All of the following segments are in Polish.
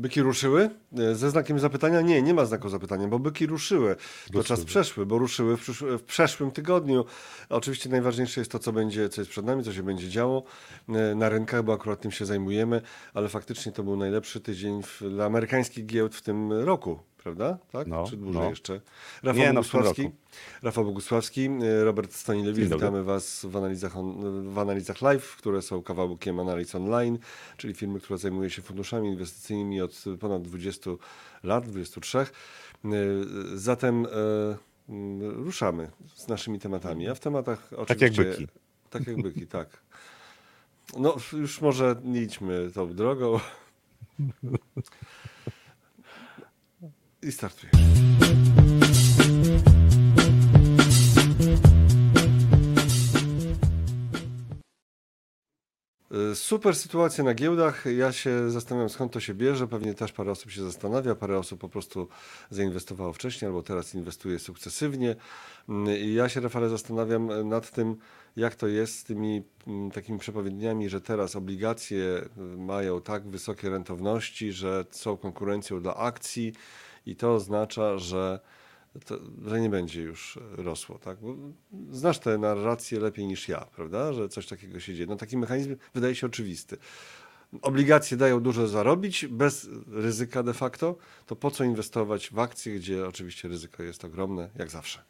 Byki ruszyły? E, ze znakiem zapytania? Nie, nie ma znaku zapytania, bo byki ruszyły. To czas przeszły, bo ruszyły w, przysz- w przeszłym tygodniu. Oczywiście najważniejsze jest to, co będzie, co jest przed nami, co się będzie działo e, na rynkach, bo akurat tym się zajmujemy, ale faktycznie to był najlepszy tydzień w, dla amerykańskich giełd w tym roku, prawda? Tak? No, Czy dłużej no. jeszcze? Rafał Nie, no, Bogusławski. roku. Rafał Bogusławski, e, Robert Stanilewicz, witamy Was w analizach, on, w analizach live, które są kawałkiem analiz online, czyli firmy, która zajmuje się funduszami inwestycyjnymi od ponad 20 lat, 23. E, Zatem e, ruszamy z naszymi tematami, a w tematach Tak jak oczywiście... byki. Tak jak byki, tak. No już może nie idźmy tą drogą. I startujesz. Y, Super sytuacja na giełdach. Ja się zastanawiam, skąd to się bierze. Pewnie też parę osób się zastanawia, parę osób po prostu zainwestowało wcześniej albo teraz inwestuje sukcesywnie. Mm, I ja się, Rafale, zastanawiam e, nad tym, jak to jest z tymi mm, takimi przepowiedniami, że teraz obligacje y, mają tak wysokie rentowności, że są konkurencją dla akcji i to oznacza, że to, że nie będzie już rosło. Tak? Bo znasz tę narrację lepiej niż ja, prawda? Że coś takiego się dzieje. No taki mechanizm wydaje się oczywisty. Obligacje dają dużo zarobić, bez ryzyka de facto, to po co inwestować w akcje, gdzie oczywiście ryzyko jest ogromne, jak zawsze.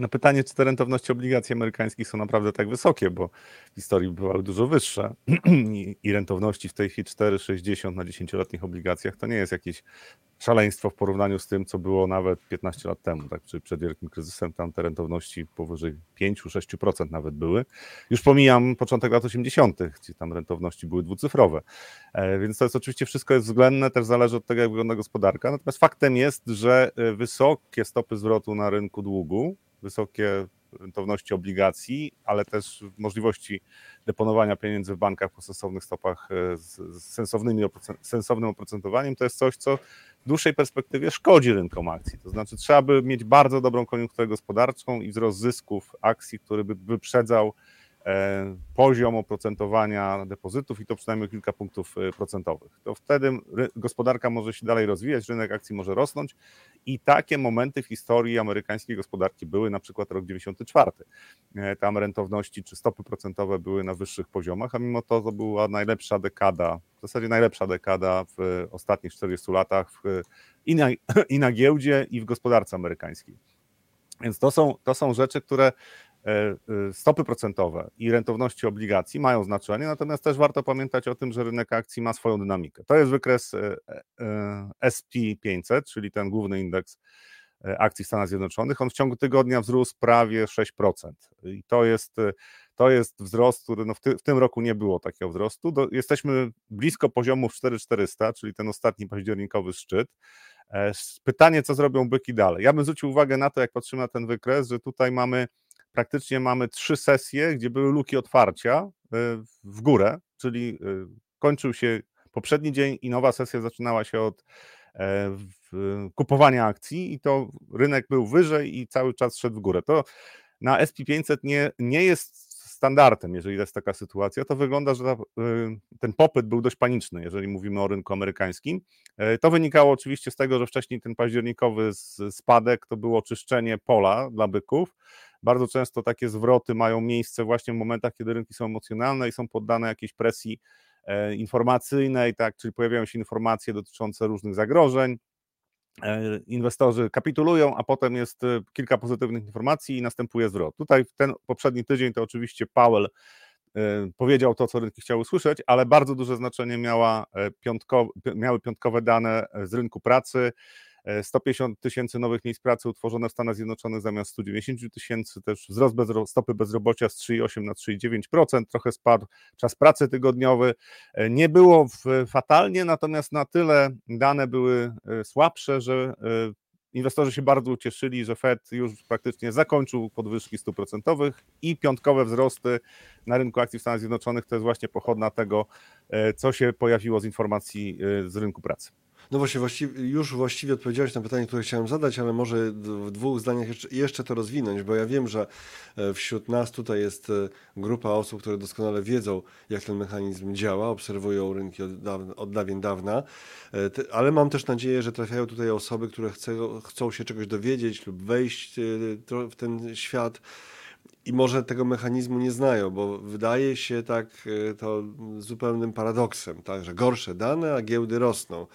Na pytanie, czy te rentowności obligacji amerykańskich są naprawdę tak wysokie, bo w historii bywały dużo wyższe i, rentowności w tej chwili 4,60 na 10-letnich obligacjach to nie jest jakieś szaleństwo w porównaniu z tym, co było nawet 15 lat temu, tak? Przed wielkim kryzysem tam te rentowności powyżej 5-6% nawet były. Już pomijam początek lat 80., gdzie tam rentowności były dwucyfrowe. E, Więc to jest oczywiście wszystko jest względne, też zależy od tego, jak wygląda gospodarka. Natomiast faktem jest, że e, wysokie stopy zwrotu na rynku długu, wysokie rentowności obligacji, ale też możliwości deponowania pieniędzy w bankach po sensownych stopach e, z, sensownymi, sensownym oprocentowaniem, to jest coś, co w dłuższej perspektywie szkodzi rynkom akcji. To znaczy trzeba by mieć bardzo dobrą koniunkturę gospodarczą i wzrost zysków akcji, który by wyprzedzał poziom oprocentowania depozytów i to przynajmniej kilka punktów e, procentowych. To wtedy gospodarka może się dalej rozwijać, rynek akcji może rosnąć i takie momenty w historii amerykańskiej gospodarki były, na przykład rok 94. E, Tam rentowności czy stopy procentowe były na wyższych poziomach, a mimo to to była najlepsza dekada, w zasadzie najlepsza dekada w ostatnich 40 latach w, i, na, i na giełdzie, i w gospodarce amerykańskiej. Więc to są, to są rzeczy, które e, e, stopy procentowe i rentowności obligacji mają znaczenie, natomiast też warto pamiętać o tym, że rynek akcji ma swoją dynamikę. To jest wykres e, e, SP500, czyli ten główny indeks e, akcji w Stanach Zjednoczonych. On w ciągu tygodnia wzrósł prawie 6%. I to jest, e, to jest wzrost, który no w, ty, w tym roku nie było takiego wzrostu. Do, jesteśmy blisko poziomów 4400, czyli ten ostatni październikowy szczyt. E, Pytanie, co zrobią byki dalej? Ja bym zwrócił uwagę na to, jak patrzymy na ten wykres, że tutaj mamy praktycznie mamy trzy sesje, gdzie były luki otwarcia e, w górę, czyli e, kończył się poprzedni dzień i nowa sesja zaczynała się od e, w- kupowania akcji i to rynek był wyżej i cały czas szedł w górę. To na SP500 nie, nie jest standardem, jeżeli jest taka sytuacja. To wygląda, że ta, y, ten popyt był dość paniczny, jeżeli mówimy o rynku amerykańskim. E, To wynikało oczywiście z tego, że wcześniej ten październikowy spadek to było czyszczenie pola dla byków. Bardzo często takie zwroty mają miejsce właśnie w momentach, kiedy rynki są emocjonalne i są poddane jakiejś presji e, informacyjnej, tak, czyli pojawiają się informacje dotyczące różnych zagrożeń. E, Inwestorzy kapitulują, a potem jest e, kilka pozytywnych informacji i następuje zwrot. Tutaj w ten poprzedni tydzień to oczywiście Powell e, powiedział to, co rynki chciały słyszeć, ale bardzo duże znaczenie miała piątko, pi- miały piątkowe dane z rynku pracy. E, 150 tysięcy nowych miejsc pracy utworzone w Stanach Zjednoczonych zamiast 190 tysięcy, też wzrost bezro- stopy bezrobocia z 3,8 na 3,9%, trochę spadł czas pracy tygodniowy. E, Nie było fatalnie, natomiast na tyle dane były e, słabsze, że e, inwestorzy się bardzo ucieszyli, że Fed już praktycznie zakończył podwyżki stóp procentowych i piątkowe wzrosty na rynku akcji w Stanach Zjednoczonych to jest właśnie pochodna tego, e, co się pojawiło z informacji e, z rynku pracy. No właśnie, właściwie, już właściwie odpowiedziałeś na pytanie, które chciałem zadać, ale może w dwóch zdaniach jeszcze, to rozwinąć, bo ja wiem, że e, wśród nas tutaj jest e, grupa osób, które doskonale wiedzą, jak ten mechanizm działa, obserwują rynki od, dawna, od dawien dawna, e, ale mam też nadzieję, że trafiają tutaj osoby, które chcą, chcą się czegoś dowiedzieć lub wejść w ten świat i może tego mechanizmu nie znają, bo wydaje się tak to zupełnym paradoksem, tak, że gorsze dane, a giełdy rosną.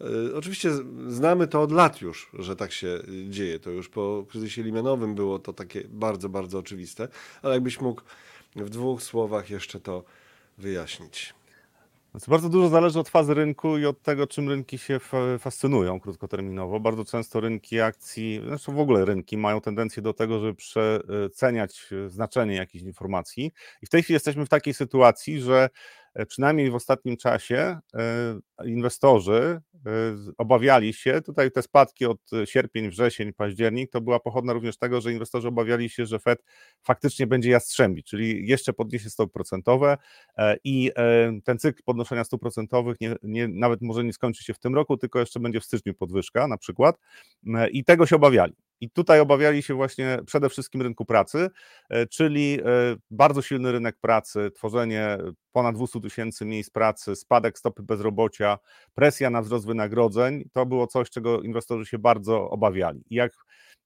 E, Oczywiście znamy to od lat już, że tak się dzieje. To już po kryzysie Lehmanowym było to takie bardzo, bardzo oczywiste, ale jakbyś mógł w dwóch słowach jeszcze to wyjaśnić. Znaczy bardzo dużo zależy od fazy rynku i od tego, czym rynki się fa- fascynują krótkoterminowo. Bardzo często rynki akcji, zresztą w ogóle rynki mają tendencję do tego, żeby przeceniać e, znaczenie jakichś informacji. I w tej chwili jesteśmy w takiej sytuacji, że przynajmniej w ostatnim czasie e, inwestorzy e, obawiali się, tutaj te spadki od e, sierpień, wrzesień, październik, to była pochodna również tego, że inwestorzy obawiali się, że Fed faktycznie będzie jastrzębić, czyli jeszcze podniesie stopy procentowe, E, I e, ten cykl podnoszenia stóp procentowych nie, nie, nawet może nie skończy się w tym roku, tylko jeszcze będzie w styczniu podwyżka na przykład. E, I tego się obawiali. I tutaj obawiali się właśnie przede wszystkim rynku pracy, e, czyli e, bardzo silny rynek pracy, tworzenie ponad 200 tysięcy miejsc pracy, spadek stopy bezrobocia, presja na wzrost wynagrodzeń. To było coś, czego inwestorzy się bardzo obawiali. I jak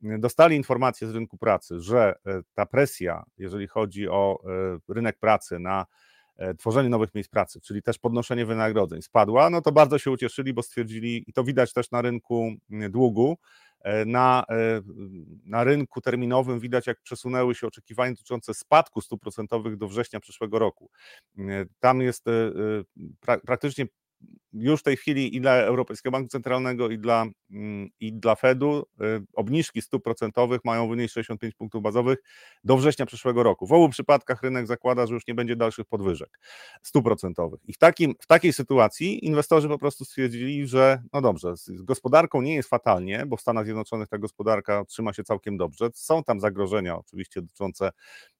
dostali informację z rynku pracy, że e, ta presja, jeżeli chodzi o e, rynek pracy na e, tworzenie nowych miejsc pracy, czyli też podnoszenie wynagrodzeń spadła, no to bardzo się ucieszyli, bo stwierdzili, i to widać też na rynku długu, e, na, e, na rynku terminowym widać, jak przesunęły się oczekiwania dotyczące spadku stóp procentowych do września przyszłego roku. E, Tam jest e, e, pra, praktycznie już w tej chwili i dla Europejskiego Banku Centralnego, i dla, mm, i dla Fedu y, obniżki stóp procentowych mają wynieść 65 punktów bazowych do września przyszłego roku. W obu przypadkach rynek zakłada, że już nie będzie dalszych podwyżek stóp procentowych. I w, takim, w takiej sytuacji inwestorzy po prostu stwierdzili, że no dobrze, z gospodarką nie jest fatalnie, bo w Stanach Zjednoczonych ta gospodarka trzyma się całkiem dobrze. Są tam zagrożenia oczywiście dotyczące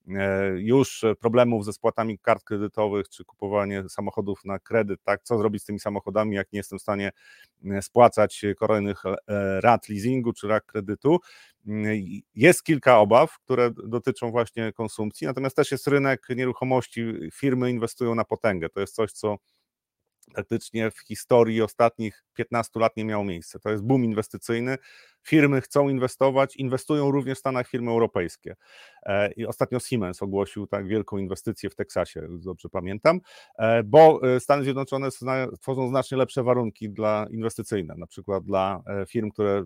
e, już problemów ze spłatami kart kredytowych, czy kupowanie samochodów na kredyt, tak, co zrobić z tymi samochodami, jak nie jestem w stanie e, spłacać kolejnych e, rat leasingu, czy rat kredytu. Mm, Jest kilka obaw, które dotyczą właśnie konsumpcji, natomiast też jest rynek nieruchomości, firmy inwestują na potęgę, to jest coś, co praktycznie w historii ostatnich 15 lat nie miało miejsca. To jest boom inwestycyjny. Firmy chcą inwestować, inwestują również w Stanach firmy europejskie. E, I ostatnio Siemens ogłosił tak wielką inwestycję w Teksasie, dobrze pamiętam, e, bo e, Stany Zjednoczone tworzą znacznie lepsze warunki dla inwestycyjne, na przykład dla firm, które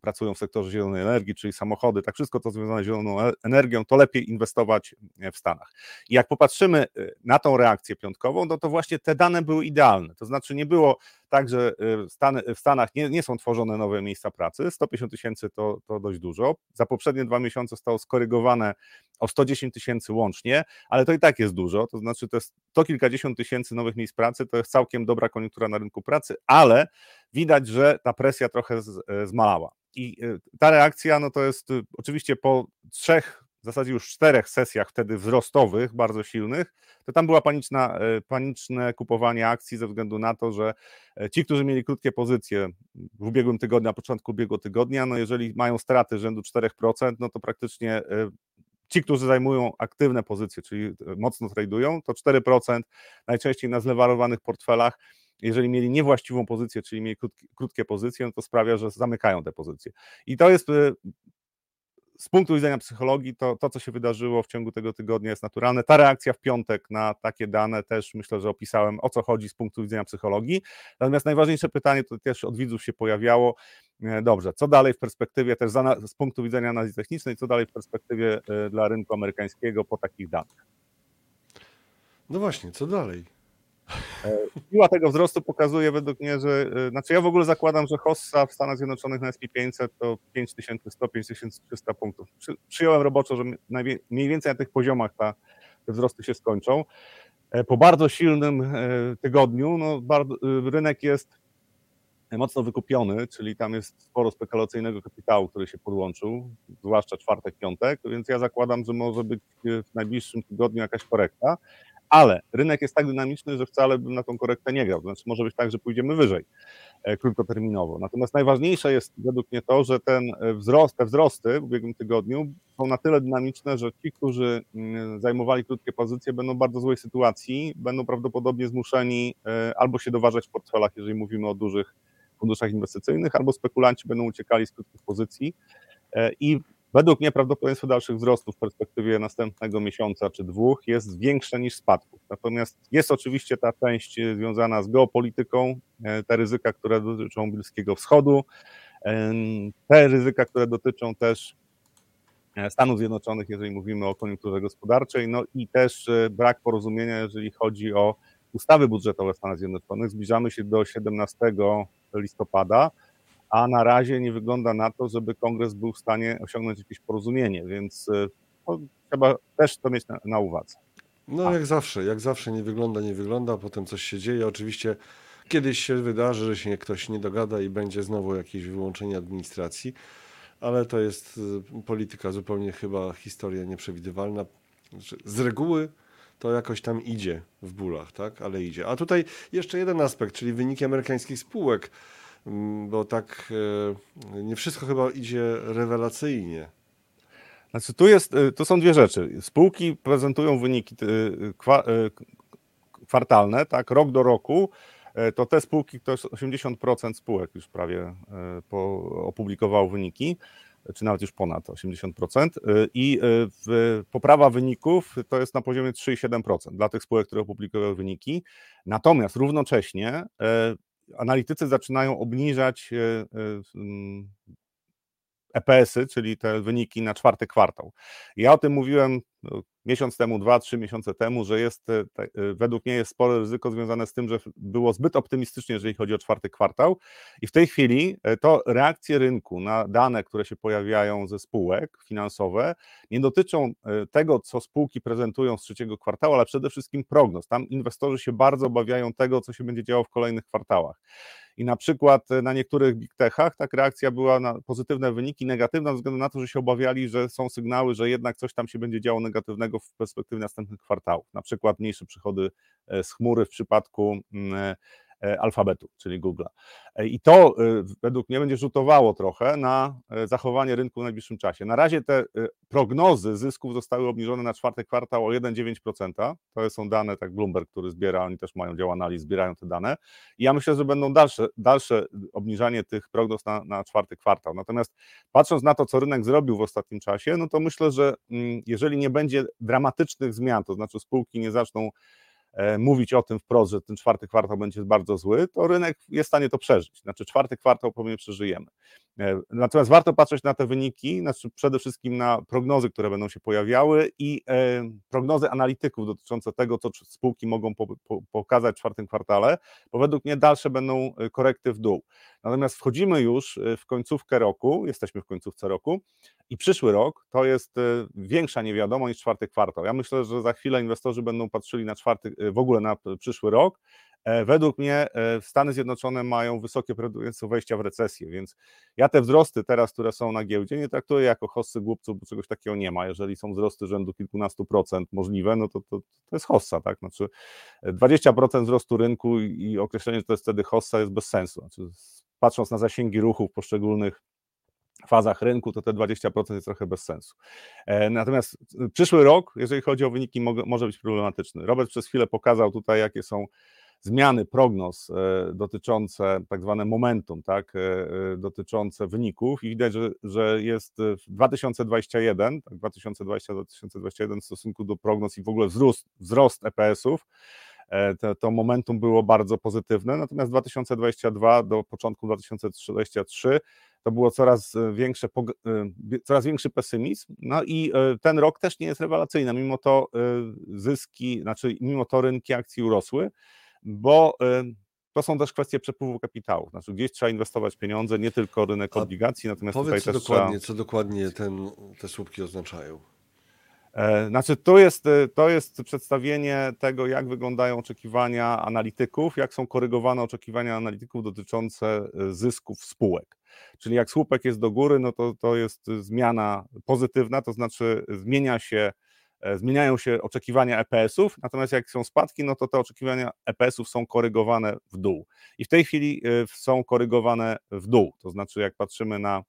pracują w sektorze zielonej energii, czyli samochody, tak wszystko to związane z zieloną energią, to lepiej inwestować w Stanach. I jak popatrzymy na tą reakcję piątkową, no to właśnie te dane były idealne. To znaczy nie było tak, że e, Stany, w Stanach nie, nie są tworzone nowe miejsca pracy. 150 tysięcy to, to dość dużo. Za poprzednie dwa miesiące zostało skorygowane o 110 tysięcy łącznie, ale to i tak jest dużo. To znaczy to jest to kilkadziesiąt tysięcy nowych miejsc pracy, to jest całkiem dobra koniunktura na rynku pracy, ale widać, że ta presja trochę z, e, zmalała. I e, ta reakcja, no to jest e, oczywiście po trzech w zasadzie już czterech sesjach wtedy wzrostowych, bardzo silnych, to tam była paniczna, e, paniczne kupowanie akcji ze względu na to, że e, ci, którzy mieli krótkie pozycje w ubiegłym tygodniu, na początku ubiegłego tygodnia, no jeżeli mają straty rzędu 4%, no to praktycznie e, ci, którzy zajmują aktywne pozycje, czyli mocno tradują, to 4% najczęściej na zlewarowanych portfelach. Jeżeli mieli niewłaściwą pozycję, czyli mieli krótkie, krótkie pozycje, no to sprawia, że zamykają te pozycje. I to jest z punktu widzenia psychologii, to, to, co się wydarzyło w ciągu tego tygodnia jest naturalne. Ta reakcja w piątek na takie dane też myślę, że opisałem, o co chodzi z punktu widzenia psychologii. Natomiast najważniejsze pytanie, to też od widzów się pojawiało, e, dobrze, co dalej w perspektywie, też z punktu widzenia analizy technicznej, co dalej w perspektywie e, dla rynku amerykańskiego po takich danych. No właśnie, co dalej? Siła tego wzrostu pokazuje według mnie, że, e, znaczy ja w ogóle zakładam, że Hossa w Stanach Zjednoczonych na SP500 to 5100-5300 punktów. Przy, przyjąłem roboczo, że mniej więcej na tych poziomach ta, te wzrosty się skończą. E, Po bardzo silnym e, tygodniu no, bardzo, e, rynek jest mocno wykupiony, czyli tam jest sporo spekulacyjnego kapitału, który się podłączył, zwłaszcza czwartek, piątek, więc ja zakładam, że może być e, w najbliższym tygodniu jakaś korekta, ale rynek jest tak dynamiczny, że wcale bym na tą korektę nie grał. Znaczy może być tak, że pójdziemy wyżej e, krótkoterminowo. Natomiast najważniejsze jest według mnie to, że ten e, wzrost, te wzrosty w ubiegłym tygodniu są na tyle dynamiczne, że ci, którzy mm, zajmowali krótkie pozycje, będą w bardzo złej sytuacji, będą prawdopodobnie zmuszeni e, albo się doważać w portfelach, jeżeli mówimy o dużych funduszach inwestycyjnych, albo spekulanci będą uciekali z krótkich pozycji i Według mnie prawdopodobieństwo dalszych wzrostów w perspektywie następnego miesiąca czy dwóch jest większe niż spadków. Natomiast jest oczywiście ta część związana z geopolityką, e, te ryzyka, które dotyczą Bliskiego Wschodu, e, te ryzyka, które dotyczą też e, Stanów Zjednoczonych, jeżeli mówimy o koniunkturze gospodarczej, no i też brak porozumienia, jeżeli chodzi o ustawy budżetowe Stanów Zjednoczonych. Zbliżamy się do 17 listopada a na razie nie wygląda na to, żeby kongres był w stanie osiągnąć jakieś porozumienie, więc e, no, trzeba też to mieć na, na uwadze. No, jak zawsze, jak zawsze nie wygląda, nie wygląda, potem coś się dzieje. Oczywiście kiedyś się wydarzy, że się ktoś nie dogada i będzie znowu jakieś wyłączenie administracji, ale to jest e, polityka zupełnie chyba historia nieprzewidywalna. Znaczy, z reguły to jakoś tam idzie w bólach, tak? Ale idzie. A tutaj jeszcze jeden aspekt, czyli wyniki amerykańskich spółek. Mm, bo tak e, nie wszystko chyba idzie rewelacyjnie. Znaczy, tu, jest, e, tu są dwie rzeczy. Spółki prezentują wyniki e, kwartalne, tak, rok do roku. To te spółki, to jest 80% spółek już prawie opublikowało wyniki, czy nawet już ponad 80%. I poprawa wyników to jest na poziomie 3,7% dla tych spółek, które opublikowały wyniki. Natomiast równocześnie analitycy zaczynają obniżać EPS-y, e mm, czyli te wyniki na czwarty kwartał. Ja o tym mówiłem miesiąc temu, dwa, trzy miesiące temu, że jest, e, e, według mnie jest spore ryzyko związane z tym, że było zbyt optymistycznie, jeżeli chodzi o czwarty kwartał i w tej chwili e, to reakcje rynku na dane, które się pojawiają ze spółek finansowe, nie dotyczą tego, co spółki prezentują z trzeciego kwartału, ale przede wszystkim prognoz. Tam inwestorzy się bardzo obawiają tego, co się będzie działo w kolejnych kwartałach. I na przykład na niektórych big techach tak reakcja była na pozytywne wyniki, negatywna ze względu na to, że się obawiali, że są sygnały, że jednak coś tam się będzie działo negatywnego w perspektywie następnych kwartałów. Na przykład mniejsze przychody e, z chmury w przypadku mm, E, alfabetu, czyli Google'a. E, I to e, według mnie będzie rzutowało trochę na zachowanie rynku w najbliższym czasie. Na razie te prognozy zysków zostały obniżone na czwarty kwartał o 1,9%. To są dane, tak Bloomberg, który zbiera, oni też mają dział analiz, zbierają te dane. I ja myślę, że będą dalsze, dalsze obniżanie tych prognoz na, na czwarty kwartał. Natomiast patrząc na to, co rynek zrobił w ostatnim czasie, no to myślę, że mm, jeżeli nie będzie dramatycznych zmian, to znaczy spółki nie zaczną E, mówić o tym wprost, że ten czwarty kwartał będzie bardzo zły, to rynek jest w stanie to przeżyć. Znaczy czwarty kwartał pewnie przeżyjemy. E, natomiast warto patrzeć na te wyniki, znaczy przede wszystkim na prognozy, które będą się pojawiały i e, prognozy analityków dotyczące tego, co spółki mogą po, po, pokazać w czwartym kwartale, bo według mnie dalsze będą korekty w dół. Natomiast wchodzimy już w końcówkę roku, jesteśmy w końcówce roku i przyszły rok to jest większa niewiadoma niż czwarty kwartał. Ja myślę, że za chwilę inwestorzy będą patrzyli na czwarty, w ogóle na przyszły rok. E, według mnie e, Stany Zjednoczone mają wysokie prawdopodobieństwo wejścia w recesję, więc ja te wzrosty teraz, które są na giełdzie, nie traktuję jako hossy głupców, bo czegoś takiego nie ma. Jeżeli są wzrosty rzędu kilkunastu procent możliwe, no to, to, to jest hossa, tak? Znaczy 20% wzrostu rynku i określenie, że to jest wtedy hossa jest bez sensu. Znaczy, patrząc na zasięgi ruchów poszczególnych fazach rynku, to te 20% jest trochę bez sensu. E, natomiast przyszły rok, jeżeli chodzi o wyniki, może być problematyczny. Robert przez chwilę pokazał tutaj, jakie są zmiany prognoz e, dotyczące tak zwane momentum, tak, e, dotyczące wyników i widać, że, że jest w 2021, tak, 2020-2021 w stosunku do prognoz i w ogóle wzrost, wzrost EPS-ów, to, to momentum było bardzo pozytywne, natomiast 2022 do początku 2023 to było coraz e, większe, e, coraz większy pesymizm. No i e, ten rok też nie jest rewelacyjny, mimo to zyski, znaczy mimo to rynki akcji urosły, bo to są też kwestie przepływu kapitału. Znaczy gdzieś trzeba inwestować pieniądze, nie tylko rynek A obligacji, natomiast powiedz, tutaj co też dokładnie, trzeba... co dokładnie ten, te słupki oznaczają. E, znaczy, to jest, e, to jest przedstawienie tego, jak wyglądają oczekiwania analityków, jak są korygowane oczekiwania analityków dotyczące e, zysków spółek. Czyli jak słupek jest do góry, no to, to jest zmiana pozytywna, to znaczy zmienia się zmieniają się oczekiwania EPS-ów, natomiast jak są spadki, no to te oczekiwania EPS-ów są korygowane w dół. I w tej chwili są korygowane w dół. To znaczy, jak patrzymy na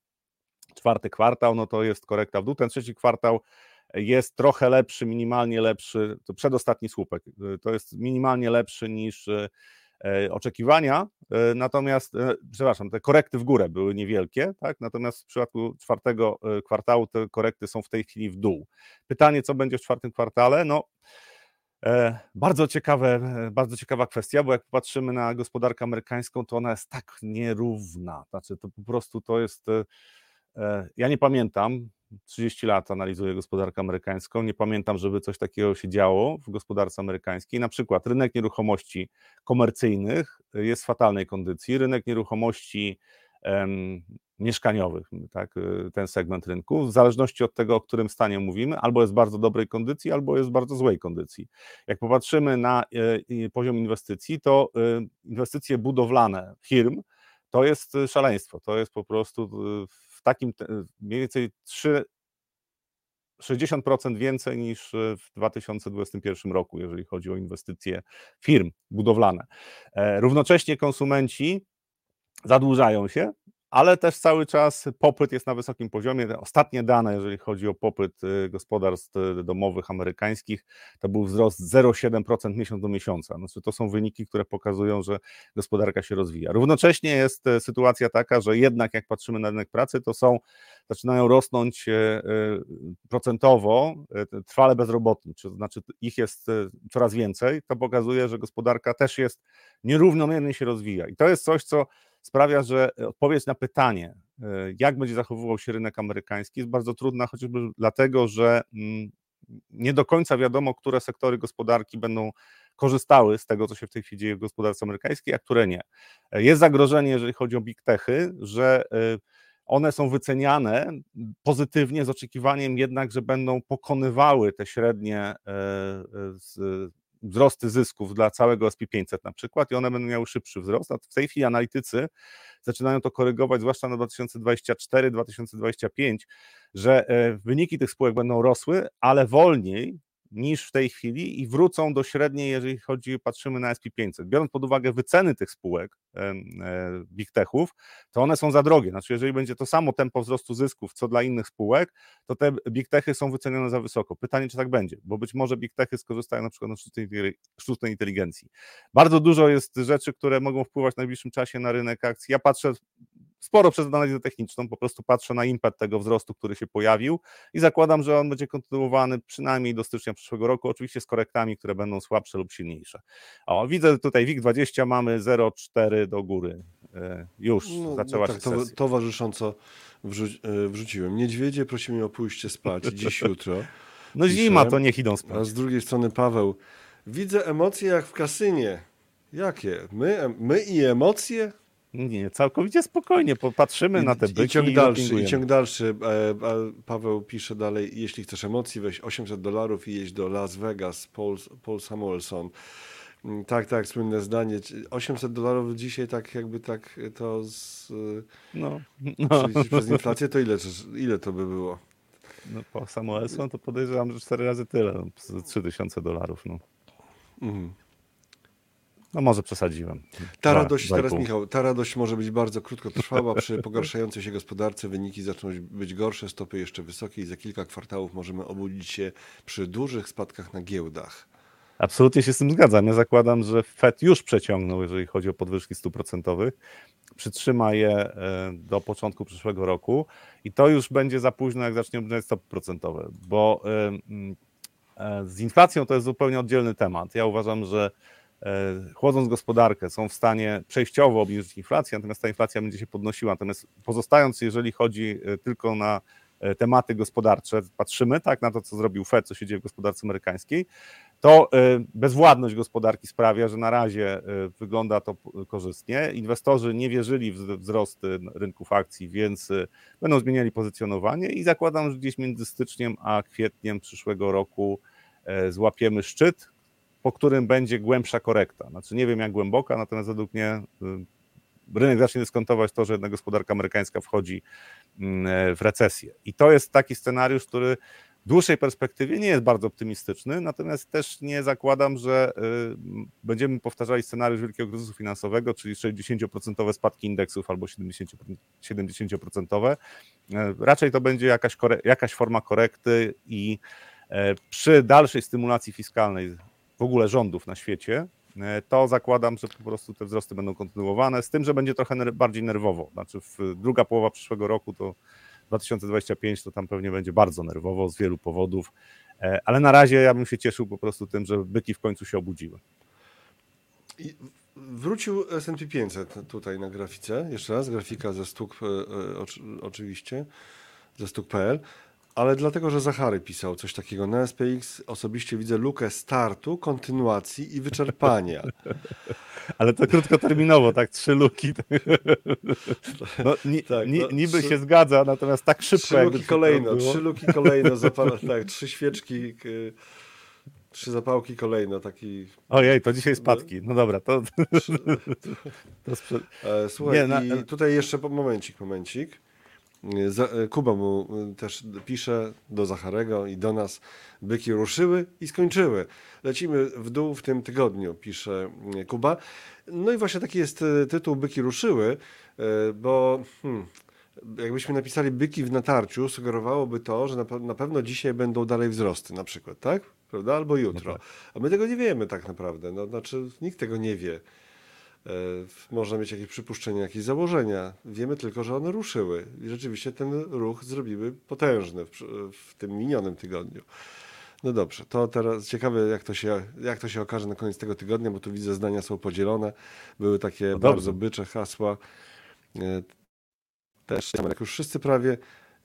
czwarty kwartał, no to jest korekta w dół. Ten trzeci kwartał jest trochę lepszy, minimalnie lepszy, to przedostatni słupek, to jest minimalnie lepszy niż E, oczekiwania, e, natomiast, e, przepraszam, te korekty w górę były niewielkie, tak? natomiast w przypadku czwartego kwartału te korekty są w tej chwili w dół. Pytanie, co będzie w czwartym kwartale? No, bardzo, ciekawe, bardzo ciekawa kwestia, bo jak patrzymy na gospodarkę amerykańską, to ona jest tak nierówna. Znaczy, to po prostu to jest. Ja nie pamiętam, 30 lat analizuję gospodarkę amerykańską. Nie pamiętam, żeby coś takiego się działo w gospodarce amerykańskiej. Na przykład rynek nieruchomości komercyjnych jest w fatalnej kondycji. Rynek nieruchomości em, mieszkaniowych, tak, ten segment rynku, w zależności od tego, o którym stanie mówimy, albo jest w bardzo dobrej kondycji, albo jest w bardzo złej kondycji. Jak popatrzymy na e, poziom inwestycji, to e, inwestycje budowlane firm to jest szaleństwo. To jest po prostu takim mniej więcej 3, 60% więcej niż w 2021 roku, jeżeli chodzi o inwestycje firm budowlane. E, równocześnie konsumenci zadłużają się, ale też cały czas popyt jest na wysokim poziomie. Ostatnie dane, jeżeli chodzi o popyt y, gospodarstw y, domowych amerykańskich, to był wzrost 0,7% miesiąc do miesiąca. Znaczy, to są wyniki, które pokazują, że gospodarka się rozwija. Równocześnie jest y, sytuacja taka, że jednak jak patrzymy na rynek pracy, to są, zaczynają rosnąć procentowo trwale bezrobotni, to znaczy ich jest coraz więcej. To pokazuje, że gospodarka też jest nierównomiernie się rozwija. I to jest coś, co sprawia, że odpowiedź na pytanie, e, jak będzie zachowywał się rynek amerykański, jest bardzo trudna, chociażby dlatego, że mm, nie do końca wiadomo, które sektory gospodarki będą korzystały z tego, co się w tej chwili dzieje w gospodarce amerykańskiej, a które nie. E, jest zagrożenie, jeżeli chodzi o big techy, że e, one są wyceniane pozytywnie z oczekiwaniem jednak, że będą pokonywały te średnie wzrosty zysków dla całego SP500 na przykład i one będą miały szybszy wzrost, a w tej chwili analitycy zaczynają to korygować, zwłaszcza na 2024-2025, że e, wyniki tych spółek będą rosły, ale wolniej niż w tej chwili i wrócą do średniej, jeżeli chodzi, patrzymy na SP500. Biorąc pod uwagę wyceny tych spółek, e, big techów, to one są za drogie. Znaczy, jeżeli będzie to samo tempo wzrostu zysków, co dla innych spółek, to te big techy są wycenione za wysoko. Pytanie, czy tak będzie, bo być może big techy skorzystają na przykład na sztucznej inteligencji. Bardzo dużo jest rzeczy, które mogą wpływać w najbliższym czasie na rynek akcji. Ja patrzę sporo przez analizę techniczną, po prostu patrzę na impet tego wzrostu, który się pojawił i zakładam, że on będzie kontynuowany przynajmniej do stycznia przyszłego roku, oczywiście z korektami, które będą słabsze lub silniejsze. O, widzę tutaj WIG20 mamy 0,4 do góry. E, już no, zaczęła no tak, się to, Towarzysząco wrzu e, wrzuciłem. Niedźwiedzie prosimy o pójście spać dziś, jutro. No zima, to niech idą spać. A z drugiej strony Paweł, widzę emocje jak w kasynie. Jakie? My, my i emocje? Nie, całkowicie spokojnie, popatrzymy I, na te byki i ciąg dalszy, i, ciąg dalszy. E, Paweł pisze dalej, jeśli chcesz emocji, weź 800 dolarów i jeźdź do Las Vegas, Paul, Paul Samuelson. Mm, tak, tak, słynne zdanie. 800 dolarów dzisiaj tak jakby tak to z, no, no. przez inflację, to ile, ile to by było? No, Paul Samuelson to podejrzewam, że 4 razy tyle, 3000 dolarów. No. Mhm. No może przesadziłem. Ta dwa, radość, dwa teraz Michał, ta radość może być bardzo krótkotrwała. Przy pogarszającej się gospodarce wyniki zaczną być gorsze, stopy jeszcze wysokie i za kilka kwartałów możemy obudzić się przy dużych spadkach na giełdach. Absolutnie się z tym zgadzam. Ja zakładam, że Fed już przeciągnął, jeżeli chodzi o podwyżki stóp procentowych. Przytrzyma je e, do początku przyszłego roku i to już będzie za późno, jak zacznie obniżać stopy procentowe, bo e, z inflacją to jest zupełnie oddzielny temat. Ja uważam, że chłodząc gospodarkę, są w stanie przejściowo obniżyć inflację, natomiast ta inflacja będzie się podnosiła. Natomiast pozostając, jeżeli chodzi e, tylko na e, tematy gospodarcze, patrzymy tak na to, co zrobił Fed, co się dzieje w gospodarce amerykańskiej, to bezwładność gospodarki sprawia, że na razie wygląda to korzystnie. Inwestorzy nie wierzyli w wzrost rynków akcji, więc będą zmieniali pozycjonowanie i zakładam, że gdzieś między styczniem a kwietniem przyszłego roku złapiemy szczyt, po którym będzie głębsza korekta. Znaczy nie wiem jak głęboka, natomiast według mnie y, rynek zacznie dyskontować to, że jednak gospodarka amerykańska wchodzi mm, w recesję. I to jest taki scenariusz, który w dłuższej perspektywie nie jest bardzo optymistyczny, natomiast też nie zakładam, że y, będziemy powtarzali scenariusz wielkiego kryzysu finansowego, czyli 60% spadki indeksów albo 70%, 70%. E, raczej to będzie jakaś, jakaś forma korekty i przy dalszej stymulacji fiskalnej w ogóle rządów na świecie, e, to zakładam, że po prostu te wzrosty będą kontynuowane, z tym, że będzie trochę bardziej nerwowo. Znaczy, druga połowa przyszłego roku to 2025 to tam pewnie będzie bardzo nerwowo z wielu powodów, e, ale na razie ja bym się cieszył po prostu tym, że byki w końcu się obudziły. I wrócił S&P 500 tutaj na grafice, jeszcze raz, grafika ze stuk, e, oczywiście, ze stuk.pl, ale dlatego, że Zachary pisał coś takiego. Na SPX osobiście widzę lukę startu, kontynuacji i wyczerpania. Ale to krótkoterminowo, tak, trzy luki. No, ni, tak, ni, no, niby trzy, się zgadza, natomiast tak szybko. Trzy luki kolejno, trzy luki kolejno, zapala, tak, trzy świeczki, trzy zapałki kolejno, taki... Ojej, to dzisiaj spadki. No dobra, to... to sprze... E, słuchaj, Nie, na... i tutaj jeszcze momencik, momencik. E, Kuba mu e, też pisze do Zacharego i do nas. Byki ruszyły i skończyły. Lecimy w dół w tym tygodniu, pisze Kuba. No i właśnie taki jest tytuł Byki ruszyły, bo hmm, jakbyśmy napisali byki w natarciu, sugerowałoby to, że na, na, pewno dzisiaj będą dalej wzrosty na przykład, tak? Prawda? Albo jutro. No tak. A my tego nie wiemy tak naprawdę. No, znaczy nikt tego nie wie. Można mieć jakieś przypuszczenia, jakieś założenia. Wiemy tylko, że one ruszyły i rzeczywiście ten ruch zrobiły potężny w, w tym minionym tygodniu. No dobrze, to teraz ciekawe, jak to, się, jak to się okaże na koniec tego tygodnia, bo tu widzę, zdania są podzielone. Były takie no bardzo bycze hasła. E, też, jak już wszyscy prawie,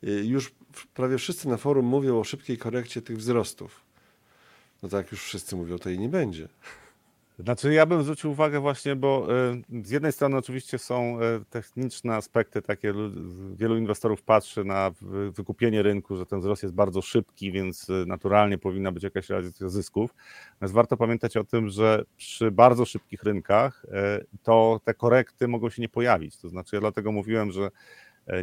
e, już prawie wszyscy na forum mówią o szybkiej korekcie tych wzrostów. No tak, już wszyscy mówią, to i nie będzie. Znaczy, ja bym zwrócił uwagę właśnie, bo y, z jednej strony oczywiście są y, techniczne aspekty, takie wielu inwestorów patrzy na wykupienie rynku, że ten wzrost jest bardzo szybki, więc y, naturalnie powinna być jakaś realizacja zysków. Natomiast warto pamiętać o tym, że przy bardzo szybkich rynkach to te korekty mogą się nie pojawić. To znaczy, ja dlatego mówiłem, że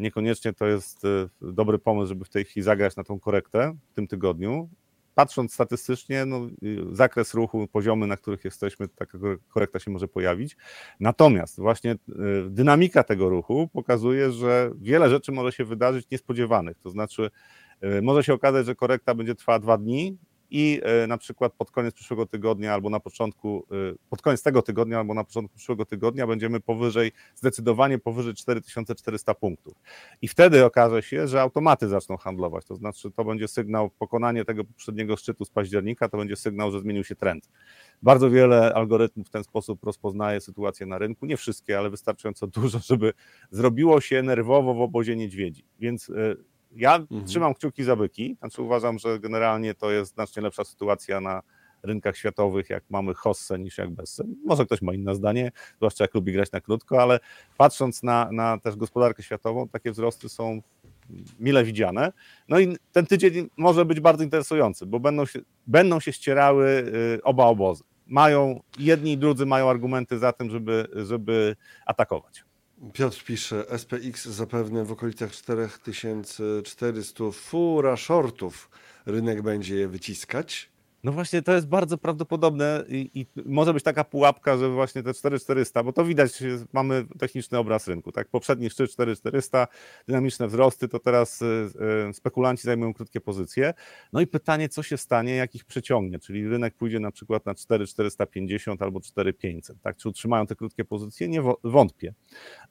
niekoniecznie to jest dobry pomysł, żeby w tej chwili zagrać na tą korektę w tym tygodniu, patrząc statystycznie, no, zakres ruchu, poziomy, na których jesteśmy, taka korekta się może pojawić. Natomiast właśnie y, dynamika tego ruchu pokazuje, że wiele rzeczy może się wydarzyć niespodziewanych. To znaczy, y, może się okazać, że korekta będzie trwała dwa dni, i e, na przykład pod koniec przyszłego tygodnia albo na początku, e, pod koniec tego tygodnia albo na początku przyszłego tygodnia będziemy powyżej, zdecydowanie powyżej 4400 punktów. I wtedy okaże się, że automaty zaczną handlować, to znaczy to będzie sygnał, pokonanie tego poprzedniego szczytu z października, to będzie sygnał, że zmienił się trend. Bardzo wiele algorytmów w ten sposób rozpoznaje sytuację na rynku, nie wszystkie, ale wystarczająco dużo, żeby zrobiło się nerwowo w obozie niedźwiedzi. Więc e, ja mhm. trzymam kciuki za byki, znaczy uważam, że generalnie to jest znacznie lepsza sytuacja na rynkach światowych, jak mamy hossę niż jak bezsę. Może ktoś ma inne zdanie, zwłaszcza jak lubi grać na krótko, ale patrząc na, na też gospodarkę światową, takie wzrosty są mile widziane. No i ten tydzień może być bardzo interesujący, bo będą się, będą się ścierały y, oba obozy. Mają, jedni i drudzy mają argumenty za tym, żeby, żeby atakować. Piotr pisze, SPX zapewne w okolicach 4400 fura shortów rynek będzie je wyciskać. No właśnie, to jest bardzo prawdopodobne i, i, może być taka pułapka, że właśnie te 4400, bo to widać, mamy techniczny obraz rynku, tak? Poprzedni szczyt 4400, dynamiczne wzrosty, to teraz y, y, spekulanci zajmują krótkie pozycje. No i pytanie, co się stanie, jak ich przeciągnie, czyli rynek pójdzie na przykład na 4450 albo 4500, tak? Czy utrzymają te krótkie pozycje? Nie wątpię.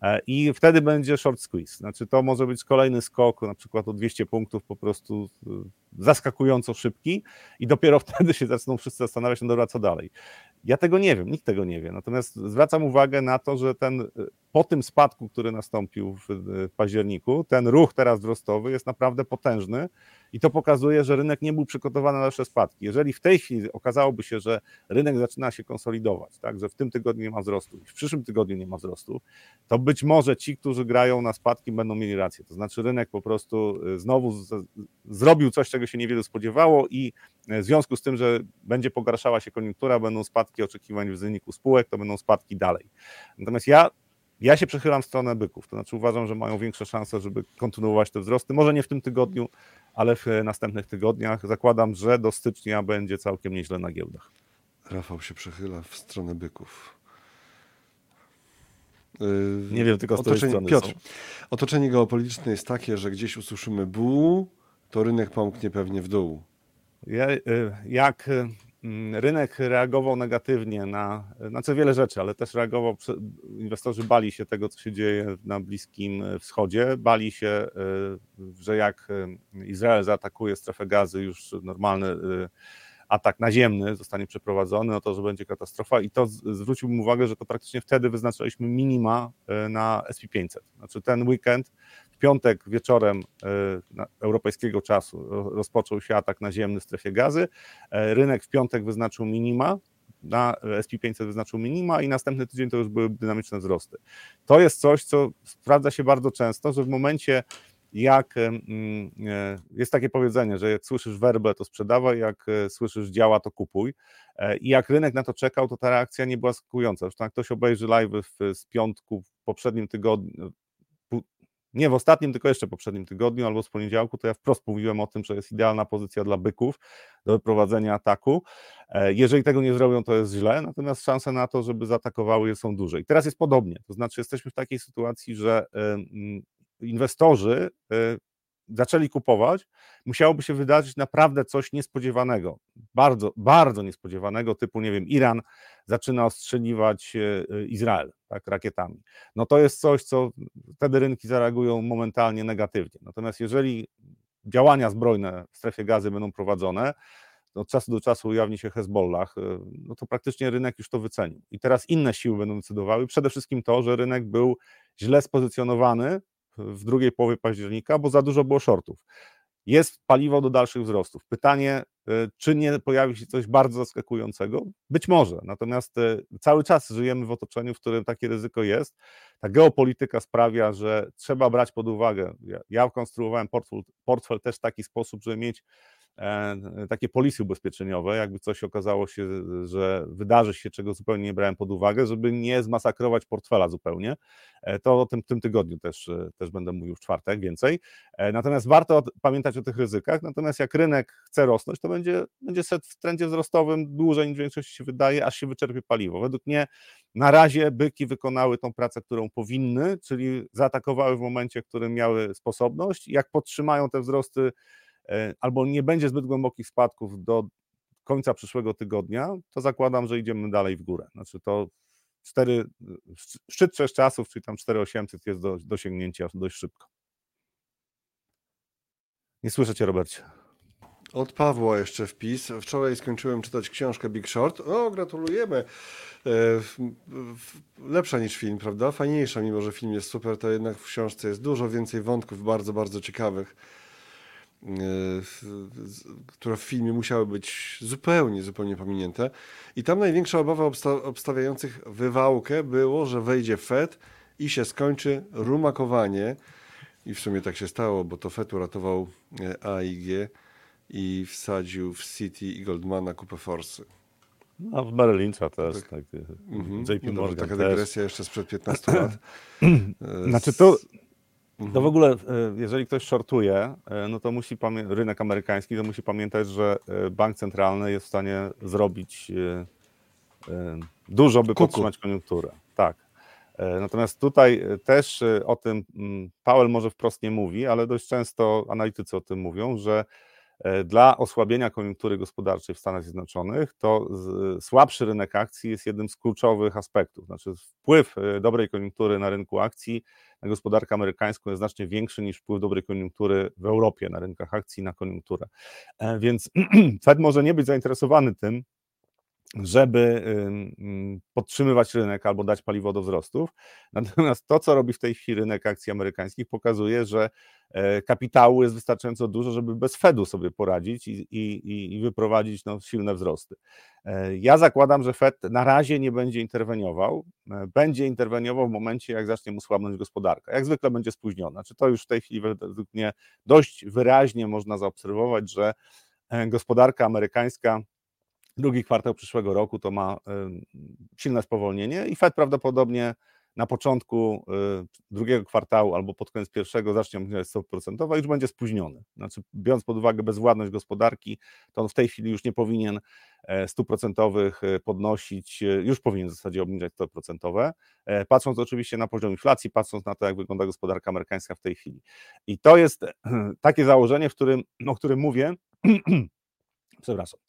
E, I wtedy będzie short squeeze, znaczy to może być kolejny skok, na przykład o 200 punktów po prostu zaskakująco szybki i dopiero wtedy się zaczną wszyscy zastanawiać, no dobra, co dalej. Ja tego nie wiem, nikt tego nie wie. Natomiast zwracam uwagę na to, że ten po tym spadku, który nastąpił w, w październiku, ten ruch teraz wzrostowy jest naprawdę potężny i to pokazuje, że rynek nie był przygotowany na dalsze spadki. Jeżeli w tej chwili okazałoby się, że rynek zaczyna się konsolidować, tak, że w tym tygodniu nie ma wzrostu, w przyszłym tygodniu nie ma wzrostu, to być może ci, którzy grają na spadki, będą mieli rację. To znaczy rynek po prostu y, znowu z, zrobił coś, czego się niewiele spodziewało i y, w związku z tym, że będzie pogarszała się koniunktura, będą spadki oczekiwań w wyniku spółek, to będą spadki dalej. Natomiast ja Ja się przechylam w stronę byków, to znaczy uważam, że mają większe szanse, żeby kontynuować te wzrosty. Może nie w tym tygodniu, ale w następnych tygodniach. Zakładam, że do stycznia będzie całkiem nieźle na giełdach. Rafał się przechyla w stronę byków. Yy, Nie wiem tylko z otoczenie, strony Piotr, są. otoczenie geopolityczne jest takie, że gdzieś usłyszymy buł, to rynek pomknie pewnie w dół. Y, Jak y, mm, rynek reagował negatywnie na, znaczy wiele rzeczy, ale też reagował, inwestorzy bali się tego, co się dzieje na Bliskim Wschodzie, bali się, y, że jak y, Izrael zaatakuje strefę gazy, już normalny y, atak naziemny zostanie przeprowadzony, no to, że będzie katastrofa i to zwróciłbym uwagę, że to praktycznie wtedy wyznaczyliśmy minima y, na SP500. Znaczy ten weekend, w piątek wieczorem na- europejskiego czasu ro- rozpoczął się atak naziemny w strefie gazy. E, Rynek w piątek wyznaczył minima, na SP500 wyznaczył minima i następny tydzień to już były dynamiczne wzrosty. To jest coś, co sprawdza się bardzo często, że w momencie jak e, jest takie powiedzenie, że jak słyszysz werbę, to sprzedawaj, jak e, słyszysz działa, to kupuj. E, I jak rynek na to czekał, to ta reakcja nie była skująca. Zresztą jak ktoś obejrzy live z piątku w poprzednim tygodniu, nie w ostatnim, tylko jeszcze poprzednim tygodniu albo z poniedziałku, to ja wprost mówiłem o tym, że jest idealna pozycja dla byków do wyprowadzenia ataku. E, Jeżeli tego nie zrobią, to jest źle, natomiast szanse na to, żeby zaatakowały je są duże. I teraz jest podobnie, to znaczy jesteśmy w takiej sytuacji, że inwestorzy e, zaczęli kupować, musiałoby się wydarzyć naprawdę coś niespodziewanego, bardzo, bardzo niespodziewanego, typu, nie wiem, Iran zaczyna ostrzeliwać e, e, Izrael tak, rakietami. No to jest coś, co wtedy rynki zareagują momentalnie negatywnie. Natomiast jeżeli działania zbrojne w strefie gazy będą prowadzone, od czasu do czasu ujawni się Hezbollah, e, no to praktycznie rynek już to wycenił. I teraz inne siły będą decydowały. Przede wszystkim to, że rynek był źle spozycjonowany w drugiej połowie października, bo za dużo było shortów. Jest paliwo do dalszych wzrostów. Pytanie, e, czy nie pojawi się coś bardzo zaskakującego? Być może. Natomiast e, cały czas żyjemy w otoczeniu, w którym takie ryzyko jest. Ta geopolityka sprawia, że trzeba brać pod uwagę. Ja, ja konstruowałem portfel, portfel też w taki sposób, żeby mieć takie polisy ubezpieczeniowe, jakby coś okazało się, że wydarzy się, czego zupełnie nie brałem pod uwagę, żeby nie zmasakrować portfela zupełnie. E, To o tym w tym tygodniu też, e, też będę mówił w czwartek więcej. E, Natomiast warto pamiętać o tych ryzykach, natomiast jak rynek chce rosnąć, to będzie, będzie szedł w trendzie wzrostowym dłużej niż większość się wydaje, aż się wyczerpie paliwo. Według mnie na razie byki wykonały tą pracę, którą powinny, czyli zaatakowały w momencie, w którym miały sposobność. Jak podtrzymają te wzrosty, e, albo nie będzie zbyt głębokich spadków do końca przyszłego tygodnia, to zakładam, że idziemy dalej w górę. Znaczy to 4, szczyt trzech czasów, czyli tam 4800 jest do dosięgnięcia dość szybko. Nie słyszę cię, Robercie. Od Pawła jeszcze wpis. Wczoraj skończyłem czytać książkę Big Short. O, gratulujemy. E, Lepsza niż film, prawda? Fajniejsza, mimo że film jest super, to jednak w książce jest dużo więcej wątków bardzo, bardzo ciekawych, e, które w filmie musiały być zupełnie, zupełnie pominięte. I tam największa obawa obsta- obstawiających wywałkę było, że wejdzie Fed i się skończy rumakowanie. I w sumie tak się stało, bo to Fed uratował e, AIG i wsadził w City i Goldmana kupę forsy. A w Merrill Lynch'a też. Tak. Tak. Mhm. JP No dobrze, Morgan taka też. dygresja jeszcze sprzed 15 lat. E, Znaczy to. To w ogóle, e, jeżeli ktoś shortuje, e, no to musi rynek amerykański, to musi pamiętać, że e, bank centralny jest w stanie zrobić dużo, by Kuku. podtrzymać koniunkturę. Tak. Natomiast tutaj też o tym mm, Powell może wprost nie mówi, ale dość często analitycy o tym mówią, że dla osłabienia koniunktury gospodarczej w Stanach Zjednoczonych to słabszy rynek akcji jest jednym z kluczowych aspektów. Znaczy wpływ e, dobrej koniunktury na rynku akcji na gospodarkę amerykańską jest znacznie większy niż wpływ dobrej koniunktury w Europie na rynkach akcji na koniunkturę. E, Więc Fed może nie być zainteresowany tym, żeby ym, ym, podtrzymywać rynek albo dać paliwo do wzrostów. Natomiast to, co robi w tej chwili rynek akcji amerykańskich, pokazuje, że e, kapitału jest wystarczająco dużo, żeby bez Fedu sobie poradzić i, i, i- wyprowadzić no, silne wzrosty. E, Ja zakładam, że Fed na razie nie będzie interweniował. E, Będzie interweniował w momencie, jak zacznie mu słabnąć gospodarka. Jak zwykle będzie spóźniona. Czy to już w tej chwili według mnie dość wyraźnie można zaobserwować, że gospodarka amerykańska drugi kwartał przyszłego roku to ma em, silne spowolnienie i Fed prawdopodobnie na początku y, drugiego kwartału albo pod koniec pierwszego zacznie obniżać stopy procentowe, już będzie spóźniony. Znaczy, biorąc pod uwagę bezwładność gospodarki, to on w tej chwili już nie powinien e, stóp procentowych e, podnosić, e, już powinien w zasadzie obniżać stopy procentowe, patrząc oczywiście na poziom inflacji, patrząc na to, jak wygląda gospodarka amerykańska w tej chwili. I to jest takie założenie, w którym, o którym mówię, przepraszam,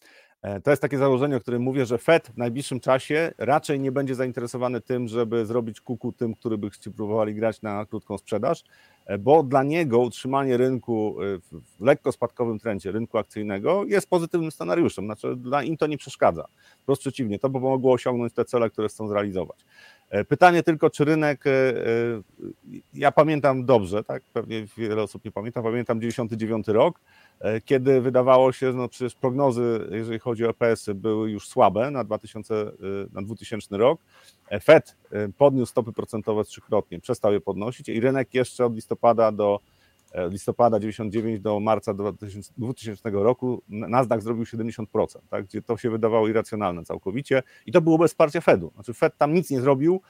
to jest takie założenie, o którym mówię, że Fed w najbliższym czasie raczej nie będzie zainteresowany tym, żeby zrobić kuku tym, który by próbowali grać na krótką sprzedaż, e, bo dla niego utrzymanie rynku e, w lekko spadkowym trendzie, rynku akcyjnego jest pozytywnym scenariuszem, znaczy dla im to nie przeszkadza. Wprost przeciwnie, to by mogło osiągnąć te cele, które chcą zrealizować. Pytanie tylko, czy rynek, ja pamiętam dobrze, tak, pewnie wiele osób nie pamięta, pamiętam 99 rok, E, kiedy wydawało się, no przecież prognozy, jeżeli chodzi o EPS-y, były już słabe na, 2000, e, na 2000 rok. E, Fed podniósł stopy procentowe trzykrotnie, przestał je podnosić i rynek jeszcze od listopada do listopada 99 do marca 2000 roku Nasdaq zrobił 70%, tak, gdzie to się wydawało irracjonalne całkowicie i to było bez wsparcia Fedu. Znaczy Fed tam nic nie zrobił,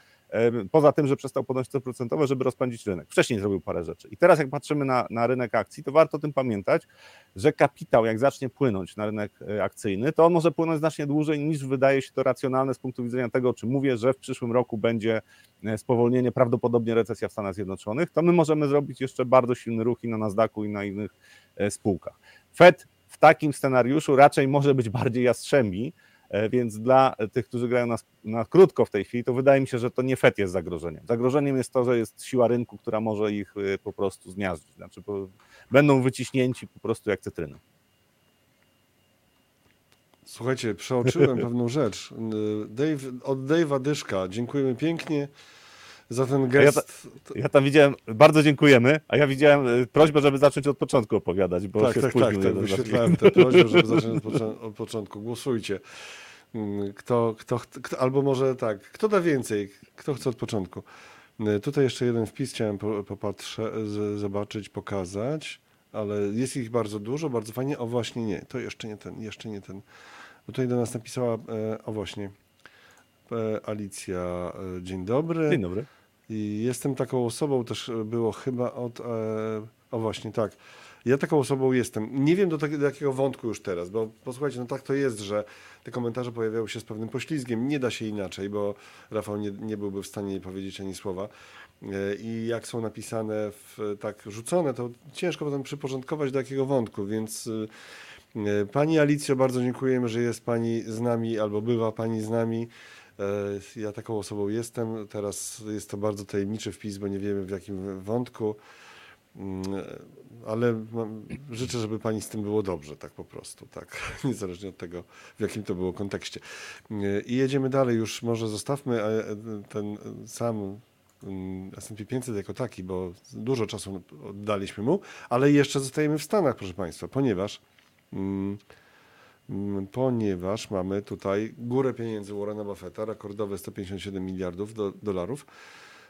poza tym, że przestał podnosić stopy procentowe, żeby rozpędzić rynek. Wcześniej zrobił parę rzeczy. I teraz jak patrzymy na, na rynek akcji, to warto o tym pamiętać, że kapitał jak zacznie płynąć na rynek e, akcyjny, to on może płynąć znacznie dłużej niż wydaje się to racjonalne z punktu widzenia tego, o czym mówię, że w przyszłym roku będzie e, spowolnienie, prawdopodobnie recesja w Stanach Zjednoczonych, to my możemy zrobić jeszcze bardzo silny ruch i na Nasdaqu i na innych e, spółkach. Fed w takim scenariuszu raczej może być bardziej jastrzębi, E, więc dla tych, którzy grają na, na krótko w tej chwili, to wydaje mi się, że to nie FED jest zagrożeniem. Zagrożeniem jest to, że jest siła rynku, która może ich e, po prostu zmiażdżyć. Znaczy, będą wyciśnięci po prostu jak cytryny. Słuchajcie, przeoczyłem pewną rzecz. Dave, od Dave'a Dyszka. Dziękujemy pięknie za ten gest. Ja, ta, ja, tam widziałem, bardzo dziękujemy, a ja widziałem e, prośbę, żeby zacząć od początku opowiadać, bo tak, się tak, tak, tak, wyświetlałem tę prośbę, żeby zacząć od początku. Głosujcie. Mm, kto, kto, kto, albo może tak, kto da więcej, kto chce od początku. Mm, tutaj jeszcze jeden wpis chciałem popatrzeć, zobaczyć, pokazać, ale jest ich bardzo dużo, bardzo fajnie. O właśnie nie, to jeszcze nie ten, jeszcze nie ten. Bo tutaj do nas napisała, e, o właśnie, e, Alicja, dzień dobry. Dzień dobry. I jestem taką osobą, też było chyba od. E, o właśnie, tak. Ja taką osobą jestem. Nie wiem do, do, jakiego wątku już teraz, bo posłuchajcie, no tak to jest, że te komentarze pojawiały się z pewnym poślizgiem. Nie da się inaczej, bo Rafał nie, nie byłby w stanie powiedzieć ani słowa. E, I jak są napisane, w, tak rzucone, to ciężko potem przyporządkować do jakiego wątku, więc. E, pani Alicjo, bardzo dziękujemy, że jest Pani z nami albo bywa Pani z nami. E, ja taką osobą jestem. Teraz jest to bardzo tajemniczy wpis, bo nie wiemy w jakim wątku, mm, ale życzę, żeby pani z tym było dobrze, tak po prostu, tak, niezależnie od tego, w jakim to było kontekście. E, I jedziemy dalej, już może zostawmy e, ten sam mm, S&P 500 jako taki, bo dużo czasu oddaliśmy mu, ale jeszcze zostajemy w Stanach, proszę Państwa, ponieważ mm, ponieważ mamy tutaj górę pieniędzy Warrena Buffetta, rekordowe 157 miliardów do, dolarów,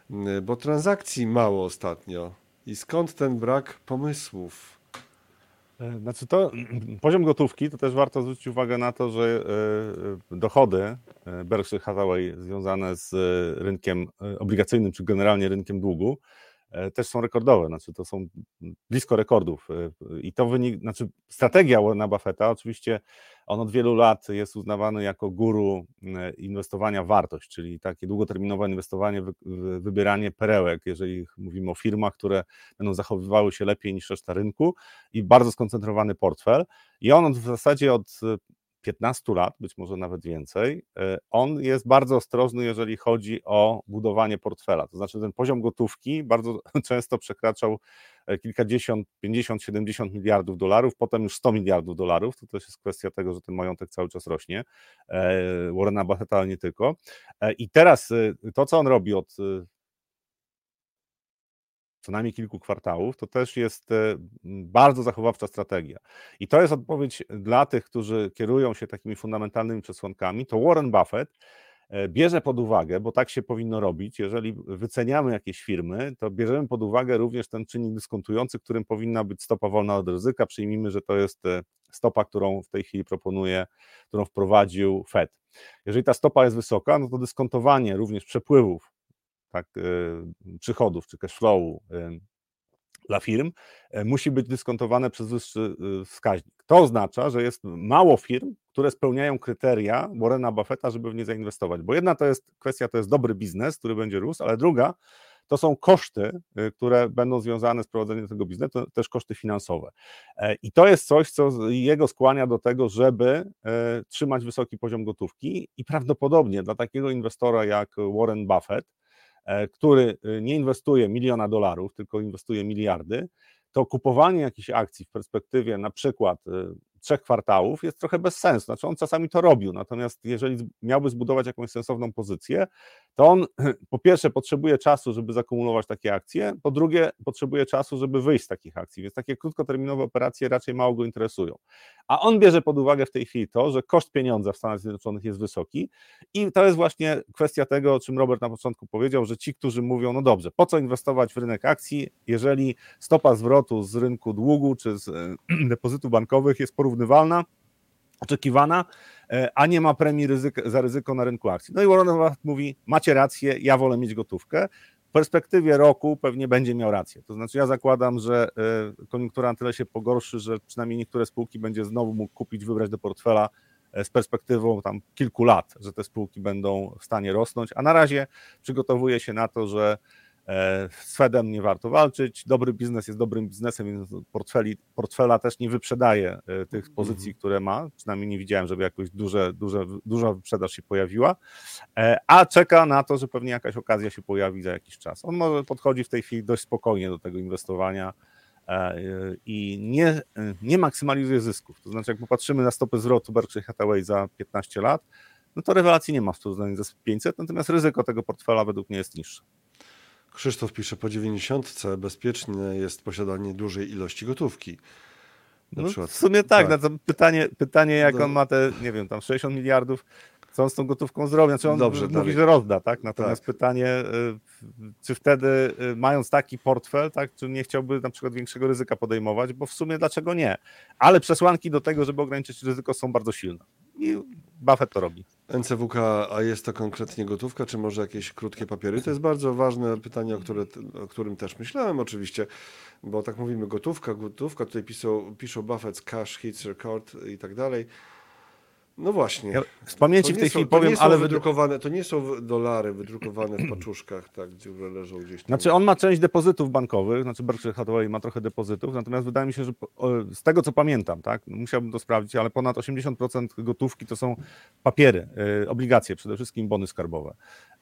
mm, bo transakcji mało ostatnio. I skąd ten brak pomysłów? E, znaczy to poziom gotówki, to też warto zwrócić uwagę na to, że e, dochody e, Berkshire Hathaway związane z rynkiem obligacyjnym, czy generalnie rynkiem długu, też są rekordowe, znaczy to są blisko rekordów i to wynik, znaczy strategia Warrena Buffetta, oczywiście on od wielu lat jest uznawany jako guru inwestowania w wartość, czyli takie długoterminowe inwestowanie, wybieranie perełek, jeżeli mówimy o firmach, które będą zachowywały się lepiej niż reszta rynku i bardzo skoncentrowany portfel. I on w zasadzie od 15 lat, być może nawet więcej, e, on jest bardzo ostrożny, jeżeli chodzi o budowanie portfela. To znaczy, ten poziom gotówki bardzo często przekraczał e, kilkadziesiąt, 50, 70 miliardów dolarów, potem już 100 miliardów dolarów. To też jest kwestia tego, że ten majątek cały czas rośnie. E, Warrena Buffetta, ale nie tylko. I teraz to, co on robi od co najmniej kilku kwartałów, to też jest e, bardzo zachowawcza strategia. I to jest odpowiedź dla tych, którzy kierują się takimi fundamentalnymi przesłankami. To Warren Buffett e, bierze pod uwagę, bo tak się powinno robić, jeżeli wyceniamy jakieś firmy, to bierzemy pod uwagę również ten czynnik dyskontujący, którym powinna być stopa wolna od ryzyka. Przyjmijmy, że to jest e, stopa, którą w tej chwili proponuje, którą wprowadził Fed. Jeżeli ta stopa jest wysoka, no to dyskontowanie również przepływów tak, e, przychodów czy cash flowu e, dla firm e, musi być dyskontowane przez wyższy wskaźnik. To oznacza, że jest mało firm, które spełniają kryteria Warrena Buffetta, żeby w nie zainwestować. Bo jedna to jest kwestia, to jest dobry biznes, który będzie rósł, ale druga to są koszty, które będą związane z prowadzeniem tego biznesu, to też koszty finansowe. I to jest coś, co jego skłania do tego, żeby trzymać wysoki poziom gotówki i prawdopodobnie dla takiego inwestora jak Warren Buffett, który y, nie inwestuje miliona dolarów, tylko inwestuje miliardy, to kupowanie jakichś akcji w perspektywie na przykład y, trzech kwartałów jest trochę bez sensu. Znaczy on czasami to robił, natomiast jeżeli miałby zbudować jakąś sensowną pozycję, to on po pierwsze potrzebuje czasu, żeby zakumulować takie akcje, po drugie potrzebuje czasu, żeby wyjść z takich akcji, więc takie krótkoterminowe operacje raczej mało go interesują. A on bierze pod uwagę w tej chwili to, że koszt pieniądza w Stanach Zjednoczonych jest wysoki i to jest właśnie kwestia tego, o czym Robert na początku powiedział, że ci, którzy mówią, no dobrze, po co inwestować w rynek akcji, jeżeli stopa zwrotu z rynku długu czy z e, depozytów bankowych jest porównywalna, oczekiwana, e, a nie ma premii za ryzyko na rynku akcji. No i Warren Buffett mówi, macie rację, ja wolę mieć gotówkę. W perspektywie roku pewnie będzie miał rację. To znaczy ja zakładam, że e, koniunktura na tyle się pogorszy, że przynajmniej niektóre spółki będzie znowu mógł kupić, wybrać do portfela e, z perspektywą tam kilku lat, że te spółki będą w stanie rosnąć, a na razie przygotowuje się na to, że e, z Fedem nie warto walczyć. Dobry biznes jest dobrym biznesem, więc portfeli, portfela też nie wyprzedaje e, tych pozycji, które ma. Przynajmniej nie widziałem, żeby jakoś duże, duże, duża wyprzedaż się pojawiła, E, a czeka na to, że pewnie jakaś okazja się pojawi za jakiś czas. On może podchodzi w tej chwili dość spokojnie do tego inwestowania e, i nie, e, nie maksymalizuje zysków. To znaczy, jak popatrzymy na stopy zwrotu Berkshire Hathaway za 15 lat, no to rewelacji nie ma w porównaniu ze 500, natomiast ryzyko tego portfela według mnie jest niższe. Krzysztof pisze, po 90 bezpieczne jest posiadanie dużej ilości gotówki. Na No, przykład. w sumie tak, tak. No to pytanie, pytanie jak No. on ma te, nie wiem, tam 60 miliardów, co on z tą gotówką zrobi? Znaczy on Dobrze, mówi, dalej. że rozda, tak? Natomiast Tak. pytanie, y, czy wtedy y, mając taki portfel, tak, czy nie chciałby na przykład większego ryzyka podejmować, bo w sumie dlaczego nie? Ale przesłanki do tego, żeby ograniczyć ryzyko są bardzo silne. I Buffett to robi. NCWK, a jest to konkretnie gotówka, czy może jakieś krótkie papiery? To jest bardzo ważne pytanie, o, które, o którym też myślałem oczywiście, bo tak mówimy gotówka, gotówka, tutaj piszą, piszą Buffett, cash hits record i tak dalej. No właśnie. Ja z pamięci w tej są- chwili powiem, ale wydru- wydrukowane, to nie są dolary wydrukowane w paczuszkach, tak, które leżą gdzieś tam. Znaczy on ma część depozytów bankowych, znaczy Berkshire Hathaway ma trochę depozytów, natomiast wydaje mi się, że z tego co pamiętam, tak, musiałbym to sprawdzić, ale ponad 80% gotówki to są papiery, y, obligacje, przede wszystkim bony skarbowe.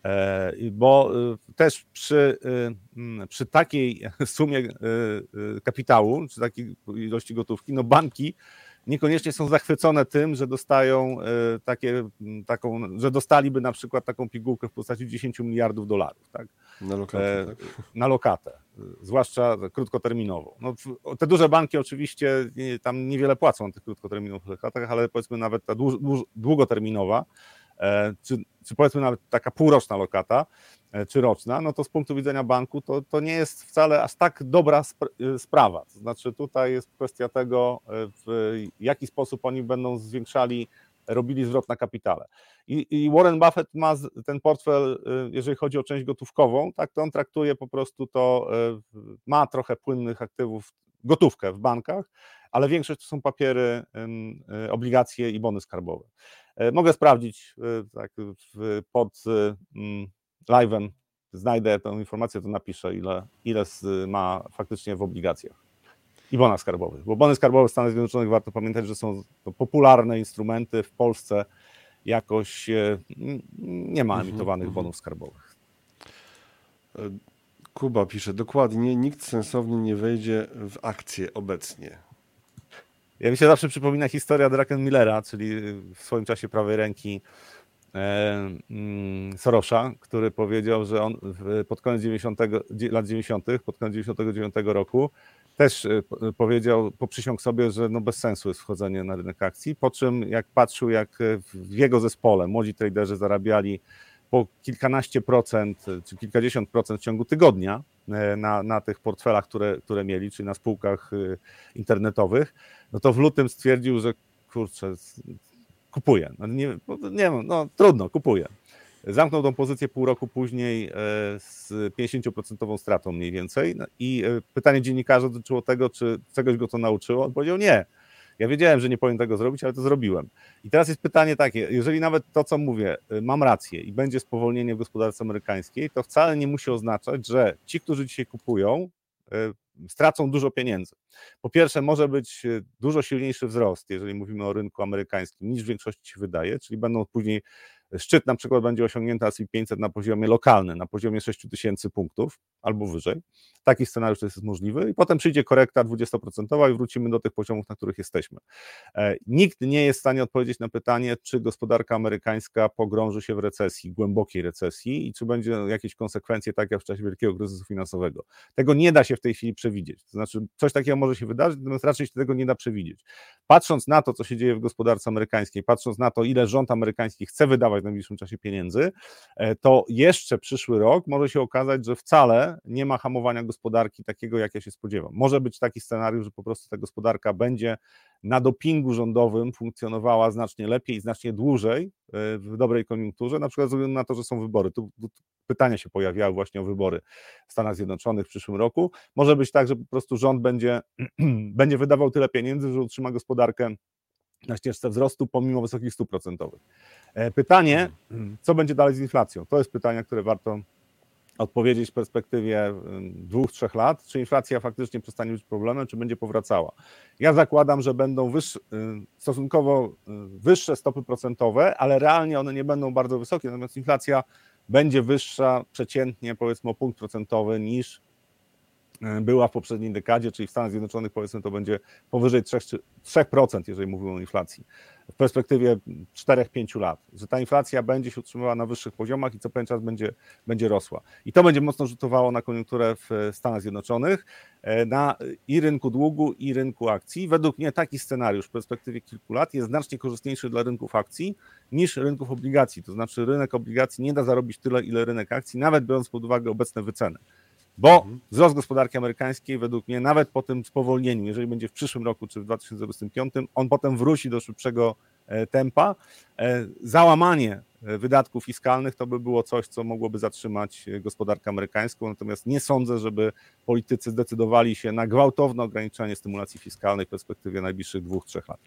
E, bo y, też przy, y, mm, przy takiej sumie kapitału, czy takiej ilości gotówki, no banki niekoniecznie są zachwycone tym, że dostają y, takie, taką, że dostaliby na przykład taką pigułkę w postaci 10 miliardów dolarów, tak? Na lokatę, e, tak? na lokatę, zwłaszcza krótkoterminową. No, te duże banki oczywiście tam niewiele płacą na tych krótkoterminowych lokatach, ale powiedzmy nawet ta długoterminowa, e, czy, czy powiedzmy nawet taka półroczna lokata, e, czy roczna, no to z punktu widzenia banku to, to nie jest wcale aż tak dobra y, sprawa. To znaczy tutaj jest kwestia tego, e, w jaki sposób oni będą zwiększali, robili zwrot na kapitale. I, I Warren Buffett ma ten portfel, jeżeli chodzi o część gotówkową, tak to on traktuje po prostu to, ma trochę płynnych aktywów, gotówkę w bankach, ale większość to są papiery, y, obligacje i bony skarbowe. E, Mogę sprawdzić y, tak, pod live'em, znajdę tę informację, to napiszę, ile, ile ma faktycznie w obligacjach i bonach skarbowych. Bo bony skarbowe w Stanach Zjednoczonych warto pamiętać, że są to popularne instrumenty w Polsce jakoś e, nie ma Mhm, emitowanych mhm. bonów skarbowych. Kuba pisze, dokładnie, nikt sensowny nie wejdzie w akcje obecnie. Ja mi się zawsze przypomina historia Druckenmillera, czyli w swoim czasie prawej ręki e, mm, Sorosza, który powiedział, że on pod koniec 90, dzie- lat 90., pod koniec 99 roku też e, powiedział, poprzysiągł sobie, że no bez sensu jest wchodzenie na rynek akcji, po czym jak patrzył, jak w jego zespole młodzi traderzy zarabiali po kilkanaście procent czy kilkadziesiąt procent w ciągu tygodnia e, na, na tych portfelach, które, które mieli, czyli na spółkach e, internetowych, no to w lutym stwierdził, że kurczę, kupuję. No nie, nie wiem, no trudno, kupuję. zamknął tą pozycję pół roku później e, z 50% stratą mniej więcej. No I pytanie dziennikarza dotyczyło tego, czy czegoś go to nauczyło. On powiedział nie. Ja wiedziałem, że nie powinien tego zrobić, ale to zrobiłem. I teraz jest pytanie takie, jeżeli nawet to, co mówię, y, mam rację i będzie spowolnienie w gospodarce amerykańskiej, to wcale nie musi oznaczać, że ci, którzy dzisiaj kupują, y, stracą dużo pieniędzy. Po pierwsze, może być y, dużo silniejszy wzrost, jeżeli mówimy o rynku amerykańskim, niż w większości się wydaje, czyli będą później Szczyt na przykład będzie osiągnięty S&P 500 na poziomie lokalnym, na poziomie 6000 punktów albo wyżej. Taki scenariusz jest możliwy i potem przyjdzie korekta 20% i wrócimy do tych poziomów, na których jesteśmy. E, nikt nie jest w stanie odpowiedzieć na pytanie, czy gospodarka amerykańska pogrąży się w recesji, głębokiej recesji i czy będzie jakieś konsekwencje, tak jak w czasie wielkiego kryzysu finansowego. Tego nie da się w tej chwili przewidzieć. To znaczy, coś takiego może się wydarzyć, natomiast raczej się tego nie da przewidzieć. Patrząc na to, co się dzieje w gospodarce amerykańskiej, patrząc na to, ile rząd amerykański chce wydawać w najbliższym czasie pieniędzy, e, to jeszcze przyszły rok może się okazać, że wcale nie ma hamowania gospodarki takiego, jak ja się spodziewam. Może być taki scenariusz, że po prostu ta gospodarka będzie na dopingu rządowym funkcjonowała znacznie lepiej znacznie dłużej e, w dobrej koniunkturze, na przykład ze względu na to, że są wybory. Tu pytania się pojawiały właśnie o wybory w Stanach Zjednoczonych w przyszłym roku. Może być tak, że po prostu rząd będzie, będzie wydawał tyle pieniędzy, że utrzyma gospodarkę na ścieżce wzrostu pomimo wysokich stóp procentowych. E, pytanie, co będzie dalej z inflacją? To jest pytanie, które warto odpowiedzieć w perspektywie dwóch, trzech lat, czy inflacja faktycznie przestanie być problemem, czy będzie powracała. Ja zakładam, że będą wyższe, stosunkowo wyższe stopy procentowe, ale realnie one nie będą bardzo wysokie, natomiast inflacja będzie wyższa przeciętnie powiedzmy o punkt procentowy niż była w poprzedniej dekadzie, czyli w Stanach Zjednoczonych powiedzmy to będzie powyżej 3%, 3% jeżeli mówimy o inflacji, w perspektywie 4-5 lat, że ta inflacja będzie się utrzymywała na wyższych poziomach i co pewien czas będzie, będzie rosła. I to będzie mocno rzutowało na koniunkturę w Stanach Zjednoczonych, e, na i rynku długu, i rynku akcji. Według mnie taki scenariusz w perspektywie kilku lat jest znacznie korzystniejszy dla rynków akcji niż rynków obligacji. To znaczy rynek obligacji nie da zarobić tyle, ile rynek akcji, nawet biorąc pod uwagę obecne wyceny. Bo mhm. wzrost gospodarki amerykańskiej, według mnie, nawet po tym spowolnieniu, jeżeli będzie w przyszłym roku czy w 2025, on potem wróci do szybszego e, tempa. E, załamanie e, wydatków fiskalnych to by było coś, co mogłoby zatrzymać gospodarkę amerykańską. Natomiast nie sądzę, żeby politycy zdecydowali się na gwałtowne ograniczenie stymulacji fiskalnej w perspektywie najbliższych dwóch, trzech lat.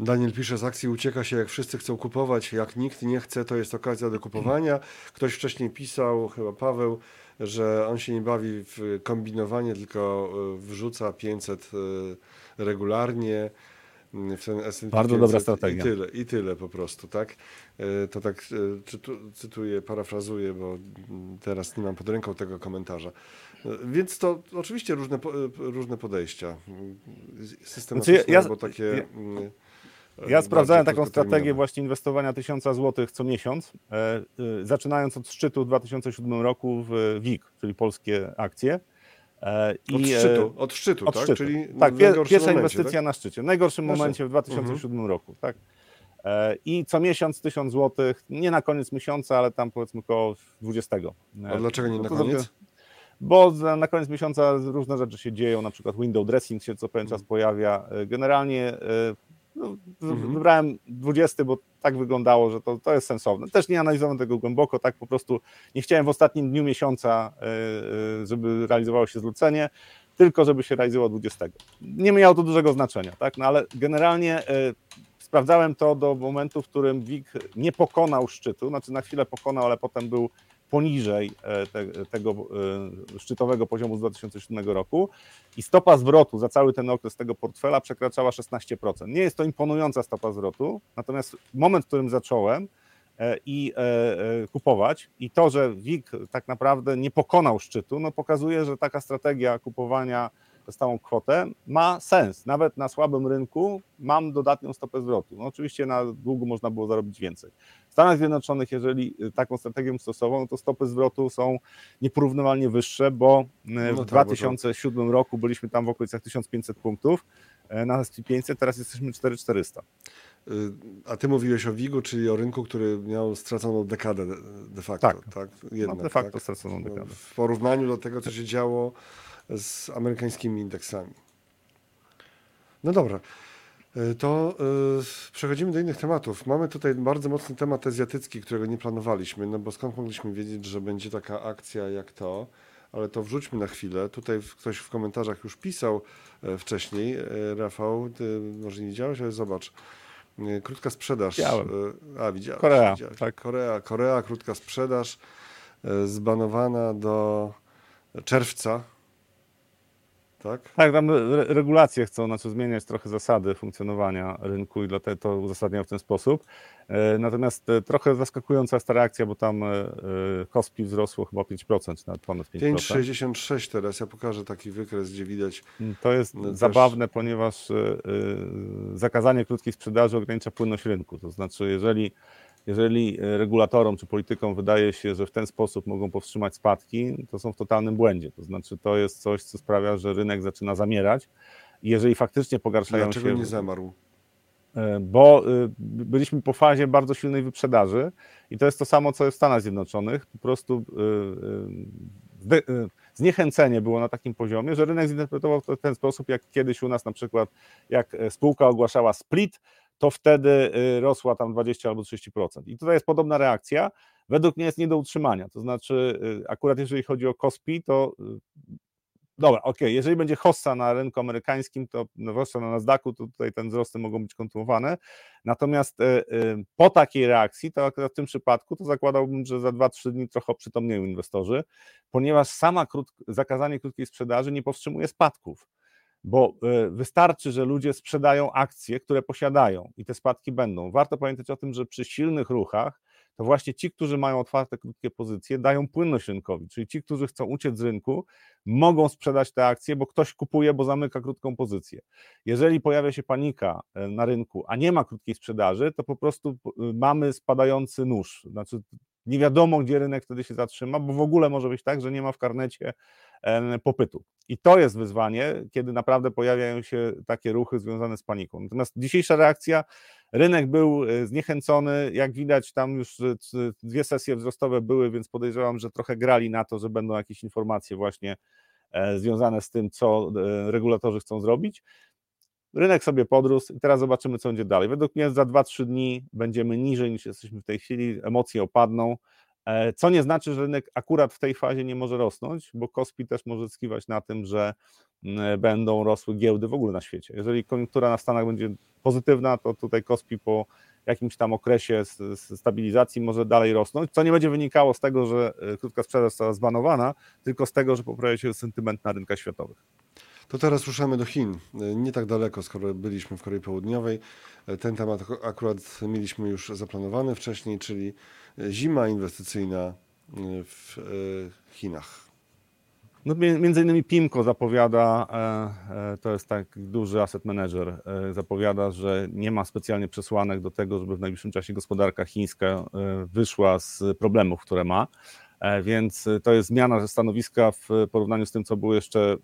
Daniel pisze, z akcji ucieka się jak wszyscy chcą kupować, jak nikt nie chce, to jest okazja do kupowania. Ktoś wcześniej pisał, chyba Paweł, że on się nie bawi w kombinowanie, tylko e, wrzuca 500 e, regularnie mm, w ten S&P Bardzo 500 dobra strategia. I tyle, I tyle po prostu, tak? E, to tak cytuję, parafrazuję, bo mm, teraz nie mam pod ręką tego komentarza. Więc to oczywiście różne, różne podejścia. Systematyczne znaczy ja, albo takie... Ja, mm, ja sprawdzałem taką strategię właśnie inwestowania 1000 zł co miesiąc, e, e, zaczynając od szczytu w 2007 roku w WIG, czyli polskie akcje. E, I, od szczytu, od szczytu, od tak? Szczytu. Czyli tak, pierwsza momencie, inwestycja tak? na szczycie, w najgorszym momencie w 2007 mhm. roku. Tak? I co miesiąc 1000 zł, nie na koniec miesiąca, ale tam powiedzmy około 20. A dlaczego nie na koniec? Bo na koniec miesiąca różne rzeczy się dzieją, na przykład window dressing się co pewien czas mhm. pojawia. Generalnie mhm. Wybrałem 20, bo tak wyglądało, że to, to jest sensowne. Też nie analizowałem tego głęboko, tak po prostu nie chciałem w ostatnim dniu miesiąca, e, e, żeby realizowało się zlecenie, tylko żeby się realizowało 20. Nie miało to dużego znaczenia, tak? no, ale generalnie e, sprawdzałem to do momentu, w którym WIG nie pokonał szczytu, znaczy na chwilę pokonał, ale potem był poniżej e, te, tego e, szczytowego poziomu z 2007 roku i stopa zwrotu za cały ten okres tego portfela przekraczała 16%. Nie jest to imponująca stopa zwrotu, natomiast moment, w którym zacząłem e, i kupować i to, że WIG tak naprawdę nie pokonał szczytu, no pokazuje, że taka strategia kupowania stałą kwotę, ma sens. Nawet na słabym rynku mam dodatnią stopę zwrotu. No oczywiście na długu można było zarobić więcej. W Stanach Zjednoczonych, jeżeli taką strategię stosował, no to stopy zwrotu są nieporównywalnie wyższe, bo e, w no tak, 2007 to... roku byliśmy tam w okolicach 1500 punktów, e, na SP500 teraz jesteśmy 4400. Y, a ty mówiłeś o WIG-u, czyli o rynku, który miał straconą dekadę de facto. Tak, tak? Jednak, no de facto tak? straconą dekadę. W porównaniu do tego, co się działo z amerykańskimi indeksami. No dobra. Y, To y, przechodzimy do innych tematów. Mamy tutaj bardzo mocny temat azjatycki, którego nie planowaliśmy, no bo skąd mogliśmy wiedzieć, że będzie taka akcja jak to, ale to wrzućmy na chwilę. Tutaj ktoś w komentarzach już pisał e, wcześniej, e, Rafał, ty może nie widziałeś, ale zobacz. E, Krótka sprzedaż. Widziałem. A, widziałeś. Korea, widziałeś. tak. Korea, Korea, krótka sprzedaż, zbanowana do czerwca. Tak? Tak, tam re- regulacje chcą znaczy zmieniać trochę zasady funkcjonowania rynku i dlatego to uzasadniają w ten sposób. E, Natomiast e, trochę zaskakująca jest ta reakcja, bo tam e, KOSPI wzrosło chyba 5%, nawet ponad 5%. 5,66 teraz. Ja pokażę taki wykres, gdzie widać. To jest No też- zabawne, ponieważ zakazanie krótkiej sprzedaży ogranicza płynność rynku. To znaczy, jeżeli, jeżeli e, regulatorom czy politykom wydaje się, że w ten sposób mogą powstrzymać spadki, to są w totalnym błędzie. To znaczy, to jest coś, co sprawia, że rynek zaczyna zamierać. I jeżeli faktycznie pogarszają Dlaczego się. nie zamarł? E, bo y, byliśmy po fazie bardzo silnej wyprzedaży i to jest to samo, co jest w Stanach Zjednoczonych. Po prostu zniechęcenie było na takim poziomie, że rynek zinterpretował to w ten sposób, jak kiedyś u nas na przykład, jak e, spółka ogłaszała split, to wtedy y, rosła tam 20 albo 30%. I tutaj jest podobna reakcja. Według mnie jest nie do utrzymania. To znaczy, y, akurat jeżeli chodzi o KOSPI, to y, Dobra, okej, jeżeli będzie hossa na rynku amerykańskim, to zwłaszcza na Nasdaqu, to tutaj te wzrosty mogą być kontynuowane. Natomiast po takiej reakcji, to akurat w tym przypadku, to zakładałbym, że za 2-3 dni trochę przytomnieją inwestorzy, ponieważ sama krót, zakazanie krótkiej sprzedaży nie powstrzymuje spadków. Bo e, wystarczy, że ludzie sprzedają akcje, które posiadają i te spadki będą. Warto pamiętać o tym, że przy silnych ruchach to właśnie ci, którzy mają otwarte krótkie pozycje, dają płynność rynkowi, czyli ci, którzy chcą uciec z rynku, mogą sprzedać te akcje, bo ktoś kupuje, bo zamyka krótką pozycję. Jeżeli pojawia się panika e, na rynku, a nie ma krótkiej sprzedaży, to po prostu p- mamy spadający nóż. Znaczy, nie wiadomo, gdzie rynek wtedy się zatrzyma, bo w ogóle może być tak, że nie ma w karnecie popytu. I to jest wyzwanie, kiedy naprawdę pojawiają się takie ruchy związane z paniką. Natomiast dzisiejsza reakcja, rynek był e, zniechęcony, jak widać, tam już dwie sesje wzrostowe były, więc podejrzewam, że trochę grali na to, że będą jakieś informacje właśnie e, związane z tym, co e, regulatorzy chcą zrobić. Rynek sobie podrósł i teraz zobaczymy, co będzie dalej. Według mnie za 2-3 dni będziemy niżej niż jesteśmy w tej chwili, emocje opadną, co nie znaczy, że rynek akurat w tej fazie nie może rosnąć, bo KOSPI też może zyskiwać na tym, że mm, będą rosły giełdy w ogóle na świecie. Jeżeli koniunktura na Stanach będzie pozytywna, to tutaj KOSPI po jakimś tam okresie stabilizacji może dalej rosnąć, co nie będzie wynikało z tego, że e, krótka sprzedaż została zbanowana, tylko z tego, że poprawia się sentyment na rynkach światowych. To teraz ruszamy do Chin. E, Nie tak daleko, skoro byliśmy w Korei Południowej. E, Ten temat ak- akurat mieliśmy już zaplanowany wcześniej, czyli e, zima inwestycyjna w Chinach. No, mi- między innymi PIMCO zapowiada, to jest tak duży asset manager, zapowiada, że nie ma specjalnie przesłanek do tego, żeby w najbliższym czasie gospodarka chińska wyszła z problemów, które ma. E, Więc e, to jest zmiana stanowiska w porównaniu z tym, co było jeszcze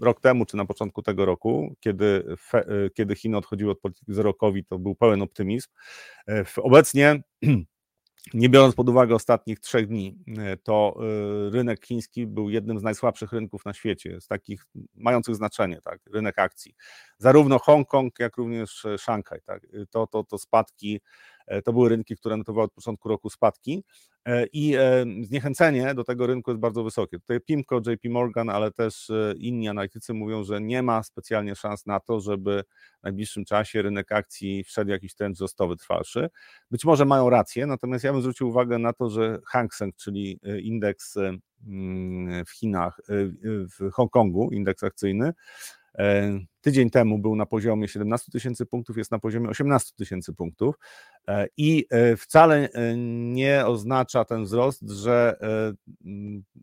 rok temu, czy na początku tego roku, kiedy, e, kiedy Chiny odchodziły od polityki zero COVID, to był pełen optymizm. E, Obecnie nie biorąc pod uwagę ostatnich trzech dni, e, to e, rynek chiński był jednym z najsłabszych rynków na świecie, z takich mających znaczenie, tak, rynek akcji. Zarówno Hongkong, jak również e, Szanghaj, tak, e, to, to, to spadki, e, to były rynki, które notowały od początku roku spadki e, i e, zniechęcenie do tego rynku jest bardzo wysokie. Tutaj PIMCO, JP Morgan, ale też e, inni analitycy mówią, że nie ma specjalnie szans na to, żeby w najbliższym czasie rynek akcji wszedł jakiś trend wzrostowy trwalszy. Być może mają rację, natomiast ja bym zwrócił uwagę na to, że Hang Seng, czyli e, indeks e, mm, w Chinach, e, w Hongkongu, indeks akcyjny, e, tydzień temu był na poziomie 17 tysięcy punktów, jest na poziomie 18 tysięcy punktów e, i e, wcale e, nie oznacza ten wzrost, że e,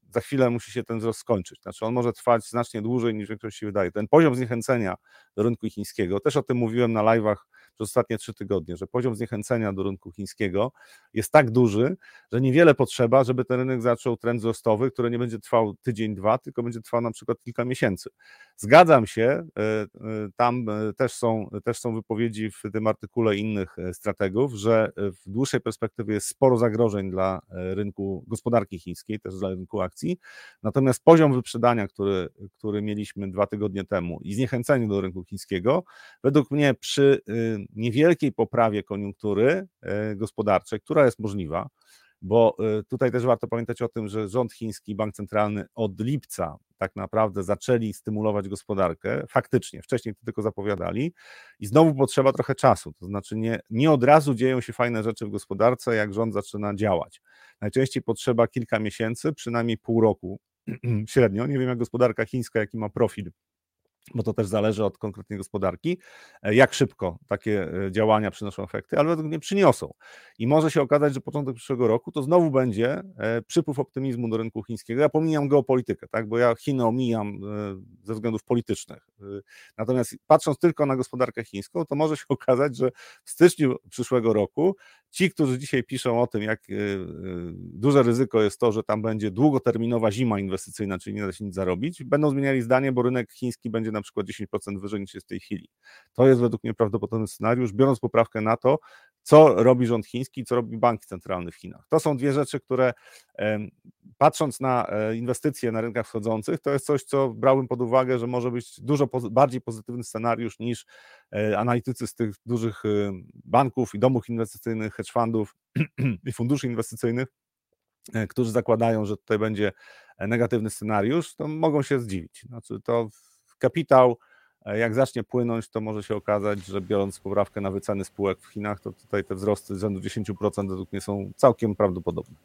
za chwilę musi się ten wzrost skończyć. Znaczy on może trwać znacznie dłużej niż większość się wydaje. Ten poziom zniechęcenia do rynku chińskiego, też o tym mówiłem na live'ach przez ostatnie trzy tygodnie, że poziom zniechęcenia do rynku chińskiego jest tak duży, że niewiele potrzeba, żeby ten rynek zaczął trend wzrostowy, który nie będzie trwał tydzień, dwa, tylko będzie trwał na przykład kilka miesięcy. Zgadzam się, e, e, tam e, też są, też są wypowiedzi w tym artykule innych strategów, że w dłuższej perspektywie jest sporo zagrożeń dla rynku gospodarki chińskiej, też dla rynku akcji. Natomiast poziom wyprzedania, który, który mieliśmy dwa tygodnie temu i zniechęcenie do rynku chińskiego, według mnie przy niewielkiej poprawie koniunktury gospodarczej, która jest możliwa, bo tutaj też warto pamiętać o tym, że rząd chiński, bank centralny od lipca tak naprawdę zaczęli stymulować gospodarkę, faktycznie, wcześniej to tylko zapowiadali i znowu potrzeba trochę czasu, to znaczy nie, nie od razu dzieją się fajne rzeczy w gospodarce, jak rząd zaczyna działać. Najczęściej potrzeba kilka miesięcy, przynajmniej pół roku średnio, nie wiem jak gospodarka chińska, jaki ma profil bo to też zależy od konkretnej gospodarki, e, jak szybko takie e, działania przynoszą efekty, ale według mnie przyniosą. I może się okazać, że początek przyszłego roku to znowu będzie e, przypływ optymizmu do rynku chińskiego. Ja pomijam geopolitykę, tak, bo ja Chiny omijam ze względów politycznych. Natomiast patrząc tylko na gospodarkę chińską, to może się okazać, że w styczniu przyszłego roku ci, którzy dzisiaj piszą o tym, jak duże ryzyko jest to, że tam będzie długoterminowa zima inwestycyjna, czyli nie da się nic zarobić, będą zmieniali zdanie, bo rynek chiński będzie na przykład 10% wyżej niż jest w tej chwili. To jest według mnie prawdopodobny scenariusz, biorąc poprawkę na to, co robi rząd chiński, co robi bank centralny w Chinach. To są dwie rzeczy, które patrząc na e, inwestycje na rynkach wschodzących, to jest coś, co brałbym pod uwagę, że może być dużo bardziej pozytywny scenariusz niż e, analitycy z tych dużych y, banków i domów inwestycyjnych, hedge fundów i funduszy inwestycyjnych, e, którzy zakładają, że tutaj będzie negatywny scenariusz, to mogą się zdziwić. Znaczy to kapitał, e, jak zacznie płynąć, to może się okazać, że biorąc poprawkę na wyceny spółek w Chinach, to tutaj te wzrosty rzędu 10% według mnie są całkiem prawdopodobne.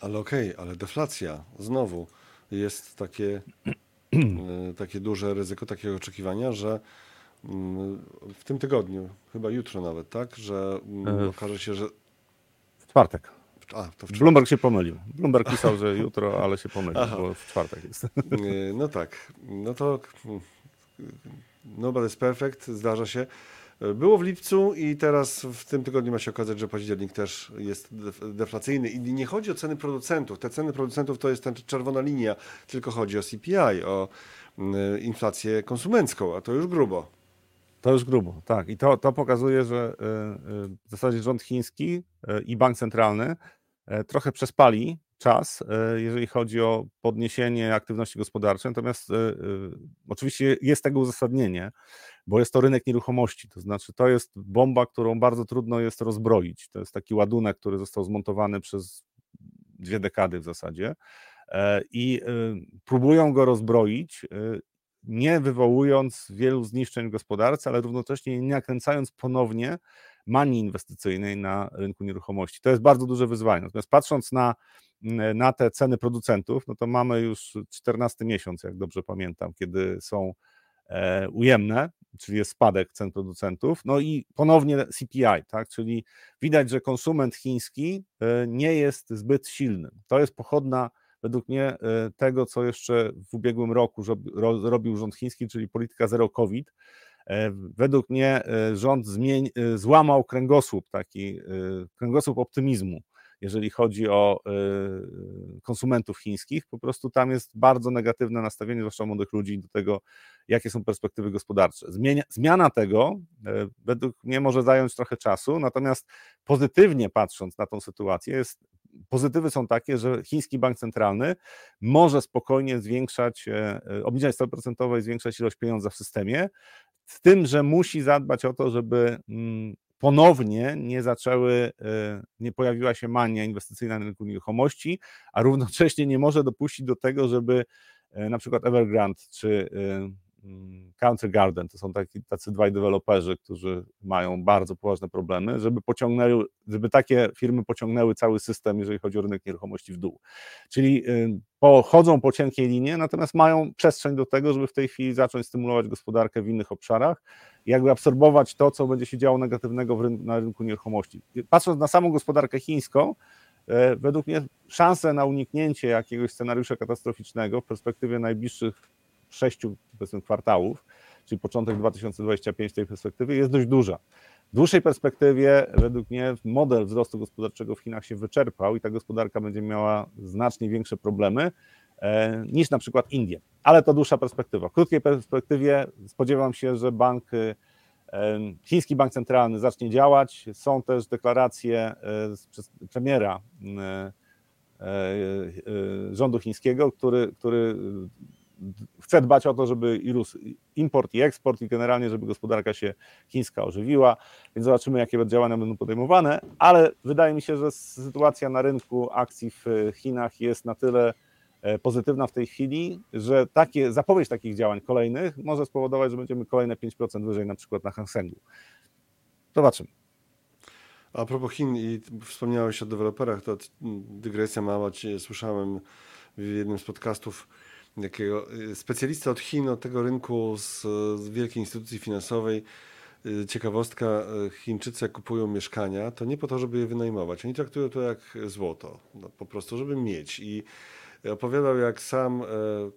Ale okej, okay, ale deflacja znowu jest takie, e, takie duże ryzyko, takie oczekiwania, że mm, w tym tygodniu, chyba jutro nawet, tak, że mm, e, okaże się, że. W czwartek. A, to w Bloomberg się pomylił. Bloomberg pisał, że jutro, ale się pomylił, Aha. bo w czwartek jest. No tak. No to Nobody's perfect, zdarza się. Było w lipcu i teraz w tym tygodniu ma się okazać, że październik też jest deflacyjny. I nie chodzi o ceny producentów. Te ceny producentów to jest ta czerwona linia, tylko chodzi o CPI, o mm, inflację konsumencką, a to już grubo. To już grubo, tak. I to, to pokazuje, że y, y, w zasadzie rząd chiński y, i bank centralny trochę przespali czas, e, jeżeli chodzi o podniesienie aktywności gospodarczej. Natomiast e, e, oczywiście jest tego uzasadnienie, bo jest to rynek nieruchomości. To znaczy, to jest bomba, którą bardzo trudno jest rozbroić. To jest taki ładunek, który został zmontowany przez dwie dekady w zasadzie. I próbują go rozbroić, nie wywołując wielu zniszczeń w gospodarce, ale równocześnie nie nakręcając ponownie manii inwestycyjnej na rynku nieruchomości. To jest bardzo duże wyzwanie. Natomiast patrząc na na te ceny producentów, no to mamy już 14 miesiąc, jak dobrze pamiętam, kiedy są e, ujemne, czyli jest spadek cen producentów, no i ponownie CPI, tak, czyli widać, że konsument chiński e, nie jest zbyt silny. To jest pochodna według mnie e, tego, co jeszcze w ubiegłym roku robił rząd chiński, czyli polityka zero COVID. Według mnie rząd zmień, złamał kręgosłup, taki kręgosłup optymizmu jeżeli chodzi o konsumentów chińskich. Po prostu tam jest bardzo negatywne nastawienie, zwłaszcza młodych ludzi, do tego, jakie są perspektywy gospodarcze. Zmienia, zmiana tego według mnie może zająć trochę czasu, natomiast pozytywnie patrząc na tą sytuację, jest, pozytywy są takie, że chiński bank centralny może spokojnie zwiększać, e, e, obniżać stopy procentowe i zwiększać ilość pieniądza w systemie, z tym, że musi zadbać o to, żeby mm, ponownie nie zaczęły, e, nie pojawiła się mania inwestycyjna na rynku nieruchomości, a równocześnie nie może dopuścić do tego, żeby e, na przykład Evergrande czy e, Country Garden, to są taki, tacy dwaj deweloperzy, którzy mają bardzo poważne problemy, żeby pociągnęły, żeby takie firmy pociągnęły cały system, jeżeli chodzi o rynek nieruchomości w dół. Czyli chodzą po cienkiej linie, natomiast mają przestrzeń do tego, żeby w tej chwili zacząć stymulować gospodarkę w innych obszarach jakby absorbować to, co będzie się działo negatywnego rynku, na rynku nieruchomości. Patrząc na samą gospodarkę chińską, e, według mnie szanse na uniknięcie jakiegoś scenariusza katastroficznego w perspektywie najbliższych sześciu kwartałów, czyli początek 2025 tej perspektywy, jest dość duża. W dłuższej perspektywie, według mnie, model wzrostu gospodarczego w Chinach się wyczerpał i ta gospodarka będzie miała znacznie większe problemy e, niż na przykład Indie. Ale to dłuższa perspektywa. W krótkiej perspektywie spodziewam się, że bank, e, chiński bank centralny zacznie działać. Są też deklaracje e, premiera rządu chińskiego, który, który chce dbać o to, żeby i rósł import i eksport i generalnie, żeby gospodarka się chińska ożywiła, więc zobaczymy, jakie działania będą podejmowane, ale wydaje mi się, że sytuacja na rynku akcji w Chinach jest na tyle e, pozytywna w tej chwili, że takie, zapowiedź takich działań kolejnych może spowodować, że będziemy kolejne 5% wyżej na przykład na Hang Sengu. Zobaczymy. A propos Chin i wspomniałeś o deweloperach, to dygresja mała, słyszałem w jednym z podcastów jakiego y, specjalista od Chin, od tego rynku z, z wielkiej instytucji finansowej. Y, ciekawostka, y, Chińczycy kupują mieszkania, to nie po to, żeby je wynajmować. Oni traktują to jak złoto, no, po prostu, żeby mieć. I opowiadał, jak sam e,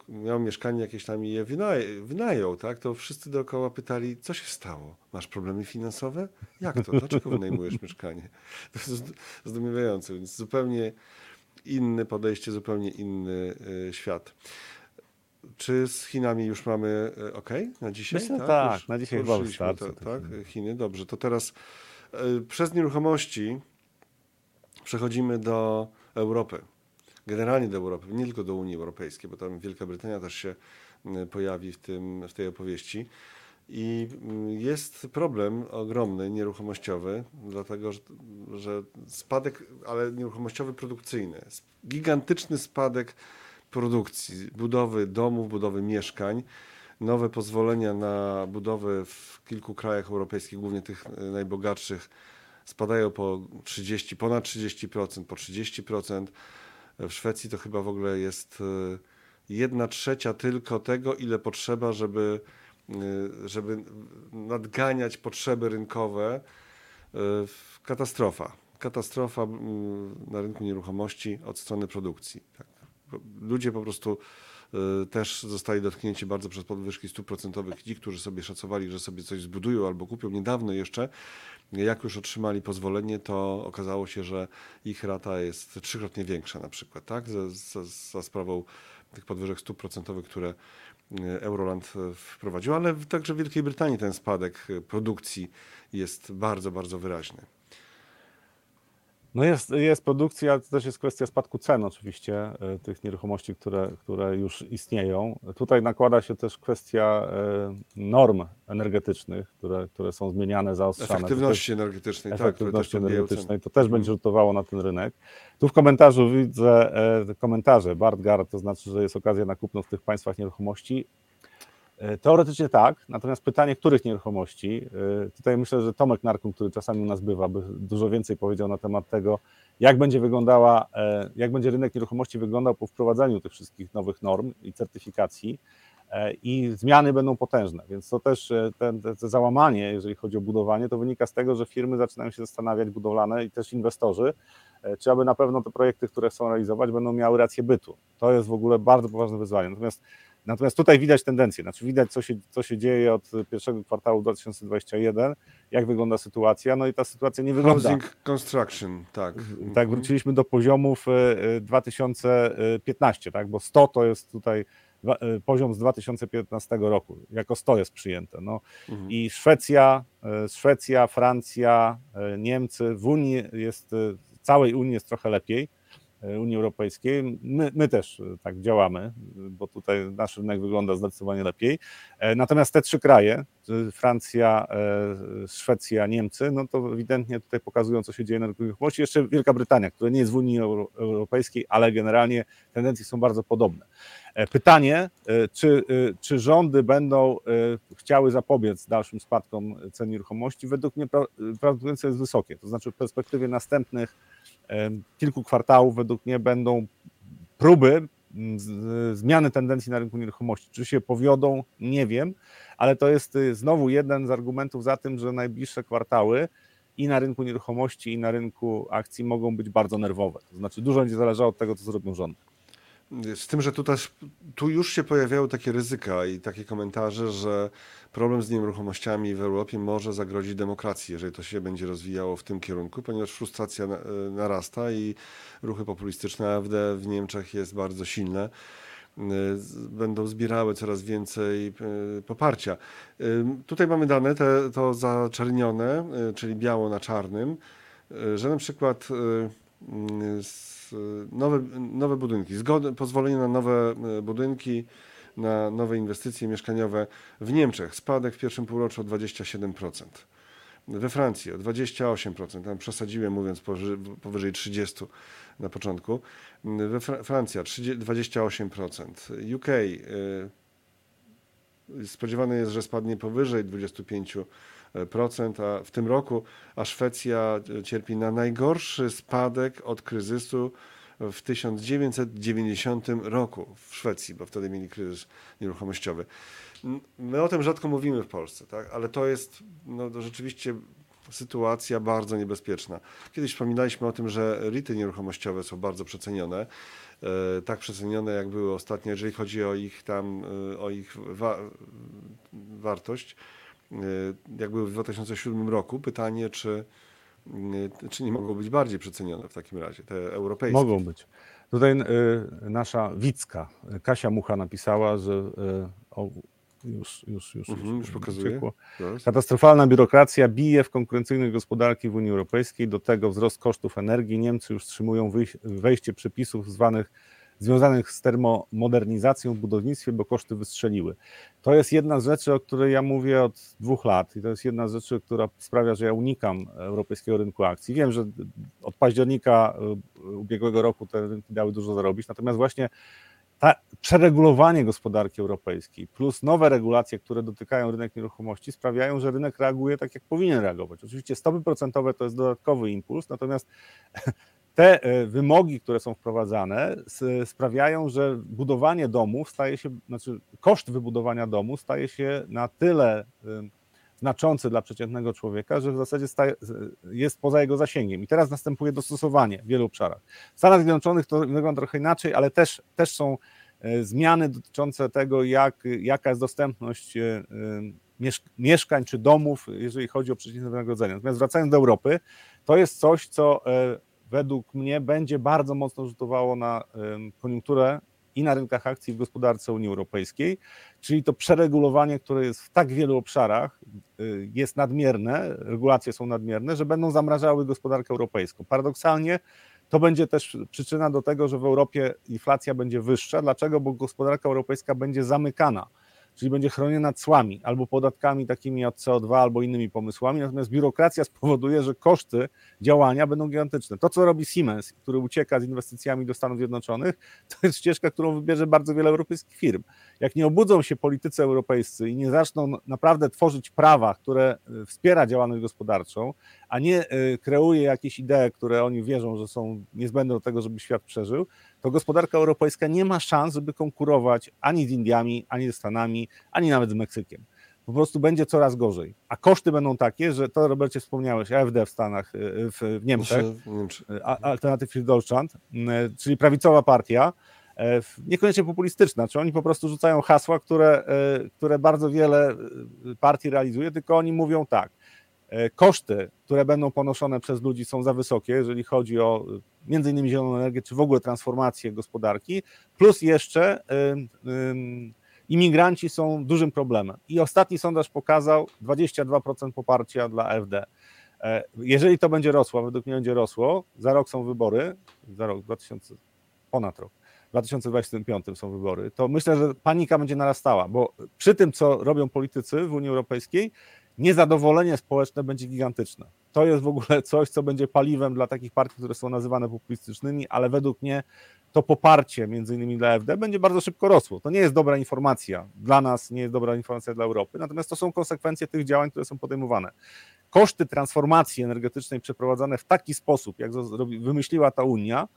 miał mieszkanie jakieś tam i je wynaj wynajął, tak? To wszyscy dookoła pytali, co się stało? Masz problemy finansowe? Jak to? Dlaczego wynajmujesz mieszkanie? To jest zdumiewające, więc zupełnie inne podejście, zupełnie inny świat. Czy z Chinami już mamy e, ok na dzisiaj? Myślę, tak, tak na dzisiaj chyba wystarczy. To, tak, Chiny, dobrze. To teraz y, przez nieruchomości przechodzimy do Europy. Generalnie do Europy, nie tylko do Unii Europejskiej, bo tam Wielka Brytania też się pojawi w, tym, w tej opowieści. I jest problem ogromny, nieruchomościowy, dlatego że, że spadek, ale nieruchomościowy produkcyjny. Gigantyczny spadek produkcji, budowy domów, budowy mieszkań. Nowe pozwolenia na budowę w kilku krajach europejskich, głównie tych e, najbogatszych, spadają po 30, ponad 30%, po 30%. W Szwecji to chyba w ogóle jest e, jedna trzecia tylko tego, ile potrzeba, żeby, e, żeby nadganiać potrzeby rynkowe. Katastrofa. Katastrofa na rynku nieruchomości od strony produkcji. Tak ludzie po prostu y, też zostali dotknięci bardzo przez podwyżki stóp procentowych. Ci, którzy sobie szacowali, że sobie coś zbudują albo kupią niedawno jeszcze, jak już otrzymali pozwolenie, to okazało się, że ich rata jest trzykrotnie większa na przykład, tak? Za, za, za sprawą tych podwyżek stóp procentowych, które y, Euroland y, wprowadził, ale także w Wielkiej Brytanii ten spadek produkcji jest bardzo, bardzo wyraźny. No jest, jest produkcja, to też jest kwestia spadku cen oczywiście e, tych nieruchomości, które, które już istnieją. Tutaj nakłada się też kwestia e, norm energetycznych, które, które są zmieniane, zaostrzane. Efektywności energetycznej, tak. Efektywności energetycznej, to też będzie rzutowało na ten rynek. Tu w komentarzu widzę e, komentarze Bartgar, to znaczy, że jest okazja na kupno w tych państwach nieruchomości. E, teoretycznie tak, natomiast pytanie, których nieruchomości? E, tutaj myślę, że Tomek Narkun, który czasami u nas bywa, by dużo więcej powiedział na temat tego, jak będzie wyglądała, e, jak będzie rynek nieruchomości wyglądał po wprowadzeniu tych wszystkich nowych norm i certyfikacji i zmiany będą potężne, więc to też ten, te, załamanie, jeżeli chodzi o budowanie, to wynika z tego, że firmy zaczynają się zastanawiać budowlane i też inwestorzy, czy aby na pewno te projekty, które chcą realizować, będą miały rację bytu. To jest w ogóle bardzo poważne wyzwanie. Natomiast Natomiast tutaj widać tendencję, znaczy widać, co się, co się dzieje od pierwszego kwartału 2021, jak wygląda sytuacja, no i ta sytuacja nie wygląda. Housing construction, tak. Tak, wróciliśmy do poziomów 2015, e, e, tak, bo 100 to jest tutaj e, poziom z 2015 roku, jako 100 jest przyjęte. No. Mhm. I Szwecja, Szwecja, Francja, Niemcy, w Unii jest, w całej Unii jest trochę lepiej, Unii Europejskiej. My, my, też e, tak działamy, bo tutaj nasz rynek wygląda zdecydowanie lepiej. E, natomiast te trzy kraje, e, Francja, Szwecja, Niemcy, no to ewidentnie tutaj pokazują, co się dzieje na rynku nieruchomości. Jeszcze Wielka Brytania, która nie jest w Unii Europejskiej, ale generalnie tendencje są bardzo podobne. Pytanie, czy, czy rządy będą chciały zapobiec dalszym spadkom cen nieruchomości? Według mnie prawdopodobieństwo jest wysokie, to znaczy w perspektywie następnych kilku kwartałów według mnie będą próby zmiany tendencji na rynku nieruchomości. Czy się powiodą, nie wiem, ale to jest y, znowu jeden z argumentów za tym, że najbliższe kwartały i na rynku nieruchomości, i na rynku akcji mogą być bardzo nerwowe. To znaczy, dużo będzie zależało od tego, co zrobią rządy. Z tym, że tu tu już się pojawiały takie ryzyka i takie komentarze, że problem z nieruchomościami w Europie może zagrozić demokracji, jeżeli to się będzie rozwijało w tym kierunku, ponieważ frustracja e, narasta i ruchy populistyczne AfD w Niemczech jest bardzo silne. E, Będą zbierały coraz więcej e, poparcia. Tutaj mamy dane, te, to zaczernione, czyli biało na czarnym, że na przykład nowe, nowe budynki, zgody, pozwolenie na nowe e, budynki, na nowe inwestycje mieszkaniowe w Niemczech, spadek w pierwszym półroczu o 27%. We Francji o 28%, tam przesadziłem mówiąc powyżej, powyżej 30 na początku. We Fra- Francja 30, 28%. UK y, spodziewane jest, że spadnie powyżej 25%, a w tym roku, a Szwecja cierpi na najgorszy spadek od kryzysu w 1990 roku w Szwecji, bo wtedy mieli kryzys nieruchomościowy. My o tym rzadko mówimy w Polsce, tak? ale to jest no, rzeczywiście sytuacja bardzo niebezpieczna. Kiedyś wspominaliśmy o tym, że RITy nieruchomościowe są bardzo przecenione. E, tak przecenione, jak były ostatnio, jeżeli chodzi o ich tam, e, o ich wa- wartość, jak były w 2007 roku. Pytanie, czy, e, czy nie mogą być bardziej przecenione w takim razie, te europejskie. Mogą być. Tutaj y, nasza Wicka, y, Kasia Mucha napisała, że y, o, już, już, już, Mhm, już. Zaraz. Katastrofalna biurokracja bije w konkurencyjność gospodarki w Unii Europejskiej. Do tego wzrost kosztów energii. Niemcy już wstrzymują wejście przepisów zwanych, związanych z termomodernizacją w budownictwie, bo koszty wystrzeliły. To jest jedna z rzeczy, o której ja mówię od dwóch lat i to jest jedna z rzeczy, która sprawia, że ja unikam europejskiego rynku akcji. Wiem, że od października y, ubiegłego roku te rynki dały dużo zarobić, natomiast właśnie ta przeregulowanie gospodarki europejskiej plus nowe regulacje, które dotykają rynek nieruchomości, sprawiają, że rynek reaguje tak, jak powinien reagować. Oczywiście stopy procentowe to jest dodatkowy impuls, natomiast te e, wymogi, które są wprowadzane, sprawiają, że budowanie domów staje się, znaczy koszt wybudowania domu staje się na tyle znaczący dla przeciętnego człowieka, że w zasadzie staje, jest poza jego zasięgiem. I teraz następuje dostosowanie w wielu obszarach. W Stanach Zjednoczonych to wygląda trochę inaczej, ale też, też są e, zmiany dotyczące tego, jak, jaka jest dostępność e, miesz- mieszkań czy domów, jeżeli chodzi o przeciętne wynagrodzenie. Natomiast wracając do Europy, to jest coś, co według mnie będzie bardzo mocno rzutowało na koniunkturę i na rynkach akcji w gospodarce Unii Europejskiej, czyli to przeregulowanie, które jest w tak wielu obszarach, y, jest nadmierne, regulacje są nadmierne, że będą zamrażały gospodarkę europejską. Paradoksalnie to będzie też przyczyna do tego, że w Europie inflacja będzie wyższa. Dlaczego? Bo gospodarka europejska będzie zamykana, czyli będzie chroniona cłami albo podatkami takimi od CO2 albo innymi pomysłami, natomiast biurokracja spowoduje, że koszty działania będą gigantyczne. To, co robi Siemens, który ucieka z inwestycjami do Stanów Zjednoczonych, to jest ścieżka, którą wybierze bardzo wiele europejskich firm. Jak nie obudzą się politycy europejscy i nie zaczną naprawdę tworzyć prawa, które y, wspiera działalność gospodarczą, a nie y, kreuje jakieś idee, które oni wierzą, że są niezbędne do tego, żeby świat przeżył, to gospodarka europejska nie ma szans, żeby konkurować ani z Indiami, ani ze Stanami, ani nawet z Meksykiem. Po prostu będzie coraz gorzej. A koszty będą takie, że to, Robercie, wspomniałeś, AfD w Stanach, y, w, w Niemczech, nie wiem, czy- A- Alternative für Deutschland, czyli prawicowa partia, e, niekoniecznie populistyczna, czy oni po prostu rzucają hasła, które, e, które bardzo wiele e, partii realizuje, tylko oni mówią tak, e, koszty, które będą ponoszone przez ludzi są za wysokie, jeżeli chodzi o e, między innymi zieloną energię, czy w ogóle transformację gospodarki, plus jeszcze e, imigranci są dużym problemem. I ostatni sondaż pokazał 22% poparcia dla AfD. E, Jeżeli to będzie rosło, według mnie będzie rosło, za rok są wybory, za rok 2000, ponad rok, w 2025 są wybory, to myślę, że panika będzie narastała, bo przy tym, co robią politycy w Unii Europejskiej, niezadowolenie społeczne będzie gigantyczne. To jest w ogóle coś, co będzie paliwem dla takich partii, które są nazywane populistycznymi, ale według mnie to poparcie między innymi dla AfD będzie bardzo szybko rosło. To nie jest dobra informacja dla nas, nie jest dobra informacja dla Europy, natomiast to są konsekwencje tych działań, które są podejmowane koszty transformacji energetycznej przeprowadzane w taki sposób, jak wymyśliła ta Unia,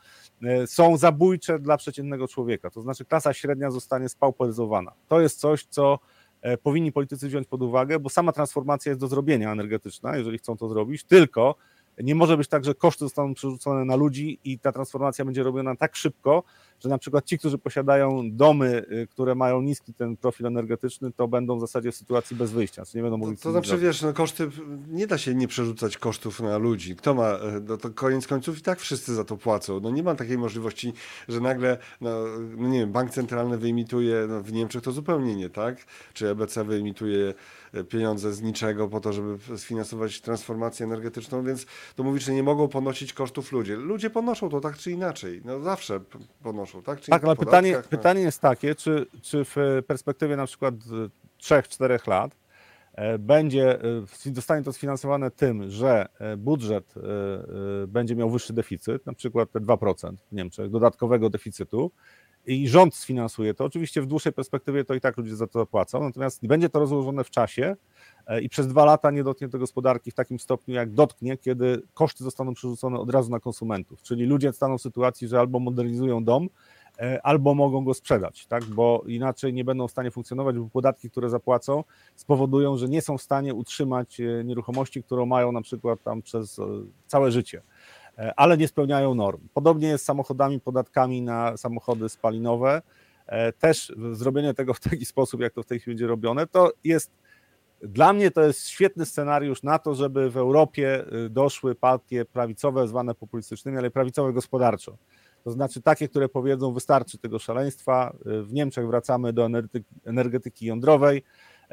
e, są zabójcze dla przeciętnego człowieka. To znaczy klasa średnia zostanie spauperyzowana. To jest coś, co powinni politycy wziąć pod uwagę, bo sama transformacja jest do zrobienia energetyczna, jeżeli chcą to zrobić, tylko nie może być tak, że koszty zostaną przerzucone na ludzi i ta transformacja będzie robiona tak szybko, że na przykład ci, którzy posiadają domy, y, które mają niski ten profil energetyczny, to będą w zasadzie w sytuacji bez wyjścia, czy nie będą mogli To, z to tym znaczy, zrobić. wiesz, no koszty, nie da się nie przerzucać kosztów na ludzi. Kto ma, e, no to koniec końców i tak wszyscy za to płacą. No nie ma takiej możliwości, że nagle, no, no nie wiem, bank centralny wyemituje, no w Niemczech to zupełnie nie, tak? Czy EBC wyemituje e, pieniądze z niczego po to, żeby sfinansować transformację energetyczną, więc to mówisz, że nie mogą ponosić kosztów ludzie. Ludzie ponoszą to tak czy inaczej. No zawsze p- tak czy Tak, ale pytanie, podatkach, no. pytanie jest takie, czy, czy w perspektywie na przykład 3-4 lat e, będzie, e, zostanie to sfinansowane tym, że e, budżet e, e, będzie miał wyższy deficyt, na przykład te 2% w Niemczech, dodatkowego deficytu i rząd sfinansuje to. Oczywiście w dłuższej perspektywie to i tak ludzie za to zapłacą, natomiast będzie to rozłożone w czasie e, i przez dwa lata nie dotknie to gospodarki w takim stopniu, jak dotknie, kiedy koszty zostaną przerzucone od razu na konsumentów. Czyli ludzie staną w sytuacji, że albo modernizują dom, e, albo mogą go sprzedać, tak? bo inaczej nie będą w stanie funkcjonować, bo podatki, które zapłacą, spowodują, że nie są w stanie utrzymać e, nieruchomości, którą mają na przykład tam przez e, całe życie, E, ale nie spełniają norm. Podobnie jest z samochodami, podatkami na samochody spalinowe. E, Też zrobienie tego w taki sposób, jak to w tej chwili będzie robione, to jest dla mnie to jest świetny scenariusz na to, żeby w Europie y, doszły partie prawicowe, zwane populistycznymi, ale prawicowe gospodarczo. To znaczy takie, które powiedzą, wystarczy tego szaleństwa. Y, W Niemczech wracamy do energetyki, energetyki jądrowej.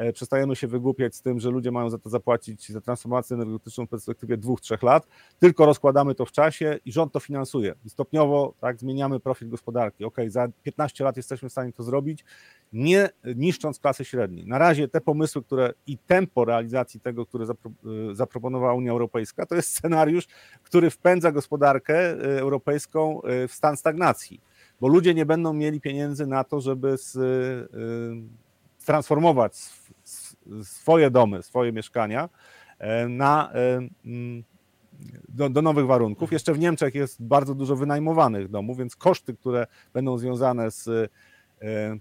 E, Przestajemy się wygłupiać z tym, że ludzie mają za to zapłacić za transformację energetyczną w perspektywie dwóch, trzech lat, tylko rozkładamy to w czasie i rząd to finansuje. I stopniowo tak, zmieniamy profil gospodarki. Ok, za 15 lat jesteśmy w stanie to zrobić, nie niszcząc klasy średniej. Na razie te pomysły, które i tempo realizacji tego, które zapro, y, zaproponowała Unia Europejska, to jest scenariusz, który wpędza gospodarkę y, europejską w stan stagnacji, bo ludzie nie będą mieli pieniędzy na to, żeby z, transformować swoje domy, swoje mieszkania e, na, e, mm, do, do nowych warunków. Jeszcze w Niemczech jest bardzo dużo wynajmowanych domów, więc koszty, które będą związane z e,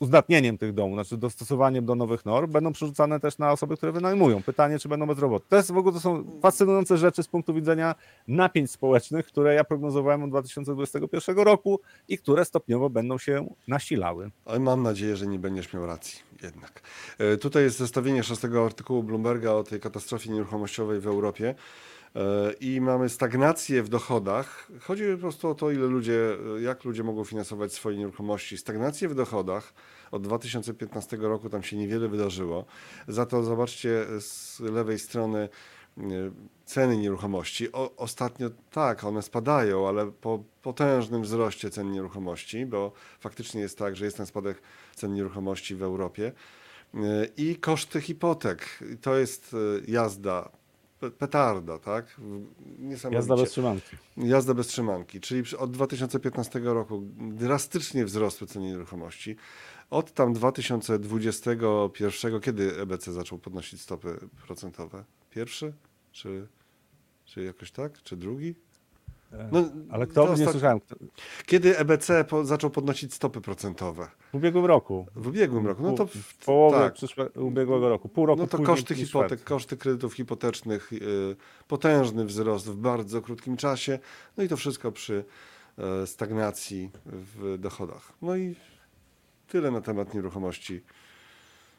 uzdatnieniem tych domów, znaczy dostosowaniem do nowych norm, będą przerzucane też na osoby, które wynajmują. Pytanie, czy będą bezrobotne. To jest w ogóle to są fascynujące rzeczy z punktu widzenia napięć społecznych, które ja prognozowałem od 2021 roku i które stopniowo będą się nasilały. Mam nadzieję, że nie będziesz miał racji jednak. E, Tutaj jest zestawienie szóstego artykułu Bloomberga o tej katastrofie nieruchomościowej w Europie. I mamy stagnację w dochodach. Chodzi po prostu o to, ile ludzie, jak ludzie mogą finansować swoje nieruchomości. Stagnację w dochodach od 2015 roku tam się niewiele wydarzyło. Za to zobaczcie z lewej strony e, ceny nieruchomości. O, ostatnio tak, one spadają, ale po potężnym wzroście cen nieruchomości, bo faktycznie jest tak, że jest ten spadek cen nieruchomości w Europie. E, I koszty hipotek. To jest e, jazda, petarda, tak? Jazda bez trzymanki. Jazda bez trzymanki, czyli od 2015 roku drastycznie wzrosły ceny nieruchomości. Od tam 2021, kiedy EBC zaczął podnosić stopy procentowe? Pierwszy? Czy, czy jakoś tak? Czy drugi? No, Ale kto? to Nie ostat- słyszałem. Kto- Kiedy EBC po, zaczął podnosić stopy procentowe? W ubiegłym roku. W ubiegłym roku. No to W w, połowie tak. przyszłe, ubiegłego roku. Pół roku No to koszty hipotek, Szwecja. koszty kredytów hipotecznych, yy, potężny wzrost w bardzo krótkim czasie, no i to wszystko przy e, stagnacji w dochodach. No i tyle na temat nieruchomości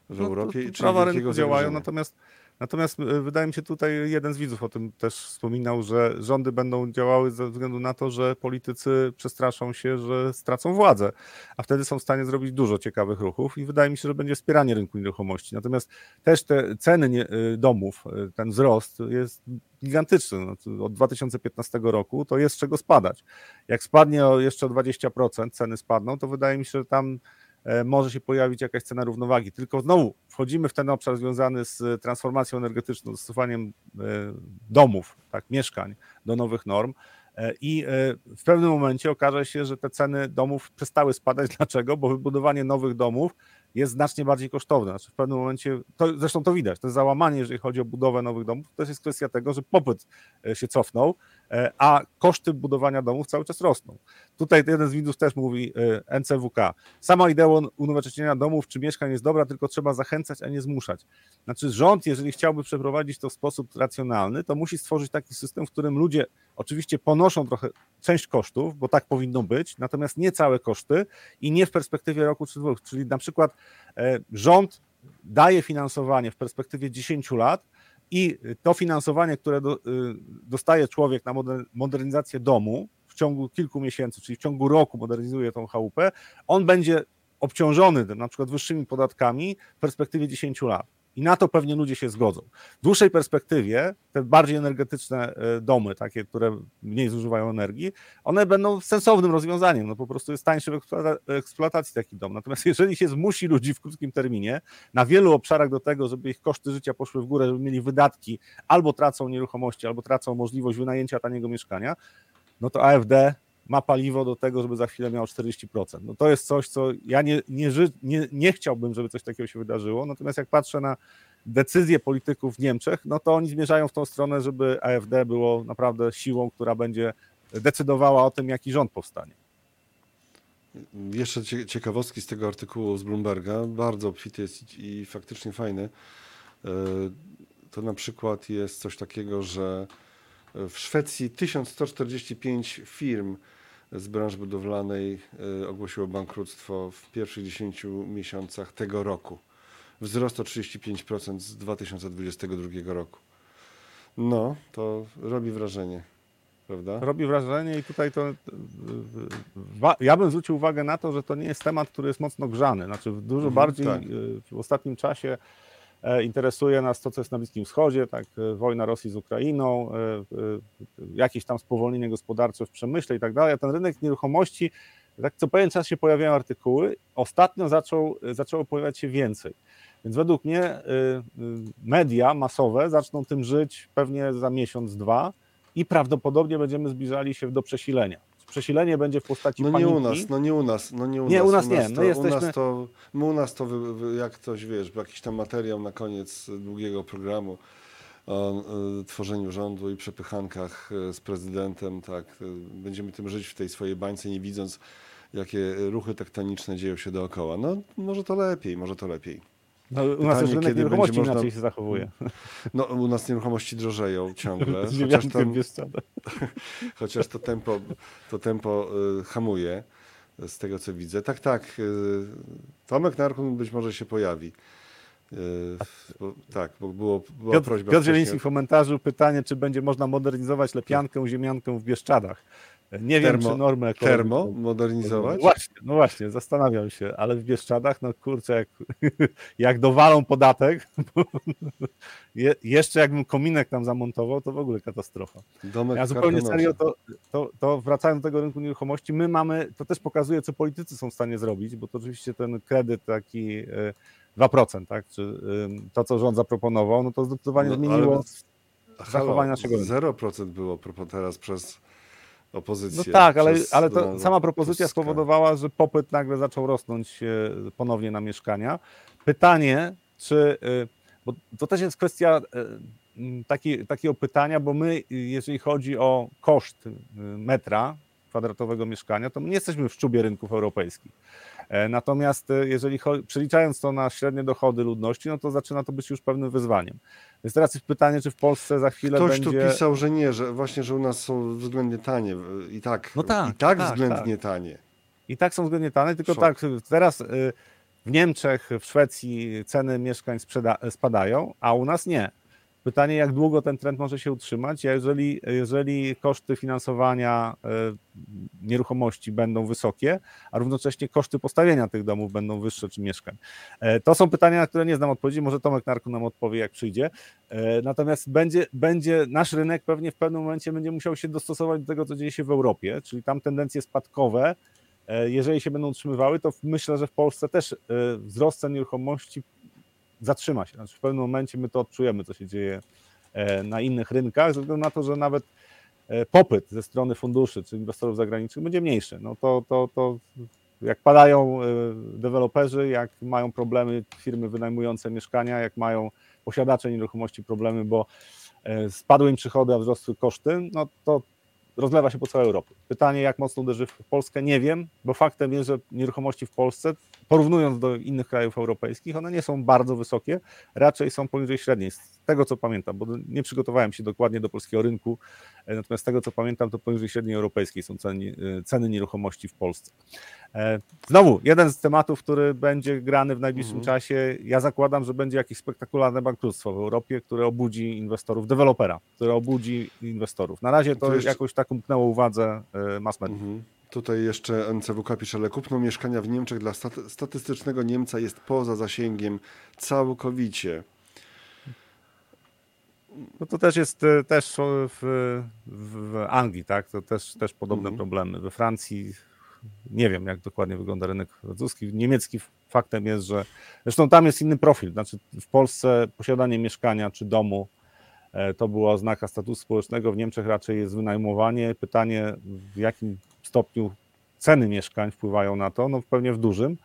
w No to- Europie. to czyli prawa rynku działają, natomiast, natomiast e, wydaje mi się tutaj jeden z widzów o tym też wspominał, że rządy będą działały ze względu na to, że politycy przestraszą się, że stracą władzę, a wtedy są w stanie zrobić dużo ciekawych ruchów i wydaje mi się, że będzie wspieranie rynku nieruchomości. Natomiast też te ceny e, domów, e, ten wzrost jest gigantyczny. No, Od 2015 roku to jest czego spadać. Jak spadnie jeszcze o 20%, ceny spadną, to wydaje mi się, że tam może się pojawić jakaś cena równowagi. Tylko znowu wchodzimy w ten obszar związany z transformacją energetyczną, dostosowaniem e, domów, tak, mieszkań do nowych norm. E, I e, w pewnym momencie okaże się, że te ceny domów przestały spadać. Dlaczego? Bo wybudowanie nowych domów jest znacznie bardziej kosztowne. Znaczy w pewnym momencie, to, zresztą to widać, to załamanie, jeżeli chodzi o budowę nowych domów. To też jest kwestia tego, że popyt e, się cofnął, e, a koszty budowania domów cały czas rosną. Tutaj jeden z widzów też mówi e, NCWK. Sama idea unowocześnienia domów czy mieszkań jest dobra, tylko trzeba zachęcać, a nie zmuszać. Znaczy rząd, jeżeli chciałby przeprowadzić to w sposób racjonalny, to musi stworzyć taki system, w którym ludzie oczywiście ponoszą trochę część kosztów, bo tak powinno być, natomiast nie całe koszty i nie w perspektywie roku czy dwóch. Czyli na przykład e, rząd daje finansowanie w perspektywie 10 lat i to finansowanie, które do, y, dostaje człowiek na modernizację domu w ciągu kilku miesięcy, czyli w ciągu roku modernizuje tą chałupę, on będzie obciążony na przykład wyższymi podatkami w perspektywie 10 lat. I na to pewnie ludzie się zgodzą. W dłuższej perspektywie te bardziej energetyczne e, domy, takie, które mniej zużywają energii, one będą sensownym rozwiązaniem. No po prostu jest tańsze w eksploatacji taki dom. Natomiast jeżeli się zmusi ludzi w krótkim terminie na wielu obszarach do tego, żeby ich koszty życia poszły w górę, żeby mieli wydatki, albo tracą nieruchomości, albo tracą możliwość wynajęcia taniego mieszkania, no to AFD ma paliwo do tego, żeby za chwilę miał 40%. No to jest coś, co ja nie, nie, nie, nie chciałbym, żeby coś takiego się wydarzyło, natomiast jak patrzę na decyzje polityków w Niemczech, no to oni zmierzają w tą stronę, żeby AfD było naprawdę siłą, która będzie decydowała o tym, jaki rząd powstanie. Jeszcze ciekawostki z tego artykułu z Bloomberga, bardzo obfity jest i faktycznie fajny. E, to na przykład jest coś takiego, że w Szwecji 1145 firm z branży budowlanej e, ogłosiło bankructwo w pierwszych 10 miesiącach tego roku. Wzrost o 35% z 2022 roku. No, to robi wrażenie, prawda? Robi wrażenie i tutaj to. Ja bym zwrócił uwagę na to, że to nie jest temat, który jest mocno grzany. Znaczy, dużo mhm, bardziej tak. E, w ostatnim czasie E, interesuje nas to, co jest na Bliskim Wschodzie, tak, e, wojna Rosji z Ukrainą, e, jakieś tam spowolnienie gospodarcze w przemyśle i tak dalej. A ten rynek nieruchomości, tak co pewien czas się pojawiają artykuły, ostatnio zaczął, zaczęło pojawiać się więcej. Więc według mnie media masowe zaczną tym żyć pewnie za miesiąc, dwa i prawdopodobnie będziemy zbliżali się do przesilenia przesilenie będzie w postaci no paniki. nie u nas, no nie u nas, no nie u nie, nas. U nas nie, no to, jesteśmy... u nas to, my u nas to jak ktoś, wiesz, jakiś tam materiał na koniec długiego programu o y, tworzeniu rządu i przepychankach y, z prezydentem, tak, y, będziemy tym żyć w tej swojej bańce, nie widząc, jakie ruchy tektoniczne dzieją się dookoła. No, może to lepiej, może to lepiej. No, u nas też rynek nieruchomości można... inaczej się zachowuje. No, u nas nieruchomości drożeją ciągle. chociaż, tam, chociaż to tempo, to tempo y, hamuje z tego, co widzę. Tak, tak. Y, Tomek Narkun być może się pojawi. Y, bo, tak, bo było, była Piotr, prośba. Piotr Zieliński w komentarzu pytanie, czy będzie można modernizować lepiankę, ziemiankę w Bieszczadach. Nie termo, wiem, czy normę Termo modernizować? No właśnie, no właśnie, zastanawiam się, ale w Bieszczadach, no kurczę, jak, jak dowalą podatek, je, jeszcze jakbym kominek tam zamontował, to w ogóle katastrofa. Domek ja zupełnie serio, to, to, to wracając do tego rynku nieruchomości, my mamy, to też pokazuje, co politycy są w stanie zrobić, bo to oczywiście ten kredyt taki 2%, e, tak, czy to, co rząd zaproponował, no to zdecydowanie no, zmieniło zachowanie naszego rynku. 0% było teraz przez opozycję. No tak, ale, ale to sama propozycja spowodowała, że popyt nagle zaczął rosnąć e, ponownie na mieszkania. Pytanie, czy, e, bo to też jest kwestia e, taki, takiego pytania, bo my, jeżeli chodzi o koszt metra kwadratowego mieszkania, to my nie jesteśmy w szczubie rynków europejskich. Natomiast jeżeli przeliczając to na średnie dochody ludności, no to zaczyna to być już pewnym wyzwaniem. Więc teraz jest pytanie, czy w Polsce za chwilę Ktoś będzie... tu pisał, że nie, że właśnie, że u nas są względnie tanie i tak, no tak, i tak, tak względnie tak. tanie. I tak są względnie tanie, tylko Szok. tak, teraz y, w Niemczech, w Szwecji ceny mieszkań spadają, a u nas nie. Pytanie, jak długo ten trend może się utrzymać, jeżeli, jeżeli koszty finansowania e, nieruchomości będą wysokie, a równocześnie koszty postawienia tych domów będą wyższe czy mieszkań. E, to są pytania, na które nie znam odpowiedzi, może Tomek Narku nam odpowie, jak przyjdzie. E, natomiast będzie, będzie nasz rynek pewnie w pewnym momencie będzie musiał się dostosować do tego, co dzieje się w Europie, czyli tam tendencje spadkowe, jeżeli się będą utrzymywały, to myślę, że w Polsce też wzrost cen nieruchomości zatrzyma się. Znaczy w pewnym momencie my to odczujemy, co się dzieje e, na innych rynkach, ze względu na to, że nawet e, popyt ze strony funduszy czy inwestorów zagranicznych będzie mniejszy. No to, to, to jak padają e, deweloperzy, jak mają problemy firmy wynajmujące mieszkania, jak mają posiadacze nieruchomości problemy, bo spadły im przychody, a wzrosły koszty, no to rozlewa się po całej Europie. Pytanie, jak mocno uderzy w Polskę, nie wiem, bo faktem jest, że nieruchomości w Polsce, porównując do innych krajów europejskich, one nie są bardzo wysokie, raczej są poniżej średniej, z tego co pamiętam, bo nie przygotowałem się dokładnie do polskiego rynku, e, natomiast z tego co pamiętam, to poniżej średniej europejskiej są ceny, e, ceny nieruchomości w Polsce. E, Znowu, jeden z tematów, który będzie grany w najbliższym Mhm. czasie, ja zakładam, że będzie jakieś spektakularne bankructwo w Europie, które obudzi inwestorów, dewelopera, które obudzi inwestorów. Na razie to To jakoś tak umknęło uwadze e, mass media. Mhm. Tutaj jeszcze NCWK pisze, ale kupno mieszkania w Niemczech dla staty- statystycznego Niemca jest poza zasięgiem całkowicie. No to też jest e, też w, w Anglii, tak? To też, też podobne Mhm. problemy. We Francji nie wiem, jak dokładnie wygląda rynek francuski. Niemiecki faktem jest, że zresztą tam jest inny profil. Znaczy w Polsce posiadanie mieszkania czy domu to była oznaka statusu społecznego. W Niemczech raczej jest wynajmowanie. Pytanie, w jakim stopniu ceny mieszkań wpływają na to? No pewnie w dużym.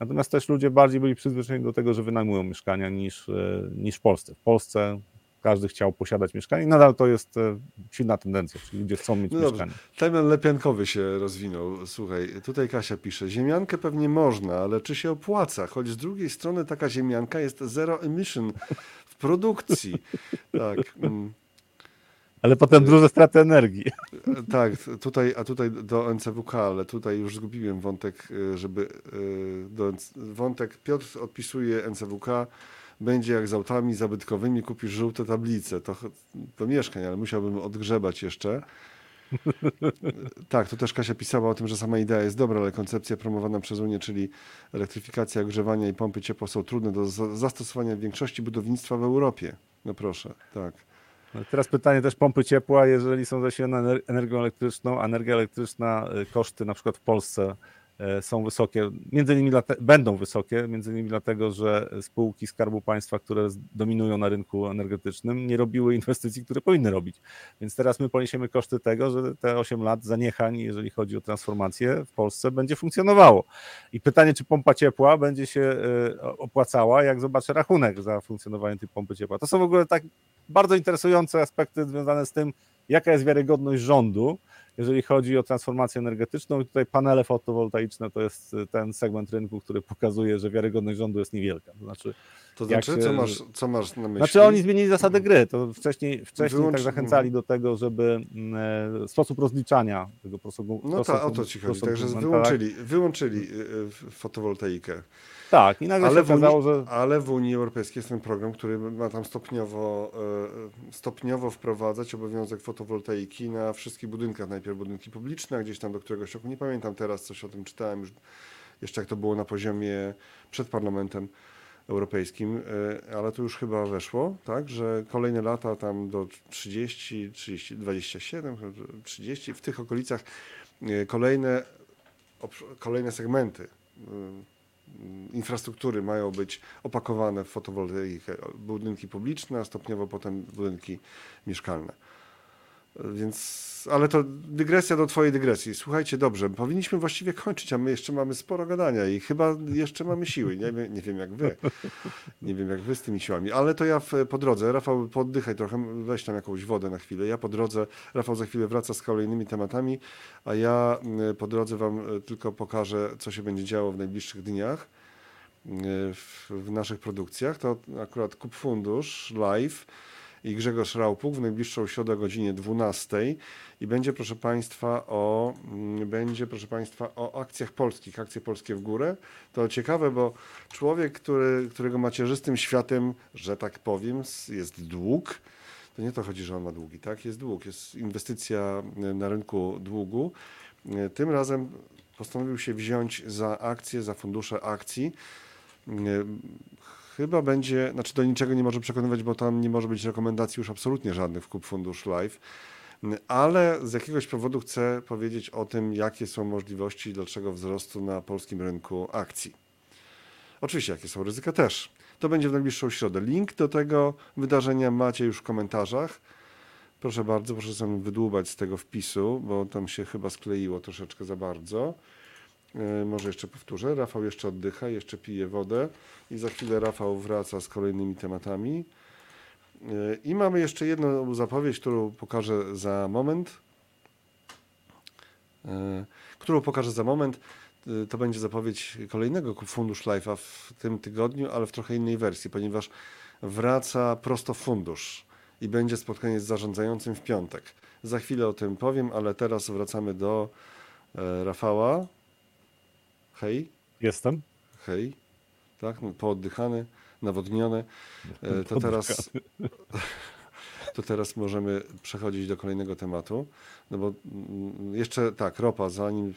Natomiast też ludzie bardziej byli przyzwyczajeni do tego, że wynajmują mieszkania niż, e, niż w Polsce. W Polsce każdy chciał posiadać mieszkanie i nadal to jest e, silna tendencja, czyli ludzie chcą mieć No mieszkanie. Temat lepiankowy się rozwinął. Słuchaj, tutaj Kasia pisze, ziemiankę pewnie można, ale czy się opłaca? Choć z drugiej strony taka ziemianka jest zero emission produkcji. Tak. mm. Ale potem duże straty energii. Tak, tutaj, a tutaj do NCWK, ale tutaj już zgubiłem wątek, y, żeby y, do, wątek Piotr odpisuje NCWK, będzie jak z autami zabytkowymi, kupisz żółte tablice, to, to mieszkań, ale musiałbym odgrzebać jeszcze. Tak, tu też Kasia pisała o tym, że sama idea jest dobra, ale koncepcja promowana przez Unię, czyli elektryfikacja, ogrzewania i pompy ciepła są trudne do za- zastosowania w większości budownictwa w Europie. No proszę, tak. No Teraz pytanie też pompy ciepła, jeżeli są zasilane ener- energią elektryczną, a energia elektryczna, y, koszty na przykład w Polsce są wysokie, między innymi będą wysokie, między innymi dlatego, że spółki Skarbu Państwa, które dominują na rynku energetycznym, nie robiły inwestycji, które powinny robić. Więc teraz my poniesiemy koszty tego, że te 8 lat zaniechań, jeżeli chodzi o transformację w Polsce, będzie funkcjonowało. I pytanie, czy pompa ciepła będzie się e, opłacała, jak zobaczę rachunek za funkcjonowanie tej pompy ciepła. To są w ogóle tak bardzo interesujące aspekty związane z tym, jaka jest wiarygodność rządu, jeżeli chodzi o transformację energetyczną. I tutaj panele fotowoltaiczne to jest y, ten segment rynku, który pokazuje, że wiarygodność rządu jest niewielka. To znaczy, To znaczy, się- co, masz, co masz na myśli? znaczy oni zmienili zasady gry. To wcześniej, wcześniej Wyłącz- tak zachęcali do tego, żeby mm, e, sposób rozliczania tego prosogu. No tak, o to ci chodzi. Także wyłączyli, wyłączyli y, y, fotowoltaikę. Tak, i nagle Ale się w, Unii, okazało, że ale w Unii Europejskiej jest ten program, który ma tam stopniowo, y, stopniowo wprowadzać obowiązek fotowoltaiki na wszystkich budynkach. Najpierw budynki publiczne, a gdzieś tam do któregoś roku, nie pamiętam teraz, coś o tym czytałem już, jeszcze jak to było na poziomie przed Parlamentem Europejskim, y, ale to już chyba weszło, tak, że kolejne lata tam do 30, 30 27, 30, w tych okolicach y, kolejne, kolejne segmenty infrastruktury mają być opakowane w fotowoltaikę. Budynki publiczne, a stopniowo potem budynki mieszkalne. Więc, ale to dygresja do Twojej dygresji. Słuchajcie, dobrze, powinniśmy właściwie kończyć, a my jeszcze mamy sporo gadania i chyba jeszcze mamy siły. Nie, nie wiem jak Wy. Nie wiem jak Wy z tymi siłami, ale to ja w, po drodze. Rafał, poddychaj trochę, weź tam jakąś wodę na chwilę. Ja po drodze, Rafał za chwilę wraca z kolejnymi tematami, a ja y, po drodze Wam y, tylko pokażę, co się będzie działo w najbliższych dniach y, w, w naszych produkcjach. To akurat Kup Fundusz live i Grzegorz Raupuk w najbliższą środę o godzinie 12 i będzie proszę Państwa o mm, będzie proszę Państwa o akcjach polskich, akcje polskie w górę. To ciekawe, bo człowiek, który, którego macierzystym światem, że tak powiem, jest dług, to nie to chodzi, że on ma długi, tak? Jest dług, jest inwestycja y, na rynku długu. Y, Tym razem postanowił się wziąć za akcje, za fundusze akcji. Chyba będzie, znaczy do niczego nie może przekonywać, bo tam nie może być rekomendacji już absolutnie żadnych w Kup Fundusz Live, ale z jakiegoś powodu chcę powiedzieć o tym, jakie są możliwości dalszego wzrostu na polskim rynku akcji. Oczywiście, jakie są ryzyka też. To będzie w najbliższą środę. Link do tego wydarzenia macie już w komentarzach. Proszę bardzo, proszę sobie wydłubać z tego wpisu, bo tam się chyba skleiło troszeczkę za bardzo. E, Może jeszcze powtórzę. Rafał jeszcze oddycha, jeszcze pije wodę i za chwilę Rafał wraca z kolejnymi tematami. E, I mamy jeszcze jedną zapowiedź, którą pokażę za moment. e, którą pokażę za moment. To będzie zapowiedź kolejnego Fundusz Life'a w tym tygodniu, ale w trochę innej wersji, ponieważ wraca prosto fundusz i będzie spotkanie z zarządzającym w piątek. Za chwilę o tym powiem, ale teraz wracamy do Rafała. Hej, Jestem. hej, tak, no, pooddychany, nawodniony. E, To teraz, to teraz możemy przechodzić do kolejnego tematu. No bo mm, jeszcze tak, ropa, zanim.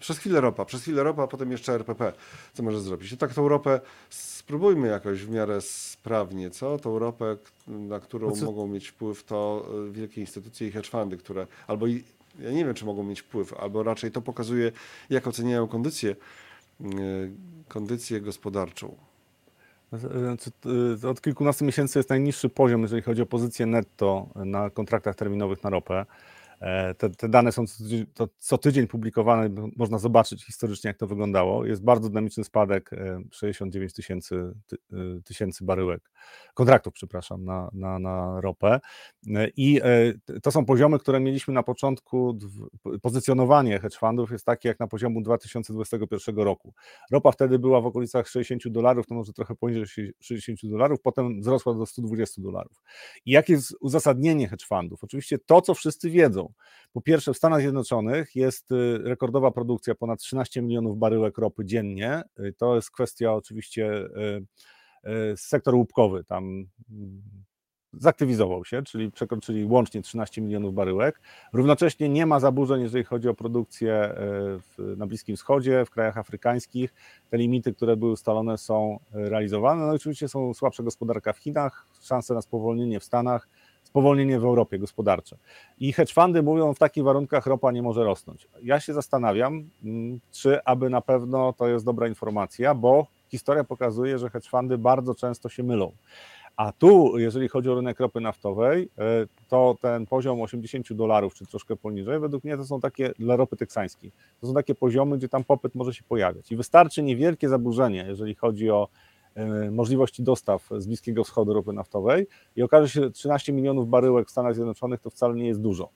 Przez chwilę ropa, przez chwilę ropa, a potem jeszcze RPP. Co może zrobić? I tak tą ropę spróbujmy jakoś w miarę sprawnie, co? Tą ropę, na którą Znaczy- mogą mieć wpływ to y, wielkie instytucje i hedge fundy, które albo i, ja nie wiem, czy mogą mieć wpływ, albo raczej to pokazuje, jak oceniają kondycję, y, kondycję gospodarczą. Znaczy, y, Od kilkunastu miesięcy jest najniższy poziom, jeżeli chodzi o pozycję netto na kontraktach terminowych na ropę. E, Te, te dane są co tydzień, to co tydzień publikowane, można zobaczyć historycznie, jak to wyglądało. Jest bardzo dynamiczny spadek, e, 69 tysięcy ty- y, tysięcy baryłek, kontraktów, przepraszam, na, na, na ropę. E, I e, to są poziomy, które mieliśmy na początku. Pozycjonowanie hedge fundów jest takie jak na poziomu 2021 roku. Ropa wtedy była w okolicach 60 dolarów, to może trochę poniżej 60 dolarów, potem wzrosła do 120 dolarów. I jakie jest uzasadnienie hedge fundów? Oczywiście to, co wszyscy wiedzą. Po pierwsze, w Stanach Zjednoczonych jest y, rekordowa produkcja, ponad 13 milionów baryłek ropy dziennie. Y, To jest kwestia oczywiście y, sektor łupkowy, tam mm, zaktywizował się, czyli przekroczyli łącznie 13 milionów baryłek. Równocześnie nie ma zaburzeń, jeżeli chodzi o produkcję w, na Bliskim Wschodzie, w krajach afrykańskich. Te limity, które były ustalone, są realizowane. No oczywiście są słabsza gospodarka w Chinach, szanse na spowolnienie w Stanach, spowolnienie w Europie gospodarcze. I hedge fundy mówią, w takich warunkach ropa nie może rosnąć. Ja się zastanawiam, mm, czy aby na pewno to jest dobra informacja, bo historia pokazuje, że hedge fundy bardzo często się mylą. A tu, jeżeli chodzi o rynek ropy naftowej, e, to ten poziom 80 dolarów, czy troszkę poniżej, według mnie to są takie dla ropy teksańskiej. To są takie poziomy, gdzie tam popyt może się pojawiać. I wystarczy niewielkie zaburzenie, jeżeli chodzi o możliwości dostaw z Bliskiego Wschodu ropy naftowej i okaże się, że 13 milionów baryłek w Stanach Zjednoczonych to wcale nie jest dużo.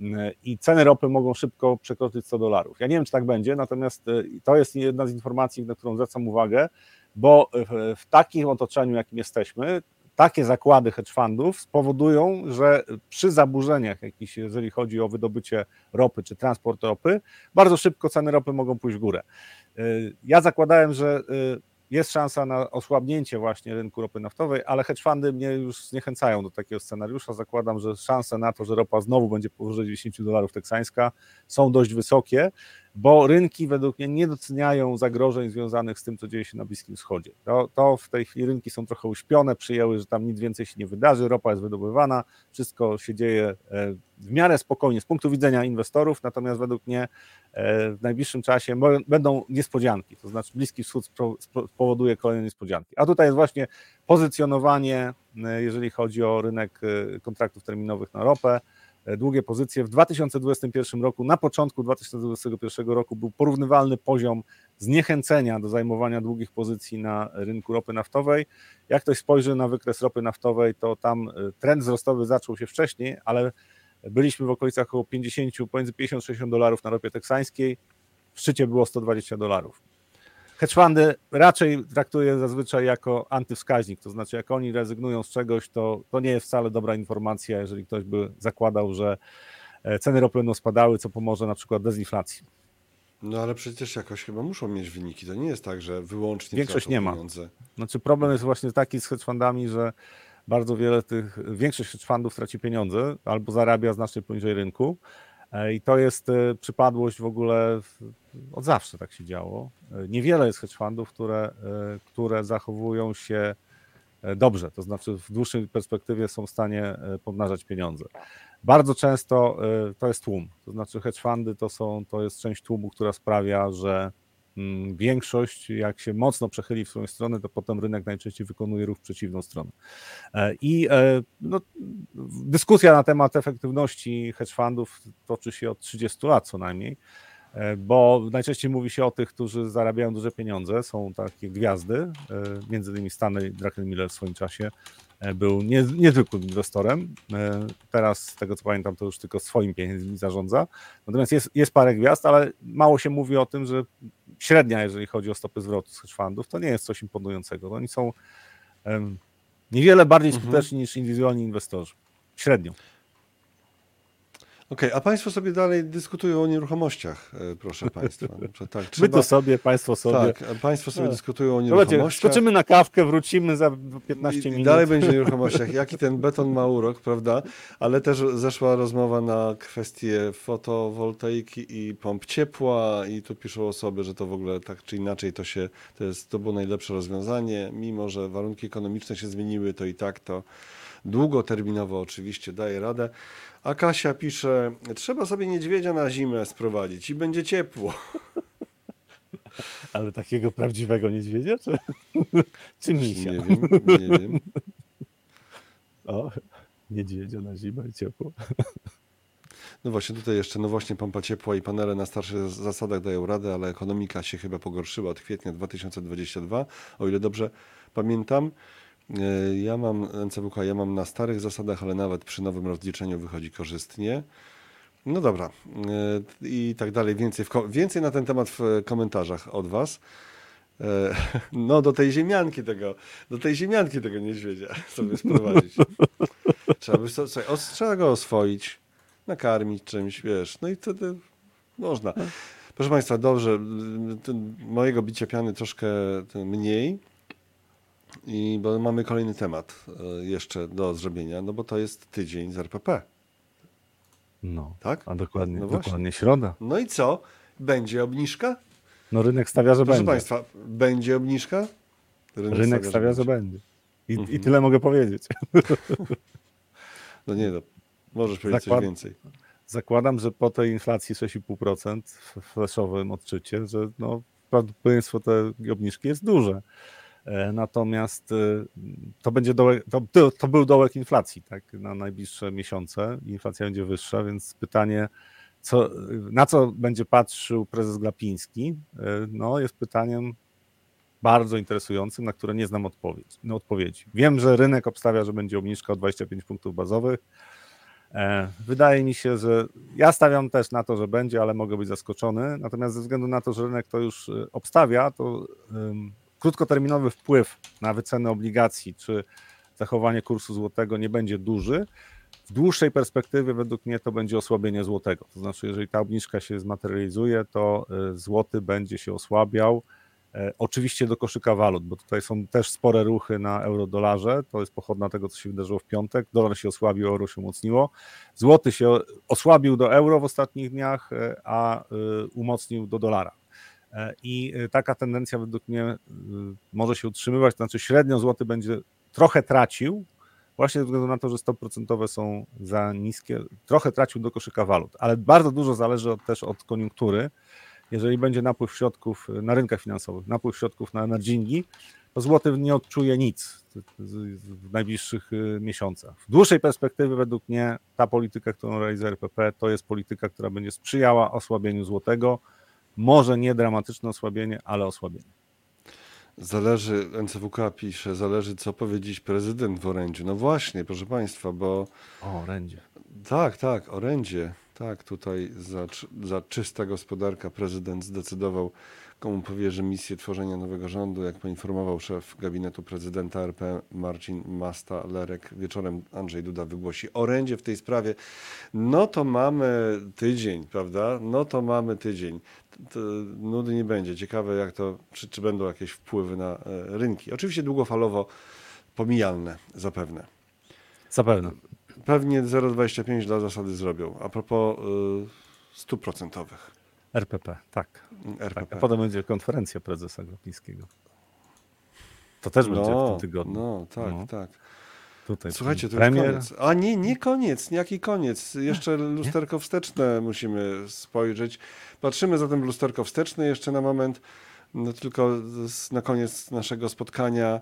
Mm, I ceny ropy mogą szybko przekroczyć 100 dolarów. Ja nie wiem, czy tak będzie, natomiast e, to jest jedna z informacji, na którą zwracam uwagę, bo w, takim otoczeniu, jakim jesteśmy, takie zakłady hedge fundów spowodują, że przy zaburzeniach, jakichś, jeżeli chodzi o wydobycie ropy czy transport ropy, bardzo szybko ceny ropy mogą pójść w górę. Ja zakładałem, że jest szansa na osłabnięcie właśnie rynku ropy naftowej, ale hedge fundy mnie już zniechęcają do takiego scenariusza. Zakładam, że szanse na to, że ropa znowu będzie powyżej 10 dolarów teksańska są dość wysokie, bo rynki według mnie nie doceniają zagrożeń związanych z tym, co dzieje się na Bliskim Wschodzie. To, to w tej chwili rynki są trochę uśpione, przyjęły, że tam nic więcej się nie wydarzy, ropa jest wydobywana, wszystko się dzieje e, w miarę spokojnie z punktu widzenia inwestorów, natomiast według mnie e, w najbliższym czasie będą niespodzianki, to znaczy Bliski Wschód spowoduje kolejne niespodzianki. A tutaj jest właśnie pozycjonowanie, e, jeżeli chodzi o rynek kontraktów terminowych na ropę, długie pozycje. W 2021 roku, na początku 2021 roku był porównywalny poziom zniechęcenia do zajmowania długich pozycji na rynku ropy naftowej. Jak ktoś spojrzy na wykres ropy naftowej, to tam e, trend wzrostowy zaczął się wcześniej, ale byliśmy w okolicach około 50, pomiędzy 50 60 dolarów na ropie teksańskiej. W szczycie było 120 dolarów. Hedge fundy raczej traktuję zazwyczaj jako antywskaźnik, to znaczy jak oni rezygnują z czegoś, to, to nie jest wcale dobra informacja, jeżeli ktoś by zakładał, że e, ceny ropy będą spadały, co pomoże na przykład dezinflacji. No ale przecież jakoś chyba muszą mieć wyniki. To nie jest tak, że wyłącznie Większość nie ma. pieniądze. Znaczy problem jest właśnie taki z hedge fundami, że bardzo wiele tych, większość hedge fundów traci pieniądze albo zarabia znacznie poniżej rynku E, i to jest e, przypadłość w ogóle od zawsze tak się działo. Niewiele jest hedge fundów, które, e, które zachowują się e, dobrze, to znaczy w dłuższej perspektywie są w stanie e, pomnażać pieniądze. Bardzo często to jest tłum, to znaczy hedge fundy to, są, to jest część tłumu, która sprawia, że mm, większość, jak się mocno przechyli w swoją stronę, to potem rynek najczęściej wykonuje ruch w przeciwną stronę. I no, dyskusja na temat efektywności hedge fundów toczy się od 30 lat co najmniej. E, Bo najczęściej mówi się o tych, którzy zarabiają duże pieniądze, są takie gwiazdy, e, między innymi Stanley Druckenmiller w swoim czasie e, był nie, niezwykłym inwestorem. Teraz, z tego co pamiętam, to już tylko swoim pieniędzmi zarządza. Natomiast jest, jest parę gwiazd, ale mało się mówi o tym, że średnia, jeżeli chodzi o stopy zwrotu z hedge fundów, to nie jest coś imponującego. Oni są niewiele bardziej Mhm. skuteczni niż indywidualni inwestorzy. Średnio. Okej, a Państwo sobie dalej dyskutują o nieruchomościach, e, proszę Państwa. Tak, My trzeba, to sobie, Państwo sobie. tak, Państwo sobie Tak. dyskutują o Zobaczcie, nieruchomościach. skoczymy na kawkę, wrócimy za 15 I, I minut. dalej będzie o nieruchomościach. Jaki ten beton ma urok, prawda? Ale też zeszła rozmowa na kwestie fotowoltaiki i pomp ciepła i tu piszą osoby, że to w ogóle tak czy inaczej to się, to jest, to było najlepsze rozwiązanie, mimo że warunki ekonomiczne się zmieniły, to i tak to długoterminowo oczywiście daje radę. A Kasia pisze, trzeba sobie niedźwiedzia na zimę sprowadzić i będzie ciepło. Ale takiego prawdziwego niedźwiedzia, czy, czy misia? Nie wiem, nie wiem. O, niedźwiedzia na zimę i ciepło. No właśnie, tutaj jeszcze, no właśnie pompa ciepła i panele na starszych zasadach dają radę, ale ekonomika się chyba pogorszyła od kwietnia 2022, o ile dobrze pamiętam. E, Ja mam NCWK, ja mam na starych zasadach, ale nawet przy nowym rozliczeniu wychodzi korzystnie. No dobra, e, i tak dalej. Więcej, więcej na ten temat w komentarzach od Was. E, No, do tej ziemianki tego, do tej ziemianki tego niedźwiedzia sobie sprowadzić. Trzeba, by so, słuchaj, os, trzeba go oswoić, nakarmić czymś, wiesz, no i wtedy można. Proszę Państwa, dobrze, mojego bicia piany troszkę mniej, i bo mamy kolejny temat y, jeszcze do zrobienia, no bo to jest tydzień z RPP, No, tak? a dokładnie, No właśnie. dokładnie środa. No i co? Będzie obniżka? No rynek stawia, że Proszę będzie. Państwa, będzie obniżka? Rynek stawia, że będzie. I, Mhm. I tyle mogę powiedzieć. No nie no, możesz powiedzieć Zakład- coś więcej. Zakładam, że po tej inflacji 6,5% w fleszowym odczycie, że no, prawdopodobieństwo tej obniżki jest duże. E, Natomiast e, to będzie dołek, to, to- był dołek inflacji tak, na najbliższe miesiące. Inflacja będzie wyższa, więc pytanie, co, na co będzie patrzył prezes Glapiński, e, no, jest pytaniem bardzo interesującym, na które nie znam odpowiedzi. No, odpowiedzi. Wiem, że rynek obstawia, że będzie obniżka o 25 punktów bazowych. Wydaje mi się, że ja stawiam też na to, że będzie, ale mogę być zaskoczony. Natomiast ze względu na to, że rynek to już obstawia, to krótkoterminowy wpływ na wycenę obligacji czy zachowanie kursu złotego nie będzie duży. W dłuższej perspektywie według mnie to będzie osłabienie złotego. To znaczy, jeżeli ta obniżka się zmaterializuje, to e, złoty będzie się osłabiał. E, Oczywiście do koszyka walut, bo tutaj są też spore ruchy na euro-dolarze. To jest pochodna tego, co się wydarzyło w piątek. Dolar się osłabił, euro się umocniło. Złoty się osłabił do euro w ostatnich dniach, e, a umocnił do dolara. E, I e, taka tendencja według mnie e, może się utrzymywać, to znaczy średnio złoty będzie trochę tracił, właśnie ze względu na to, że stopy procentowe są za niskie, trochę tracił do koszyka walut, ale bardzo dużo zależy od, też od koniunktury. Jeżeli będzie napływ środków na rynkach finansowych, napływ środków na emergingi, to złoty nie odczuje nic w najbliższych miesiącach. W dłuższej perspektywie według mnie ta polityka, którą realizuje RPP, to jest polityka, która będzie sprzyjała osłabieniu złotego. Może nie dramatyczne osłabienie, ale osłabienie. Zależy, NCWK pisze, zależy co powie dziś prezydent w orędziu. No właśnie, proszę Państwa, bo O, orędzie. tak, tak, orędzie, tak, tutaj za, za czysta gospodarka prezydent zdecydował, komu powierzy misję tworzenia nowego rządu, jak poinformował szef gabinetu prezydenta RP Marcin Masta-Lerek. Wieczorem Andrzej Duda wygłosi orędzie w tej sprawie. No to mamy tydzień, prawda? No to mamy tydzień. To nudy nie będzie. Ciekawe, jak to, czy, czy będą jakieś wpływy na e, rynki. Oczywiście długofalowo pomijalne, zapewne. Zapewne. Pewnie 0,25 dla zasady zrobią. A propos y, stóp procentowych RPP, tak. tak. RPP. A potem będzie konferencja prezesa Glapińskiego. To też będzie w no, tym tygodniu. no, tak, No. tak. Tutaj Słuchajcie, to premier. już koniec. A nie, nie koniec, jaki koniec? Jeszcze lusterko wsteczne musimy spojrzeć. Patrzymy zatem w lusterko wsteczne jeszcze na moment. No, tylko na koniec naszego spotkania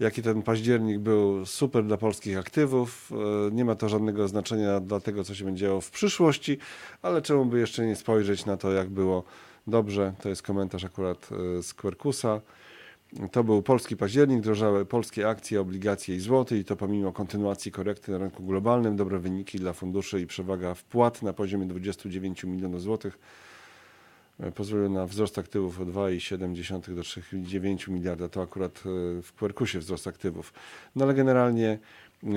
jaki ten październik był super dla polskich aktywów. E, Nie ma to żadnego znaczenia dla tego, co się będzie działo w przyszłości, ale czemu by jeszcze nie spojrzeć na to, jak było dobrze. To jest komentarz akurat e, z Quercusa. To był polski październik, drożały polskie akcje, obligacje i złoty i to pomimo kontynuacji korekty na rynku globalnym, dobre wyniki dla funduszy i przewaga wpłat na poziomie 29 milionów złotych e, pozwoliły na wzrost aktywów o 2,7 do 3,9 miliarda. To akurat e, w Quercusie wzrost aktywów. No ale generalnie e,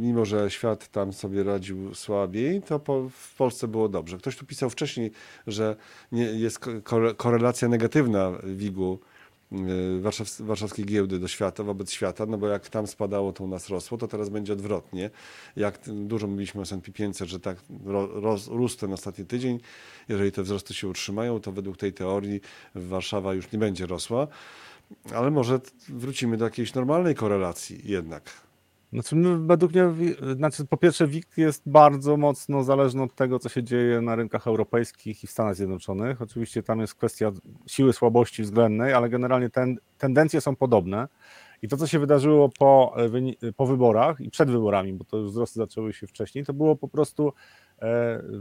mimo, że świat tam sobie radził słabiej, to po, w Polsce było dobrze. Ktoś tu pisał wcześniej, że nie, jest ko- kore- korelacja negatywna WIG-u warszawskiej giełdy do świata, wobec świata, no bo jak tam spadało, to u nas rosło, to teraz będzie odwrotnie. Jak dużo mówiliśmy o S&P 500, że tak rósł ten ostatni tydzień, jeżeli te wzrosty się utrzymają, to według tej teorii Warszawa już nie będzie rosła, ale może wrócimy do jakiejś normalnej korelacji jednak. Znaczy, my, według mnie, znaczy, po pierwsze, WIG jest bardzo mocno zależny od tego, co się dzieje na rynkach europejskich i w Stanach Zjednoczonych. Oczywiście tam jest kwestia siły słabości względnej, ale generalnie ten, tendencje są podobne. I to, co się wydarzyło po, e, po wyborach i przed wyborami, bo to już wzrosty zaczęły się wcześniej, to było po prostu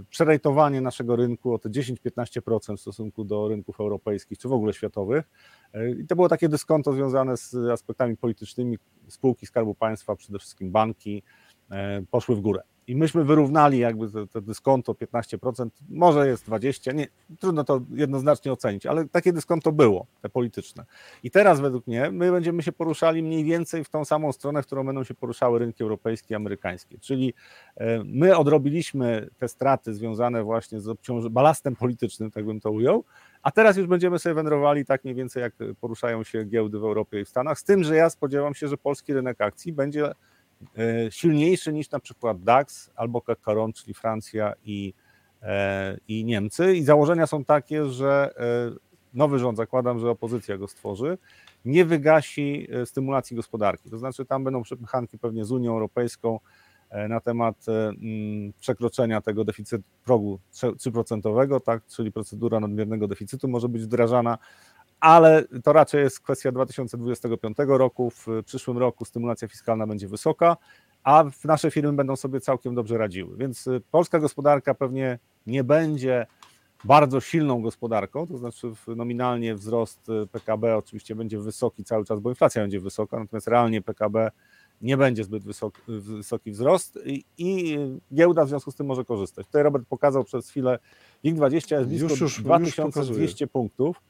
przerejtowanie naszego rynku o te 10-15% w stosunku do rynków europejskich czy w ogóle światowych. E, I to było takie dyskonto związane z aspektami politycznymi. Spółki Skarbu Państwa, przede wszystkim banki, e, poszły w górę. I myśmy wyrównali jakby to, to dyskonto 15%, może jest 20%, nie, trudno to jednoznacznie ocenić, ale takie dyskonto było, te polityczne. I teraz według mnie my będziemy się poruszali mniej więcej w tą samą stronę, w którą będą się poruszały rynki europejskie i amerykańskie. Czyli e, my odrobiliśmy te straty związane właśnie z obciąż- balastem politycznym, tak bym to ujął, a teraz już będziemy sobie wędrowali tak mniej więcej jak poruszają się giełdy w Europie i w Stanach, z tym, że ja spodziewam się, że polski rynek akcji będzie silniejszy niż na przykład DAX albo Kakaron, czyli Francja i, e, i Niemcy. I założenia są takie, że e, nowy rząd, zakładam, że opozycja go stworzy, nie wygasi e, stymulacji gospodarki. To znaczy tam będą przepychanki pewnie z Unią Europejską e, na temat e, mm, przekroczenia tego deficytu progu 3%, tak, czyli procedura nadmiernego deficytu może być wdrażana, ale to raczej jest kwestia 2025 roku. W przyszłym roku stymulacja fiskalna będzie wysoka, a nasze firmy będą sobie całkiem dobrze radziły. Więc y, polska gospodarka pewnie nie będzie bardzo silną gospodarką, to znaczy nominalnie wzrost y, PKB oczywiście będzie wysoki cały czas, bo inflacja będzie wysoka, natomiast realnie PKB nie będzie zbyt wysoki, wysoki wzrost i, i giełda w związku z tym może korzystać. Tutaj Robert pokazał przez chwilę WIG20 jest blisko Już, już, już 2200 punktów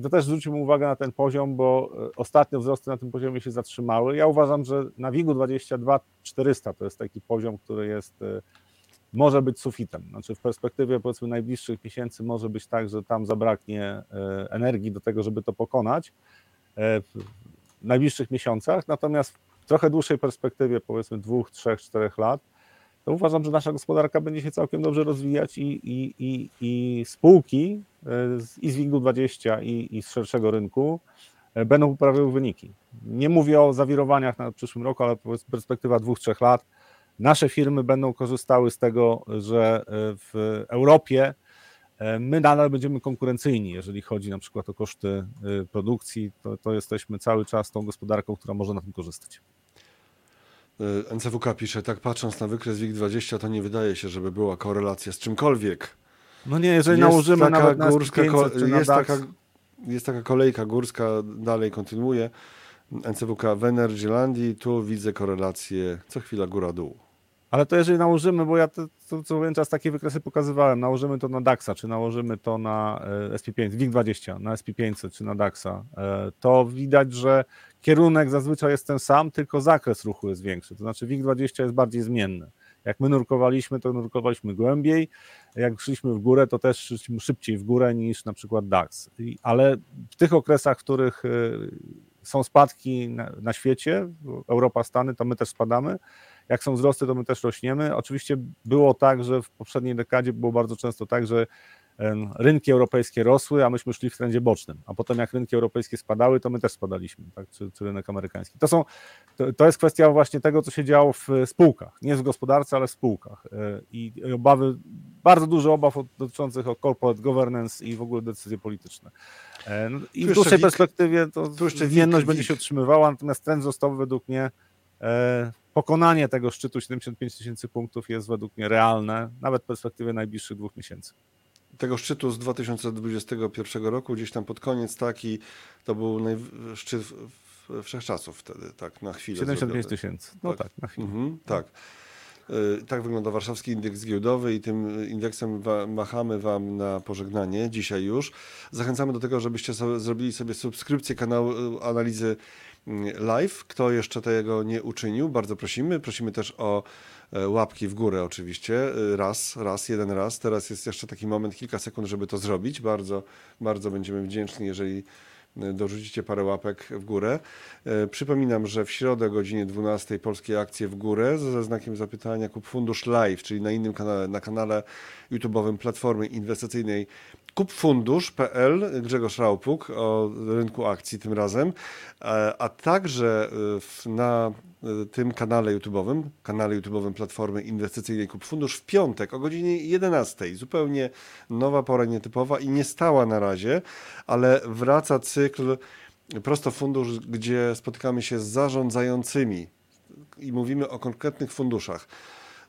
i to też zwróćmy uwagę na ten poziom, bo e, ostatnio wzrosty na tym poziomie się zatrzymały. Ja uważam, że na WIG-u 22 400 to jest taki poziom, który jest e, może być sufitem. Znaczy w perspektywie powiedzmy najbliższych miesięcy może być tak, że tam zabraknie e, energii do tego, żeby to pokonać w najbliższych miesiącach, natomiast w trochę dłuższej perspektywie, powiedzmy dwóch, trzech, czterech lat, to uważam, że nasza gospodarka będzie się całkiem dobrze rozwijać i, i, i, i spółki e, z- i z WIG-20 i, i z szerszego rynku e, będą poprawiały wyniki. Nie mówię o zawirowaniach na przyszłym roku, ale perspektywa dwóch, trzech lat. Nasze firmy będą korzystały z tego, że e, w Europie my nadal będziemy konkurencyjni, jeżeli chodzi na przykład o koszty produkcji, to, to jesteśmy cały czas tą gospodarką, która może na tym korzystać. Y, NCWK pisze, tak patrząc na wykres WIG20, to nie wydaje się, żeby była korelacja z czymkolwiek. No nie, jeżeli Jest nałożymy taka nawet na górska, SP500 ko- czy na jest, DAX, taka, jest taka kolejka górska, dalej kontynuuje. NCWK w Energylandii, tu widzę korelację co chwila góra-dół. Ale to jeżeli nałożymy, bo ja to, to co pewien czas takie wykresy pokazywałem, nałożymy to na DAX-a, czy nałożymy to na e, SP5, WIG20, na SP500 czy na DAX-a, e, to widać, że kierunek zazwyczaj jest ten sam, tylko zakres ruchu jest większy. To znaczy WIG20 jest bardziej zmienny. Jak my nurkowaliśmy, to nurkowaliśmy głębiej. Jak szliśmy w górę, to też szliśmy szybciej w górę niż na przykład DAX. Ale w tych okresach, w których e, są spadki na, świecie, Europa, Stany, to my też spadamy jak są wzrosty, to my też rośniemy. Oczywiście było tak, że w poprzedniej dekadzie było bardzo często tak, że rynki europejskie rosły, a myśmy szli w trendzie bocznym. A potem jak rynki europejskie spadały, to my też spadaliśmy, tak? czy, czy rynek amerykański. To, są, to, to jest kwestia właśnie tego, co się działo w spółkach. Nie w gospodarce, ale w spółkach. E, I, obawy, bardzo dużo obaw dotyczących o corporate governance i w ogóle decyzje polityczne. E, no I w dłuższej perspektywie to tu jeszcze zmienność będzie się utrzymywała, natomiast trend wzrostowy według mnie e, pokonanie tego szczytu 75 tysięcy punktów jest według mnie realne, nawet w perspektywie najbliższych dwóch miesięcy. Tego szczytu z 2021 roku, gdzieś tam pod koniec taki, to był naj... szczyt wszechczasów wtedy, tak, na chwilę. 75 zrobiony. tysięcy. No tak, na chwilę. Mhm, tak. Y, Tak wygląda warszawski indeks giełdowy i tym indeksem machamy Wam na pożegnanie dzisiaj już. Zachęcamy do tego, żebyście sobie, zrobili sobie subskrypcję kanału y, analizy mm, live. Kto jeszcze tego nie uczynił, bardzo prosimy. Prosimy też o łapki w górę oczywiście. Y, Raz, raz, jeden raz. Teraz jest jeszcze taki moment, kilka sekund, żeby to zrobić. Bardzo, bardzo będziemy wdzięczni, jeżeli y, dorzucicie parę łapek w górę. E, Przypominam, że w środę o godzinie 12 polskie akcje w górę ze znakiem zapytania kup fundusz live, czyli na innym kanale, na kanale YouTube'owym Platformy Inwestycyjnej kupfundusz.pl Grzegorz Raupuk o rynku akcji tym razem, a, a także w, na y, tym kanale YouTube'owym, kanale YouTube'owym Platformy Inwestycyjnej Kup Fundusz w piątek o godzinie 11. Zupełnie nowa pora nietypowa i nie stała na razie, ale wraca cykl Prosto Fundusz, gdzie spotykamy się z zarządzającymi i mówimy o konkretnych funduszach.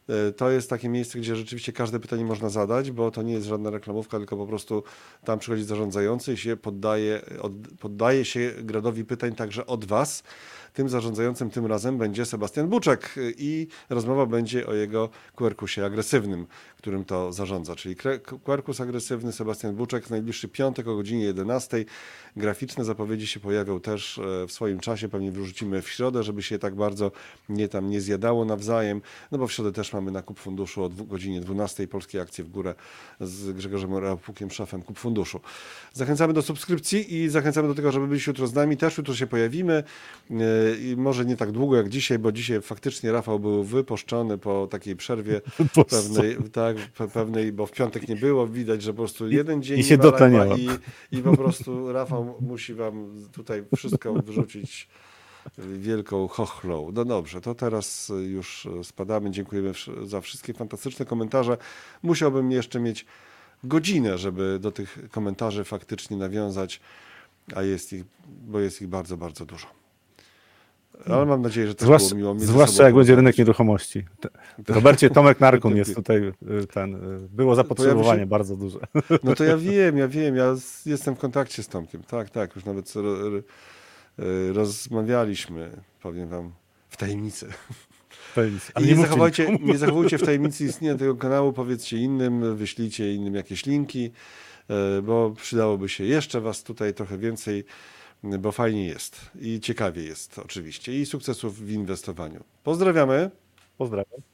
E, To jest takie miejsce, gdzie rzeczywiście każde pytanie można zadać, bo to nie jest żadna reklamówka, tylko po prostu tam przychodzi zarządzający i się poddaje, od, poddaje się gradowi pytań także od Was. Tym zarządzającym tym razem będzie Sebastian Buczek y, i rozmowa będzie o jego quercusie agresywnym, którym to zarządza. Czyli quercus agresywny, Sebastian Buczek, najbliższy piątek o godzinie 11. Graficzne zapowiedzi się pojawią też e, w swoim czasie, pewnie wrzucimy w środę, żeby się tak bardzo nie tam nie zjadało nawzajem, no bo w środę też mamy na Kup Funduszu o godzinie 12 polskie akcje w górę z Grzegorzem Rapukiem, szefem Kup Funduszu. Zachęcamy do subskrypcji i zachęcamy do tego, żeby być jutro z nami. Też jutro się pojawimy e, i może nie tak długo jak dzisiaj, bo dzisiaj faktycznie Rafał był wypuszczony po takiej przerwie pewnej, tak, pe- pewnej, bo w piątek nie było, widać, że po prostu jeden dzień i się dotleniałem. i, i po prostu Rafał musi wam tutaj wszystko wyrzucić wielką chochlą. No dobrze, to teraz już spadamy. Dziękujemy za wszystkie fantastyczne komentarze. Musiałbym jeszcze mieć godzinę, żeby do tych komentarzy faktycznie nawiązać, a jest ich, bo jest ich bardzo, bardzo dużo. Ale mam nadzieję, że też Zwłaszcza, było miło zwłaszcza jak będzie rynek nieruchomości. Robercie, Tomek Narkun jest tutaj, y, ten, y, było zapotrzebowanie Pojawi się- bardzo duże. No to ja wiem, ja wiem, ja z, jestem w kontakcie z Tomkiem. Tak, tak, już nawet ro, e, rozmawialiśmy, powiem wam, w tajemnicy. To jest- ale I nie, zachowajcie, nikomu. nie zachowujcie w tajemnicy istnienia tego kanału, powiedzcie innym, wyślijcie innym jakieś linki, bo przydałoby się jeszcze was tutaj trochę więcej, bo fajnie jest i ciekawie jest oczywiście i sukcesów w inwestowaniu. Pozdrawiamy. Pozdrawiam.